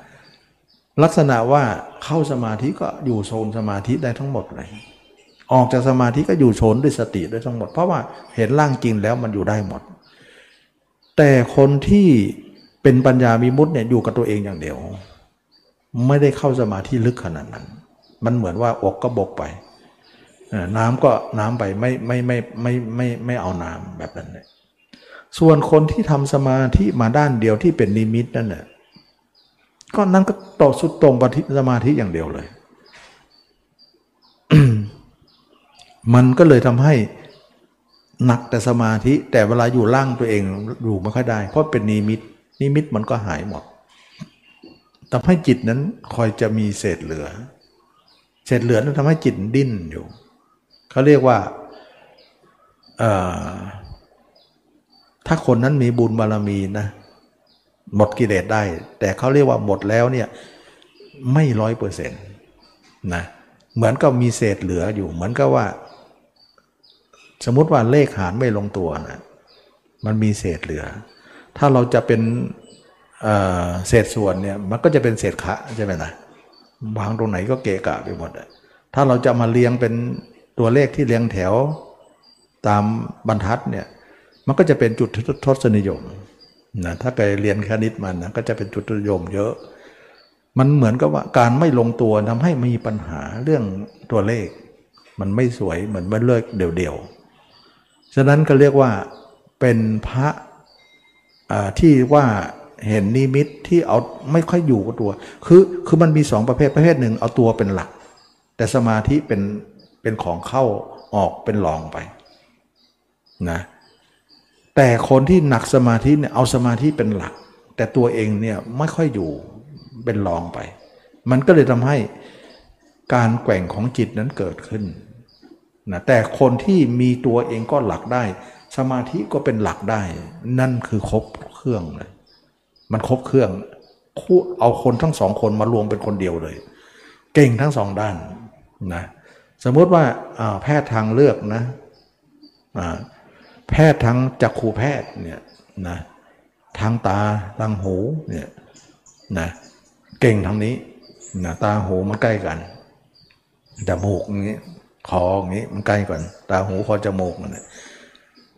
ลักษณะว่าเข้าสมาธิก็อยู่โซนสมาธิได้ทั้งหมดเลย ออกจากสมาธิก็อยู่โซนด้วยสติด้วยทั้งหมด เพราะว่าเห็นร่างจริงแล้วมันอยู่ได้หมด แต่คนที่เป็นปัญญามีมุตเนี่ยอยู่กับตัวเองอย่างเดียว ไม่ได้เข้าสมาธิลึกขนาดนั้น มันเหมือนว่าอกก็บกไป น้ำก็น้ำไปไม่ไม่ไม่ไม่ไม่ไม่เอาน้ำแบบนั้นเลยส่วนคนที่ทำสมาธิมาด้านเดียวที่เป็นนิมิตนั่นน่ะก็นั่นก็ต่อสุดตรงปฏิสมาธิอย่างเดียวเลย มันก็เลยทำให้หนักแต่สมาธิ แต่เวลาอยู่ล่างตัวเองอยู่ไม่ค่อยได้ เพราะเป็นนิมิต นิมิตมันก็หายหมดทำให้จิตนั้นคอยจะมีเศษเหลือ เศษเหลือนั้นทำให้จิตดิ้นอยู่เขาเรียกว่าถ้าคนนั้นมีบุญบารมีนะหมดกิเลสได้ แต่เขาเรียกว่าหมดแล้วเนี่ยไม่ร้อยเปอร์เซ็นต์นะเหมือนกับมีเศษเหลืออยู่ เหมือนกับว่า สมมติว่าเลขหารไม่ลงตัวนะมันมีเศษเหลือ ถ้าเราจะเป็นเศษส่วนเนี่ยมันก็จะเป็นเศษคะใช่ไหมนะวางตรงไหนก็เกะกะไปหมดถ้าเราจะมาเรียงเป็นตัวเลขที่เรียงแถวตามบรรทัดเนี่ยมันก็จะเป็นจุดทศนิยมนะถ้าใครเรียนคณิตมันนะก็จะเป็นจุดทศนิยมเยอะ มันเหมือนกับว่าการไม่ลงตัวทำให้มีปัญหาเรื่องตัวเลข มันไม่สวยเหมือนมันเลิกเดี่ยวๆ ฉะนั้นก็เรียกว่าเป็นพระที่ว่าเห็นนิมิตที่เอาไม่ค่อยอยู่กับตัว คือคือมันมีสองประเภทประเภทหนึ่งเอาตัวเป็นหลัก แต่สมาธิเป็นเป็นของเข้าออกเป็นรองไปนะแต่คนที่หนักสมาธิเนี่ยเอาสมาธิเป็นหลัก แต่ตัวเองเนี่ยไม่ค่อยอยู่เป็นรองไป มันก็เลยทำให้การแกว่งของจิตนั้นเกิดขึ้น นะแต่คนที่มีตัวเองก็หลักได้ สมาธิก็เป็นหลักได้ นั่นคือครบเครื่องเลยมันครบเครื่องคู่เอาคนทั้งสองคนมารวมเป็นคนเดียวเลย เก่งทั้งสองด้านนะสมมติว่าแพทย์ทางเลือกนะแพทย์ทั้งจักขูแพทย์เนี่ยนะทางตาทางหูเนี่ยนะเก่งทางนี้นะตาหูมันใกล้กันจมูกอย่างนี้ คออย่างนี้มันใกล้กันตาหูคอจมูกมัน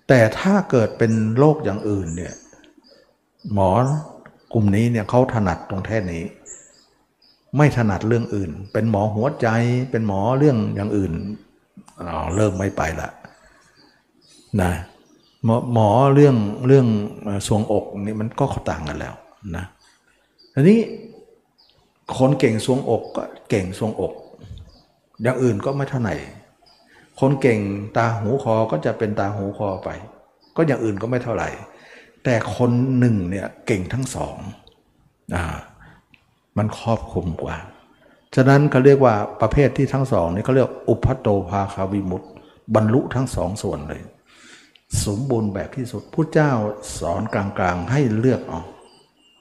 แต่ถ้าเกิดเป็นโรคอย่างอื่นเนี่ยหมอกลุ่มนี้เนี่ยเขาถนัดตรงแท่นี้ ไม่ถนัดเรื่องอื่น เป็นหมอหัวใจเป็นหมอเรื่องอย่างอื่นเริ่มไม่ไปละนะหมอหมอเรื่องเรื่องสวงอกนี่มันก็ต่างกันแล้วนะทีนี้คนเก่งสวงอกก็เก่งสวงอก อย่างอื่นก็ไม่เท่าไหร่ คนเก่งตาหูคอก็จะเป็นตาหูคอไป ก็อย่างอื่นก็ไม่เท่าไหร่ แต่คนหนึ่งเนี่ยเก่งทั้งสองอ่ามันครอบคลุมกว่า ฉะนั้นเขาเรียกว่าประเภทที่ทั้งสองนี่เขาเรียกอุพัตโตภาคาวิมุตบรรลุทั้งสองส่วนเลย สมบูรณ์แบบที่สุดพุทธเจ้าสอนกลางๆให้เลือกออก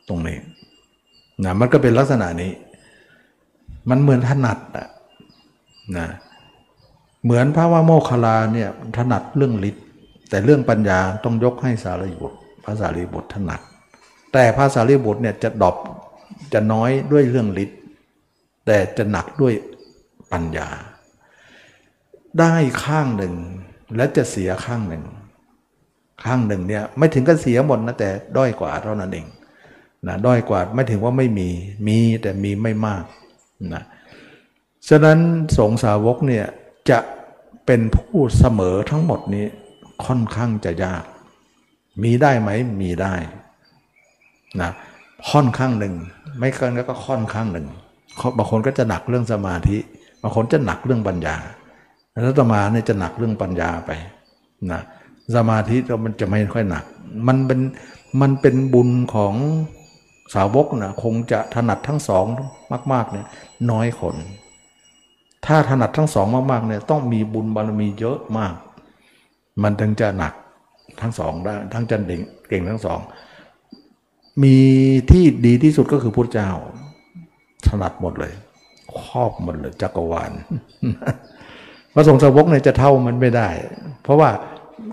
ตรงนี้นะมันก็เป็นลักษณะนี้ มันเหมือนถนัดอะนะ เหมือนพระว่าโมคคลาเนี่ยถนัดเรื่องฤทธิ์แต่เรื่องปัญญาต้องยกให้สารีบุตรพระสารีบุตรถนัด แต่พระสารีบุตรเนี่ยจะดอบจะน้อยด้วยเรื่องฤทธิ์แต่จะหนักด้วยปัญญา ได้ข้างหนึ่งและจะเสียข้างหนึ่ง ข้างหนึ่งเนี่ยไม่ถึงกับเสียหมดนะแต่ด้อยกว่าเท่านั้นเองนะด้อยกว่าไม่ถึงว่าไม่มีมีแต่มีไม่มากนะฉะนั้นสงสาวกเนี่ย จะเป็นผู้เสมอทั้งหมดนี้ค่อนข้างจะยาก มีได้ไหมมีได้นะค่อนข้างหนึ่ง ไม่เกินก็ค่อนข้างหนึ่งบางคนก็จะหนักเรื่องสมาธิบางคนจะหนักเรื่องปัญญาแล้วต่อมาเนี่ยจะหนักเรื่องปัญญาไปนะสมาธิก็มันจะไม่ค่อยหนัก มันเป็นมันเป็นบุญของสาวกนะคงจะถนัดทั้งสองมาก ๆ เนี่ยน้อยคน ถ้าถนัดทั้งสองมากๆเนี่ยต้องมีบุญบารมีเยอะมาก มันถึงจะหนักทั้งสองได้ทั้งจะเด่งเก่งทั้งสอง มีที่ดีที่สุดก็คือพุทธเจ้า ถนัดหมดเลย ครอบหมดเลยจักรวาลพระสงฆ์สาวกเนี่ยจะเท่ามันไม่ได้ เพราะว่า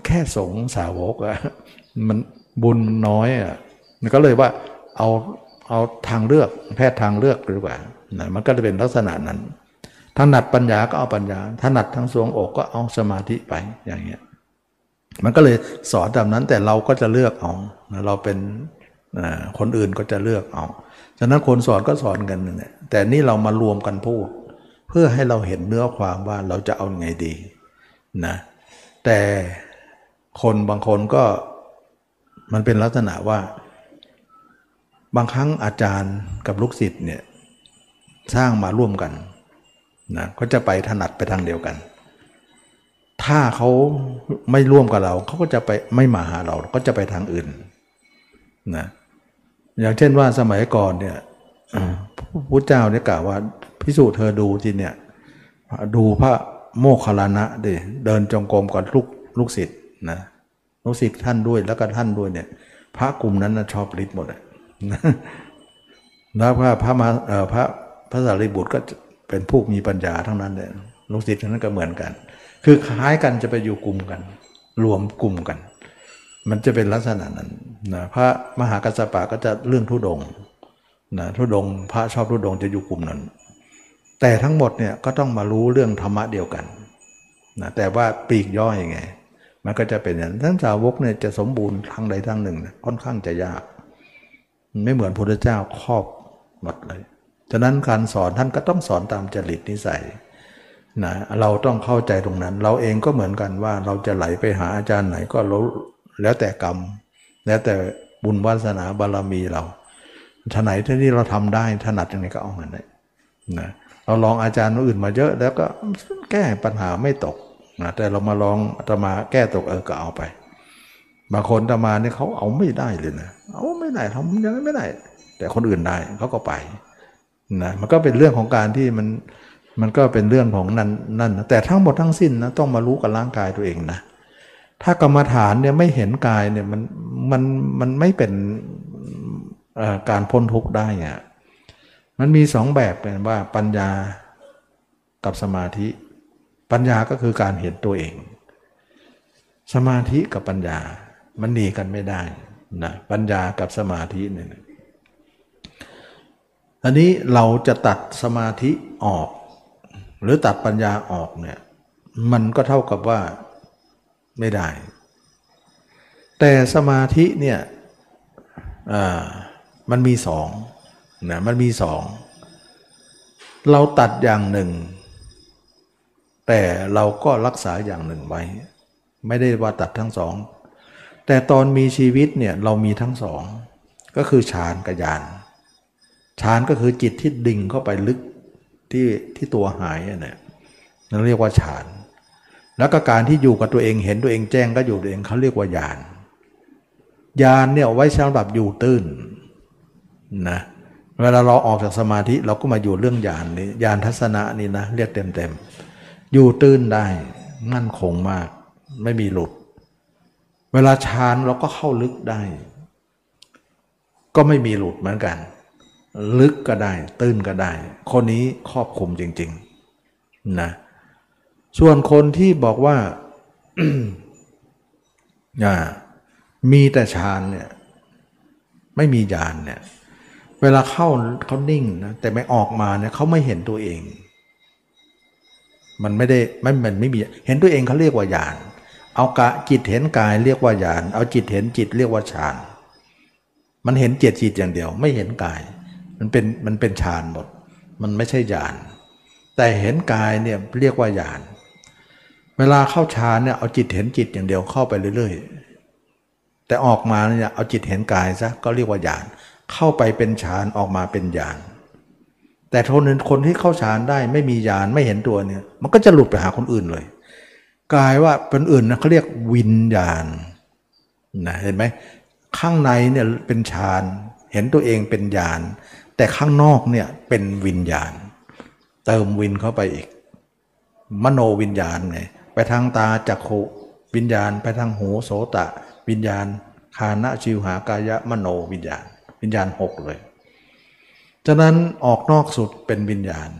แค่สงฆ์สาวกอะมันบุญน้อยอะมันก็เลยว่าเอาเอาทางเลือกแพทย์ทางเลือกหรือเปล่านะมันก็จะเป็นลักษณะนั้น ถนัดปัญญาก็เอาปัญญาถนัดทั้งสวงอกก็เอาสมาธิไปอย่างเงี้ยมันก็เลยสอนแบบนั้นแต่เราก็จะเลือกเอาเราเป็นคนอื่นก็จะเลือกเอาฉะนั้นคนสอนก็สอนกันเนี่ยแต่นี่เรามารวมกันพูด เพื่อให้เราเห็นเนื้อความว่าเราจะเอาไงดีนะแต่คนบางคนก็มันเป็นลักษณะว่า บางครั้งอาจารย์กับลูกศิษย์เนี่ยสร้างมาร่วมกัน นะก็จะไปถนัดไปทางเดียวกัน ถ้าเขาไม่ร่วมกับเราเขาก็จะไปไม่มาหาเราก็จะไปทางอื่นนะอย่างเช่นว่าสมัยก่อนเนี่ยพระเจ้าเนี่ยกล่าวว่าพิสูจน์เธอดูทีเนี่ยดูพระโมคคัลลานะดิเดินจงกรมก่อนลูกลูกศิษย์นะลูกศิษย์ท่านด้วยแล้วก็ท่านด้วยเนี่ย พระกลุ่มนั้นนะชอบฤทธิ์หมดเลยแล้วพระพระมาพระพระสารีบุตรก็ เป็นผู้มีปัญญาทั้งนั้นเลยลูกศิษย์นั้นก็เหมือนกัน คือคล้ายกันจะไปอยู่กลุ่มกัน รวมกลุ่มกัน มันจะเป็นลักษณะนั้นนะพระมหากัสสปะก็จะเรื่องทุดงนะทุดงพระชอบทุดงจะอยู่กลุ่มนั้น แต่ทั้งหมดเนี่ยก็ต้องมารู้เรื่องธรรมะเดียวกันนะแต่ว่าปีกย่อยไง มันก็จะเป็นอย่างทั้งสาวกเนี่ยจะสมบูรณ์ทางใดทางหนึ่ง ค่อนข้างจะยาก ไม่เหมือนพระพุทธเจ้าครอบหมดเลย ฉะนั้นการสอนท่านก็ต้องสอนตามจริตนิสัยนะเราต้องเข้าใจตรงนั้น เราเองก็เหมือนกันว่าเราจะไหลไปหาอาจารย์ไหนก็รู้แล้วแต่กรรม แล้วแต่บุญวาสนาบารมีเราท่าไหนที่เราทำได้ถนัดยังไงก็เอาเงินได้นะเราลองอาจารย์อื่นมาเยอะ แล้วก็แก้ปัญหาไม่ตกนะแต่เรามาลองจะมาแก้ตกเออก็เอาไปบางคนตมาเนี่ยเขาเอาไม่ได้เลยนะเอาไม่ได้ทำยังไม่ได้ แต่คนอื่นได้เขาก็ไป นะมันก็เป็นเรื่องของการที่มันมันก็เป็นเรื่องของนั่นนั่นแต่ทั้งหมดทั้งสิ้นนะต้องมารู้กับร่างกายตัวเองนะถ้ากรรมฐานเนี่ยไม่เห็นกายเนี่ยมันมันมันไม่เป็นการพ้นทุกข์ได้อะมันมีสองแบบเป็นว่าปัญญากับสมาธิ ปัญญาก็คือการเห็นตัวเอง สมาธิกับปัญญามันหนีกันไม่ได้นะปัญญากับสมาธิเนี่ย อันนี้เราจะตัดสมาธิออก หรือตัดปัญญาออกเนี่ยมันก็เท่ากับว่าไม่ได้ แต่สมาธิเนี่ยมันมีสองนะมันมีสอง เราตัดอย่างหนึ่ง แต่เราก็รักษาอย่างหนึ่งไว้ ไม่ได้ว่าตัดทั้งสอง แต่ตอนมีชีวิตเนี่ยเรามีทั้งสอง ก็คือฌานกับญาณ ฌานก็คือจิตที่ดิ่งเข้าไปลึกที่ที่ตัวหายเนี่ยนั่นเรียกว่าฌาน แล้วก็การที่อยู่กับตัวเองเห็นตัวเองแจ้งก็อยู่ตัวเองเขาเรียกว่าญาณญาณเนี่ยไว้สำหรับอยู่ตื้นนะเวลาเราออกจากสมาธิเราก็มาอยู่เรื่องญาณนี้ญาณทัศนะนี่นะเรียกเต็มๆอยู่ตื้นได้มั่นคงมาก ไม่มีหลุด เวลาฌานเราก็เข้าลึกได้ ก็ไม่มีหลุดเหมือนกัน ลึกก็ได้ ตื้นก็ได้ คนนี้ครอบคุมจริง ๆ นะ ส่วนคนที่บอกว่ามีแต่ฌานเนี่ย ไม่มีญาณเนี่ย เวลาเข้าเขานิ่งนะแต่ไม่ออกมาเนี่ยเขาไม่เห็นตัวเอง มันไม่ได้ไม่มันไม่มีเห็นตัวเองเขาเรียกว่าญาณเอากะจิตเห็นกายเรียกว่าญาณเอาจิตเห็นจิตเรียกว่าฌานมันเห็นเจตจิตอย่างเดียว ไม่เห็นกาย มันเป็นมันเป็นฌานหมด มันไม่ใช่ญาณแต่เห็นกายเนี่ยเรียกว่าญาณเวลาเข้าฌานเนี่ยเอาจิตเห็นจิตอย่างเดียวเข้าไปเรื่อยๆ แต่ออกมาเนี่ยเอาจิตเห็นกายซะก็เรียกว่าญาณเข้าไปเป็นฌานออกมาเป็นญาณแต่ทนคนที่เข้าฌานได้ไม่มีญาณไม่เห็นตัวเนี่ย มันก็จะหลุดไปหาคนอื่นเลยกายว่าเป็นอื่นนะเขาเรียกวิญญาณนะเห็นไหมข้างในเนี่ยเป็นฌานเห็นตัวเองเป็นญาณ แต่ข้างนอกเนี่ยเป็นวิญญาณ เติมวินเข้าไปอีก มโนวิญญาณไงไปทางตาจักขุวิญญาณ ไปทางหูโสตะ วิญญาณคานะชิวหากายะมโนวิญญาณ วิญญาณหกเลยฉะนั้นออกนอกสุดเป็นวิญญาณ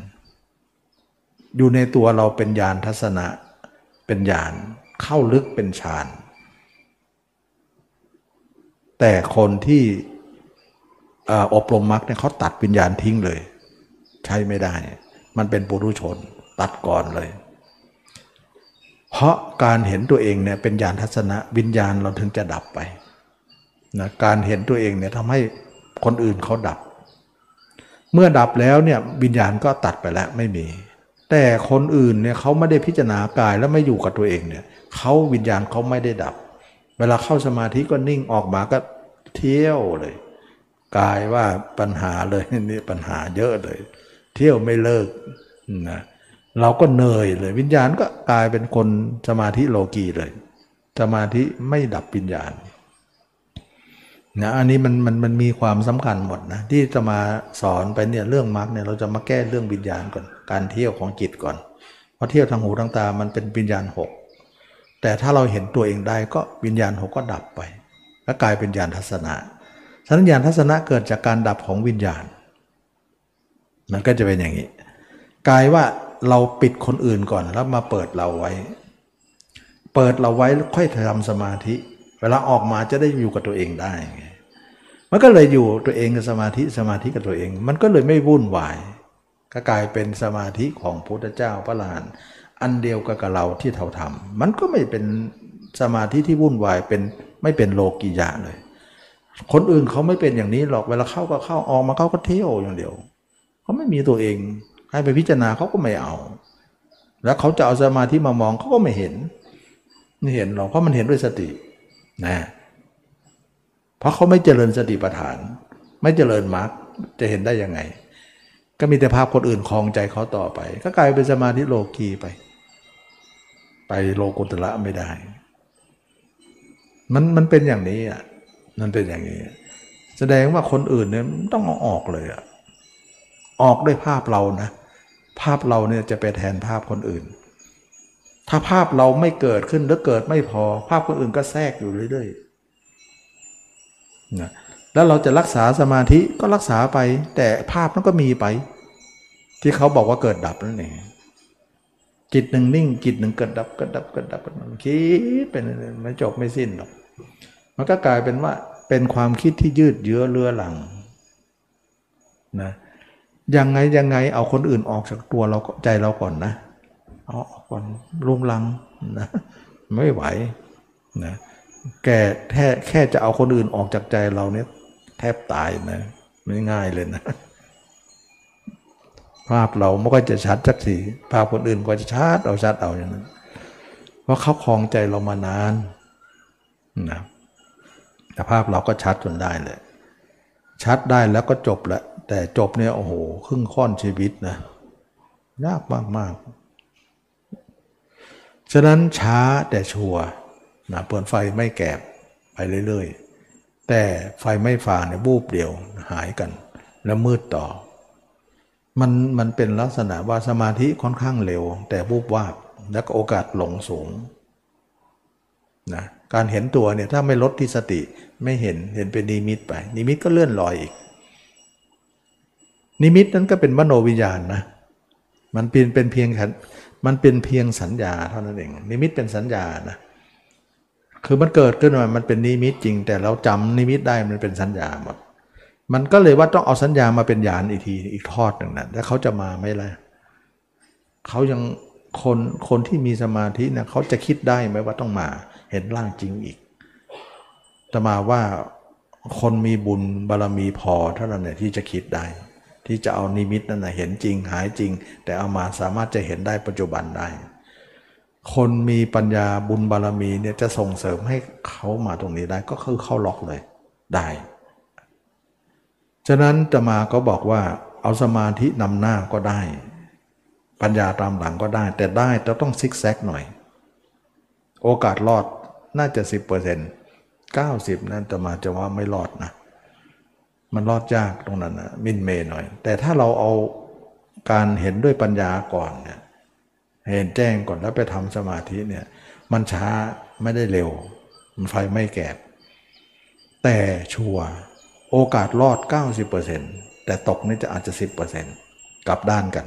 อยู่ในตัวเราเป็นญาณทัศนะเป็นญาณเข้าลึกเป็นฌานแต่คนที่ อบรมมรรคเนี่ยเขาตัดวิญญาณทิ้งเลย ใช้ไม่ได้ มันเป็นปุถุชนตัดก่อนเลย เพราะการเห็นตัวเองเนี่ยเป็นญาณทัศนะวิญญาณเราถึงจะดับไปนะการเห็นตัวเองเนี่ยทำให้คนอื่นเขาดับ เมื่อดับแล้วเนี่ยวิญญาณก็ตัดไปแล้วไม่มี แต่คนอื่นเนี่ยเขาไม่ได้พิจารณากายแล้วไม่อยู่กับตัวเองเนี่ยเขาวิญญาณเขาไม่ได้ดับ เวลาเข้าสมาธิก็นิ่งออกมาก็เที่ยวเลย กายว่าปัญหาเลยนี่ปัญหาเยอะเลย เที่ยวไม่เลิกนะเราก็เหนื่อยเลย วิญญาณก็กลายเป็นคนสมาธิโลกีเลย สมาธิไม่ดับวิญญาณนะอันนี้มันมันมันมีความสำคัญหมดนะที่จะมาสอนไปเนี่ยเรื่องมรรคเนี่ยเราจะมาแก้เรื่องวิญญาณก่อน การเที่ยวของจิตก่อน เพราะเที่ยวทางหูทางตามันเป็นวิญญาณหกแต่ถ้าเราเห็นตัวเองได้ก็วิญญาณหกก็ดับไป แล้วกลายเป็นญาณทัศนะ สัญญาณทัศนะเกิดจากการดับของวิญญาณ มันก็จะเป็นอย่างนี้กลายว่าเราปิดคนอื่นก่อนแล้วมาเปิดเราไว้ เปิดเราไว้ค่อยทำสมาธิ เวลาออกมาจะได้อยู่กับตัวเองได้ไงมันก็เลยอยู่ตัวเองกับสมาธิสมาธิกับตัวเอง มันก็เลยไม่วุ่นวายก็กลายเป็นสมาธิของพุทธเจ้าพระลานอันเดียวกับเราที่เราทำมันก็ไม่เป็นสมาธิที่วุ่นวายเป็นไม่เป็นโลกียะเลย คนอื่นเขาไม่เป็นอย่างนี้หรอกเวลาเข้าก็เข้าออกมาเขาก็เที่ยวอย่างเดียวเขาไม่มีตัวเองให้ไปพิจารณาเขาก็ไม่เอา แล้วเขาจะเอาสมาธิมามองเขาก็ไม่เห็นไม่เห็นหรอกเพราะมันเห็นด้วยสตินะเพราะเขาไม่เจริญสติปัฏฐาน ไม่เจริญมรรคจะเห็นได้ยังไง ก็มีแต่ภาพคนอื่นคลองใจเขาต่อไป ก็กลายเป็นสมาธิโลกีไป ไปโลกุตระไม่ได้ มันมันเป็นอย่างนี้อะ มันเป็นอย่างนี้ แสดงว่าคนอื่นเนี่ยต้องเอาออกเลยอะออกด้วยภาพเรานะ ภาพเราเนี่ยจะไปแทนภาพคนอื่น ถ้าภาพเราไม่เกิดขึ้นหรือเกิดไม่พอ ภาพคนอื่นก็แทรกอยู่เรื่อยๆนะแล้วเราจะรักษาสมาธิก็รักษาไป แต่ภาพนั้นก็มีไป ที่เขาบอกว่าเกิดดับนั่นเองจิตหนึ่งนิ่งจิตหนึ่งเกิดดับเกิดดับเกิดดับมันคิดเป็นไม่จบไม่สิ้นหรอก มันก็กลายเป็นว่าเป็นความคิดที่ยืดเยื้อเลือหลังนะยังไงยังไงเอาคนอื่นออกจากตัวเราใจเราก่อนนะเอาออกก่อนลุงลังนะไม่ไหวนะแกแค่แค่จะเอาคนอื่นออกจากใจเราเนี่ยแทบตายนะ ไม่ง่ายเลยนะ ภาพเราไม่ค่อยจะชัดสักทีภาพคนอื่นก็จะชัดเอาชัดเอาอย่างนั้นเพราะเขาคลองใจเรามานานนะ ภาพเราก็ชัดจนได้เลย ชัดได้แล้วก็จบล้วแต่จบเนี่ยโอ้โหครึ่งค่อนชีวิตนะยากมากมากฉะนั้นช้าแต่ชัวนะเปิดไฟไม่แกบไปเรื่อยๆ แต่ไฟไม่ฟางเนี่ยบูบเดียวหายกัน แล้วมืดต่อ มันมันเป็นลักษณะว่าสมาธิค่อนข้างเร็ว แต่วูบวาบ แล้วก็โอกาสหลงสูงนะ การเห็นตัวเนี่ยถ้าไม่ลดที่สติไม่เห็นเห็นเป็นนิมิตไป นิมิตก็เลื่อนลอยอีก นิมิตนั้นก็เป็นมโนวิญญาณนะมันเป็นเป็นเพียงมันเป็นเพียงสัญญาเท่านั้นเอง นิมิตเป็นสัญญานะคือมันเกิดขึ้นมามันเป็นนิมิตจริง แต่เราจำนิมิตได้มันเป็นสัญญาหมดมันก็เลยว่าต้องเอาสัญญามาเป็นญาณอีกทีอีกทอดหนึ่งนะแล้วเขาจะมาไม่ละเขายังคนคนที่มีสมาธินะเขาจะคิดได้ไหมว่าต้องมา เห็นร่างจริงอีกจะมาว่าคนมีบุญบารรมีพอเท่านั้นเนี่ยที่จะคิดได้ ที่จะเอานิมิตนั่นนะเห็นจริงหายจริง แต่เอามาสามารถจะเห็นได้ปัจจุบันได้ คนมีปัญญาบุญบารรมีเนี่ยจะส่งเสริมให้เขามาตรงนี้ได้ก็คือเข้าล็อกเลยได้ ฉะนั้นจะมาก็บอกว่าเอาสมาธินำหน้าก็ได้ ปัญญาตามหลังก็ได้ แต่ได้จะต้องซิกแซกหน่อย โอกาสรอด น่าจะ 10% 90 นั่นจะมาจะว่าไม่รอดนะ มันรอดยากตรงนั้นนะมินเมหน่อย แต่ถ้าเราเอาการเห็นด้วยปัญญาก่อนเนี่ยเห็นแจ้งก่อนแล้วไปทำสมาธิเนี่ย มันช้าไม่ได้เร็ว มันไฟไม่แกบแต่ชัวโอกาสรอด 90%แต่ตกนี่จะอาจจะ 10%กลับด้านกัน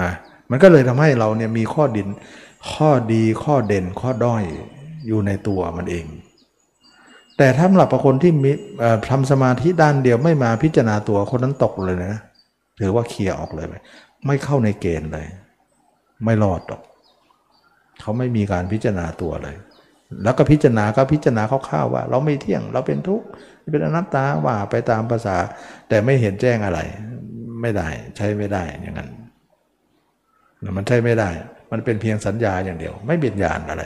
นะมันก็เลยทำให้เราเนี่ยมีข้อดิน ข้อดีข้อเด่นข้อด้อยอยู่ในตัวมันเอง แต่ถ้าสำหรับคนที่มีทำสมาธิด้านเดียวไม่มาพิจารณาตัวคนนั้นตกเลยนะถือว่าเคลียร์ออกเลย ไม่เข้าในเกณฑ์เลย ไม่รอดหรอกเขาไม่มีการพิจารณาตัวเลย แล้วก็พิจารณาก็พิจารณาคร่าวๆว่า เราไม่เที่ยงเราเป็นทุกข์เป็นอนัตตาว่าไปตามภาษา แต่ไม่เห็นแจ้งอะไร ไม่ได้ ใช้ไม่ได้อย่างนั้นมันใช้ไม่ได้ มันเป็นเพียงสัญญาอย่างเดียว ไม่เบียดญาณอะไร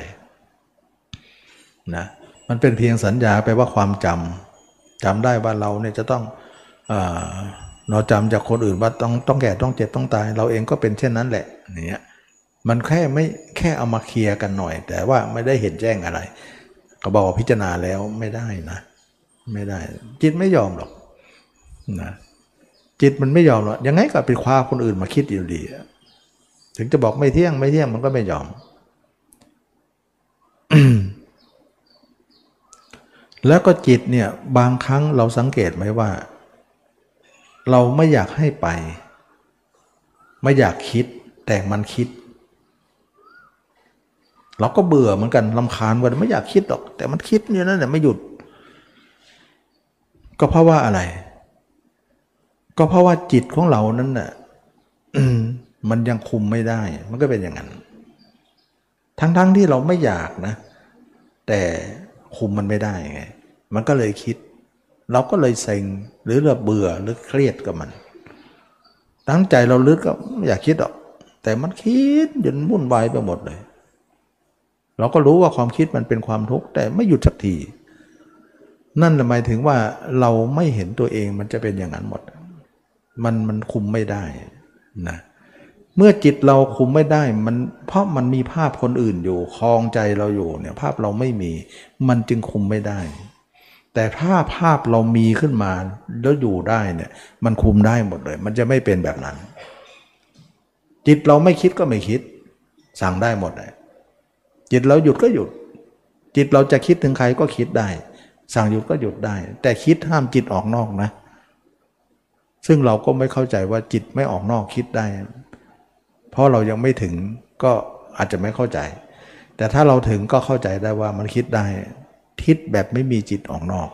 นะมันเป็นเพียงสัญญาแปลว่าความจำจำได้ว่าเราเนี่ยจะต้องเราจำจากคนอื่นว่าต้องต้องแก่ต้องเจ็บต้องตาย เราเองก็เป็นเช่นนั้นแหละเนี่ยมันแค่ไม่แค่เอามาเคลียร์กันหน่อย แต่ว่าไม่ได้เห็นแจ้งอะไรเขาบอกพิจารณาแล้วไม่ได้นะ ไม่ได้ จิตไม่ยอมหรอกนะจิตมันไม่ยอมหรอกยังไงก็ไปคว้าคนอื่นมาคิดอยู่ดี ถึงจะบอกไม่เที่ยงไม่เที่ยงมันก็ไม่ยอม แล้วก็จิตเนี่ยบางครั้งเราสังเกตไหมว่า เราไม่อยากให้ไป ไม่อยากคิดแต่มันคิด เราก็เบื่อเหมือนกันลำคาญว่าไม่อยากคิดหรอก แต่มันคิดอยู่นั่นแหละไม่หยุด ก็เพราะว่าอะไร ก็เพราะว่าจิตของเรานั้นน่ะ มันยังคุมไม่ได้ มันก็เป็นอย่างนั้น ทั้งๆทที่เราไม่อยากนะ แต่คุมมันไม่ได้ไง มันก็เลยคิด เราก็เลยเซ็งหรือเราเบื่อหรือเครียดกับมัน ตั้งใจเราลึกก็อยากคิดหรอก แต่มันคิดจนวุ่นวายไปหมดเลย เราก็รู้ว่าความคิดมันเป็นความทุกข์แต่ไม่หยุดสักที นั่นหมายถึงว่าเราไม่เห็นตัวเองมันจะเป็นอย่างนั้นหมด มันมันคุมไม่ได้นะ เมื่อจิตเราคุมไม่ได้มันเพราะมันมีภาพคนอื่นอยู่คลองใจเราอยู่เนี่ยภาพเราไม่มี มันจึงคุมไม่ได้ แต่ถ้าภาพเรามีขึ้นมาแล้วอยู่ได้เนี่ยมันคุมได้หมดเลย มันจะไม่เป็นแบบนั้น จิตเราไม่คิดก็ไม่คิด สั่งได้หมดเลยจิตเราหยุดก็หยุด จิตเราจะคิดถึงใครก็คิดได้ สั่งหยุดก็หยุดได้ แต่คิดห้ามจิตออกนอกนะ ซึ่งเราก็ไม่เข้าใจว่าจิตไม่ออกนอกคิดได้ เพราะเรายังไม่ถึงก็อาจจะไม่เข้าใจ แต่ถ้าเราถึงก็เข้าใจได้ว่ามันคิดได้คิดแบบไม่มีจิตออกนอก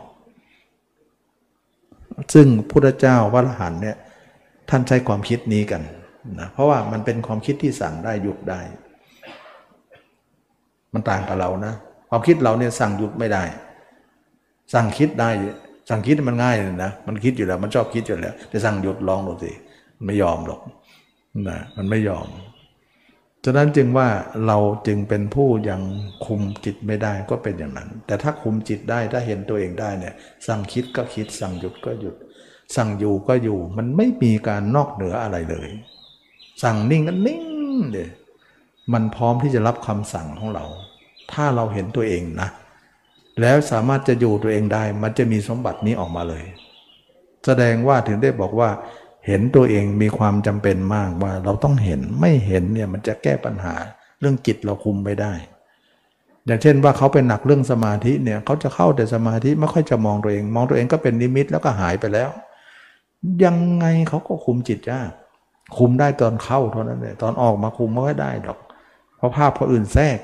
ซึ่งพุทธเจ้าวัรหันเนี่ยท่านใช้ความคิดนี้กันนะเพราะว่ามันเป็นความคิดที่สั่งได้หยุดได้ มันต่างกับเรานะความคิดเราเนี่ยสั่งหยุดไม่ได้ สั่งคิดได้ สั่งคิดมันง่ายเลยนะ มันคิดอยู่แล้ว มันชอบคิดอยู่แล้ว แต่สั่งหยุดลองดูสิไม่ยอมหรอก นะมันไม่ยอม ฉะนั้นจึงว่าเราจึงเป็นผู้ยังคุมจิตไม่ได้ก็เป็นอย่างนั้น แต่ถ้าคุมจิตได้ถ้าเห็นตัวเองได้เนี่ย สั่งคิดก็คิด สั่งหยุดก็หยุด สั่งอยู่ก็อยู่ มันไม่มีการนอกเหนืออะไรเลย สั่งนิ่งก็นิ่งเลยมันพร้อมที่จะรับคำสั่งของเรา ถ้าเราเห็นตัวเองนะ แล้วสามารถจะอยู่ตัวเองได้ มันจะมีสมบัตินี้ออกมาเลย แสดงว่าถึงได้บอกว่า เห็นตัวเองมีความจำเป็นมากว่าเราต้องเห็นไม่เห็นเนี่ยมันจะแก้ปัญหาเรื่องจิตเราคุมไม่ได้ อย่างเช่นว่าเขาเป็นหนักเรื่องสมาธิเนี่ยเขาจะเข้าแต่สมาธิไม่ค่อยจะมองตัวเอง มองตัวเองก็เป็นนิมิตแล้วก็หายไปแล้ว ยังไงเขาก็คุมจิตยากคุมได้ตอนเข้าเท่านั้นเลยตอนออกมาคุมไม่ค่อยได้ดอก เพราะภาพคนอื่นแทรก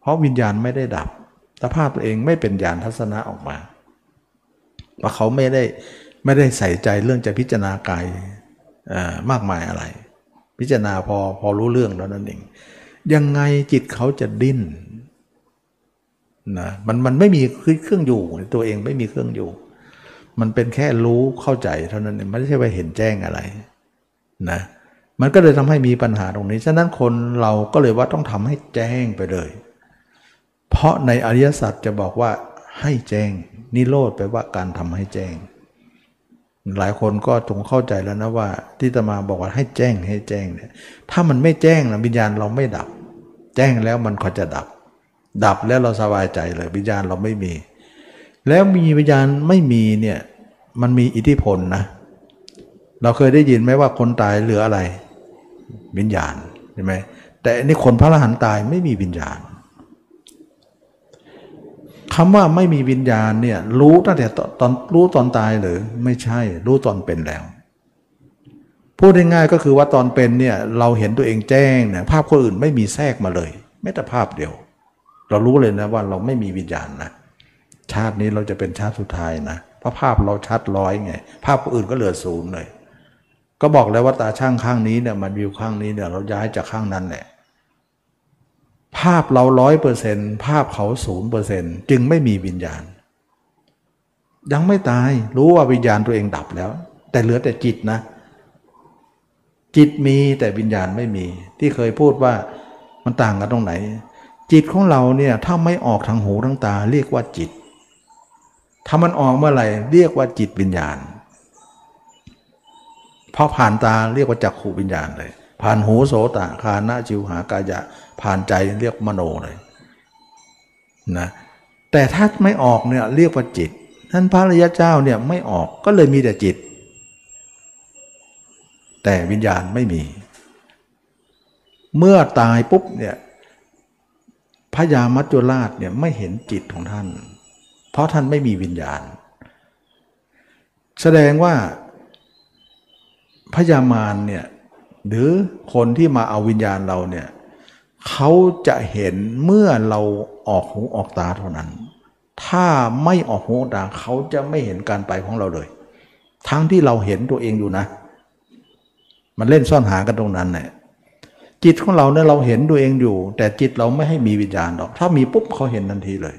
เพราะวิญญาณไม่ได้ดับแต่ภาพตัวเองไม่เป็นญาณทัศนะออกมาว่าเขาไม่ได้ ไม่ได้ใส่ใจเรื่องจะพิจารณากายมากมายอะไร พิจารณาพอพอรู้เรื่องแล้วนั่นเองยังไงจิตเขาจะดิ้นนะมันมันไม่มีเครื่องอยู่ตัวเองไม่มีเครื่องอยู่ มันเป็นแค่รู้เข้าใจเท่านั้นเองไม่ใช่ว่าเห็นแจ้งอะไรนะมันก็เลยทำให้มีปัญหาตรงนี้ ฉะนั้นคนเราก็เลยว่าต้องทำให้แจ้งไปเลย เพราะในอริยสัจจะบอกว่าให้แจ้ง นิโรธแปลว่าการทำให้แจ้ง หลายคนก็จงเข้าใจแล้วนะว่า ที่ตมาบอกว่าให้แจ้งให้แจ้งเนี่ยถ้ามันไม่แจ้งนะวิญญาณเราไม่ดับ แจ้งแล้วมันก็จะดับ ดับแล้วเราสบายใจเลยวิญญาณเราไม่มี แล้วมีวิญญาณไม่มีเนี่ยมันมีอิทธิพลนะ เราเคยได้ยินไหมว่าคนตายเหลืออะไร วิญญาณใช่ไหมแต่อันนี้คนพระอรหันต์ตายไม่มีวิญญาณ คำว่าไม่มีวิญญาณเนี่ย รู้ตั้งแต่ตอนรู้ตอนตายหรือไม่ใช่รู้ตอนเป็นแล้ว พูดง่ายๆก็คือว่าตอนเป็นเนี่ยเราเห็นตัวเองแจ้งเนี่ยภาพคนอื่นไม่มีแทรกมาเลยแม้แต่ภาพเดียว เรารู้เลยนะว่าเราไม่มีวิญญาณนะชาตินี้เราจะเป็นชาติสุดท้ายนะเพราะภาพเราชัดร้อยไง ภาพคนอื่นก็เหลือศูนย์เลย ก็บอกแล้วว่าตาช่างข้างนี้เนี่ยมันวิวข้างนี้เนี่ยเราย้ายจากข้างนั้นแหละ ภาพเราร้อยเปอร์เซนต์ภาพเขาศูนย์เปอร์เซนต์จึงไม่มีวิญญาณ ยังไม่ตายรู้ว่าวิญญาณตัวเองดับแล้ว แต่เหลือแต่จิตนะ จิตมีแต่วิญญาณไม่มี ที่เคยพูดว่ามันต่างกันตรงไหน จิตของเราเนี่ยถ้าไม่ออกทางหูทางตา เรียกว่าจิต ถ้ามันออกเมื่อไหร่เรียกว่าจิตวิญญาณพอผ่านตาเรียกว่าจักขูวิญญาณเลย ผ่านหูโสตคานะจิวหากายะ ผ่านใจเรียกมโนเลยนะแต่ถ้าไม่ออกเนี่ยเรียกว่าจิตท่านพระรยาเจ้าเนี่ยไม่ออกก็เลยมีแต่จิต แต่วิญญาณไม่มี เมื่อตายปุ๊บเนี่ยพระยามัจจุราชเนี่ยไม่เห็นจิตของท่าน เพราะท่านไม่มีวิญญาณ แสดงว่าพยามารเนี่ยหรือคนที่มาเอาวิญญาณเราเนี่ย เขาจะเห็นเมื่อเราออกหูออกตาเท่านั้น ถ้าไม่ออกหูออกตาเขาจะไม่เห็นการไปของเราเลย ทั้งที่เราเห็นตัวเองอยู่นะ มันเล่นซ่อนหากันตรงนั้นเนี่ยจิตของเราเนี่ยเราเห็นตัวเองอยู่ แต่จิตเราไม่ให้มีวิญญาณหรอก ถ้ามีปุ๊บเขาเห็นทันทีเลย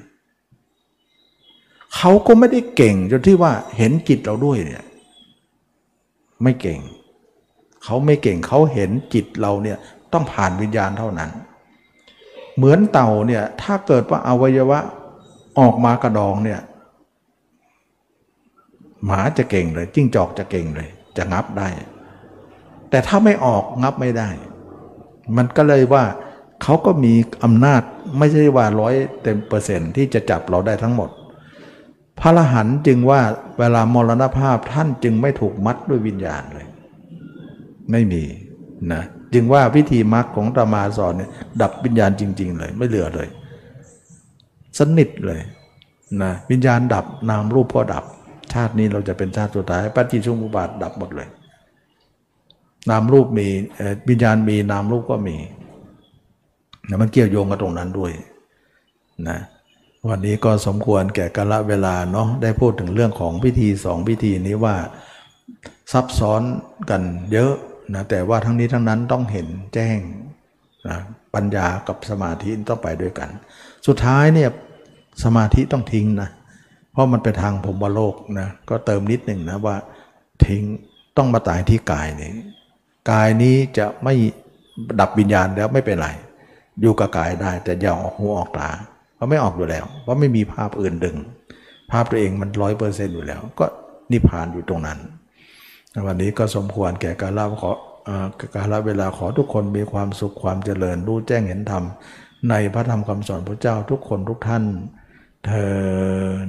เขาก็ไม่ได้เก่งจนที่ว่าเห็นจิตเราด้วยเนี่ย ไม่เก่ง เขาไม่เก่งเขาเห็นจิตเราเนี่ยต้องผ่านวิญญาณเท่านั้น เหมือนเต่าเนี่ย ถ้าเกิดว่าอวัยวะออกมากระดองเนี่ย หมาจะเก่งเลย จิ้งจอกจะเก่งเลย จะงับได้ แต่ถ้าไม่ออกงับไม่ได้ มันก็เลยว่าเขาก็มีอำนาจไม่ใช่ว่าร้อยเต็มเปอร์เซ็นต์ที่จะจับเราได้ทั้งหมด พระรหันจึงว่าเวลามรณภาพท่านจึงไม่ถูกมัดด้วยวิญญาณเลย ไม่มีนะ จึงว่าวิธีมรรคของตมาสอนเนี่ยดับวิญญาณจริง ๆ เลย ไม่เหลือเลย สนิทเลยนะวิญญาณดับนามรูปก็ดับ ชาตินี้เราจะเป็นชาติสุดท้ายปัจจิชุมุบาทดับหมดเลย นามรูปมีวิญญาณมีนามรูปก็มีนะมันเกี่ยวโยงกับตรงนั้นด้วยนะวันนี้ก็สมควรแก่กาละเวลาเนาะได้พูดถึงเรื่องของพิธีสองพิธีนี้ว่าซับซ้อนกันเยอะ นะแต่ว่าทั้งนี้ทั้งนั้นต้องเห็นแจ้งนะปัญญากับสมาธิต้องไปด้วยกัน สุดท้ายเนี่ยสมาธิต้องทิ้งนะเพราะมันเป็นทางผมวโลกนะก็เติมนิดหนึ่งนะว่าทิ้งต้องมาตายที่กายนี้กายนี้จะไม่ดับวิญญาณแล้วไม่เป็นไร อยู่กับกายได้แต่อย่าออกหูออกตาเพราะไม่ออกอยู่แล้ว เพราะไม่มีภาพอื่นดึง ภาพตัวเองมันร้อยเปอร์เซ็นต์อยู่แล้ว ก็นิพพานอยู่ตรงนั้น วันนี้ก็สมควรแก่การลาขอการละเวลาขอทุกคนมีความสุขความเจริญรู้แจ้งเห็นธรรม ในพระธรรมคำสอนพระเจ้าทุกคนทุกท่านเทอ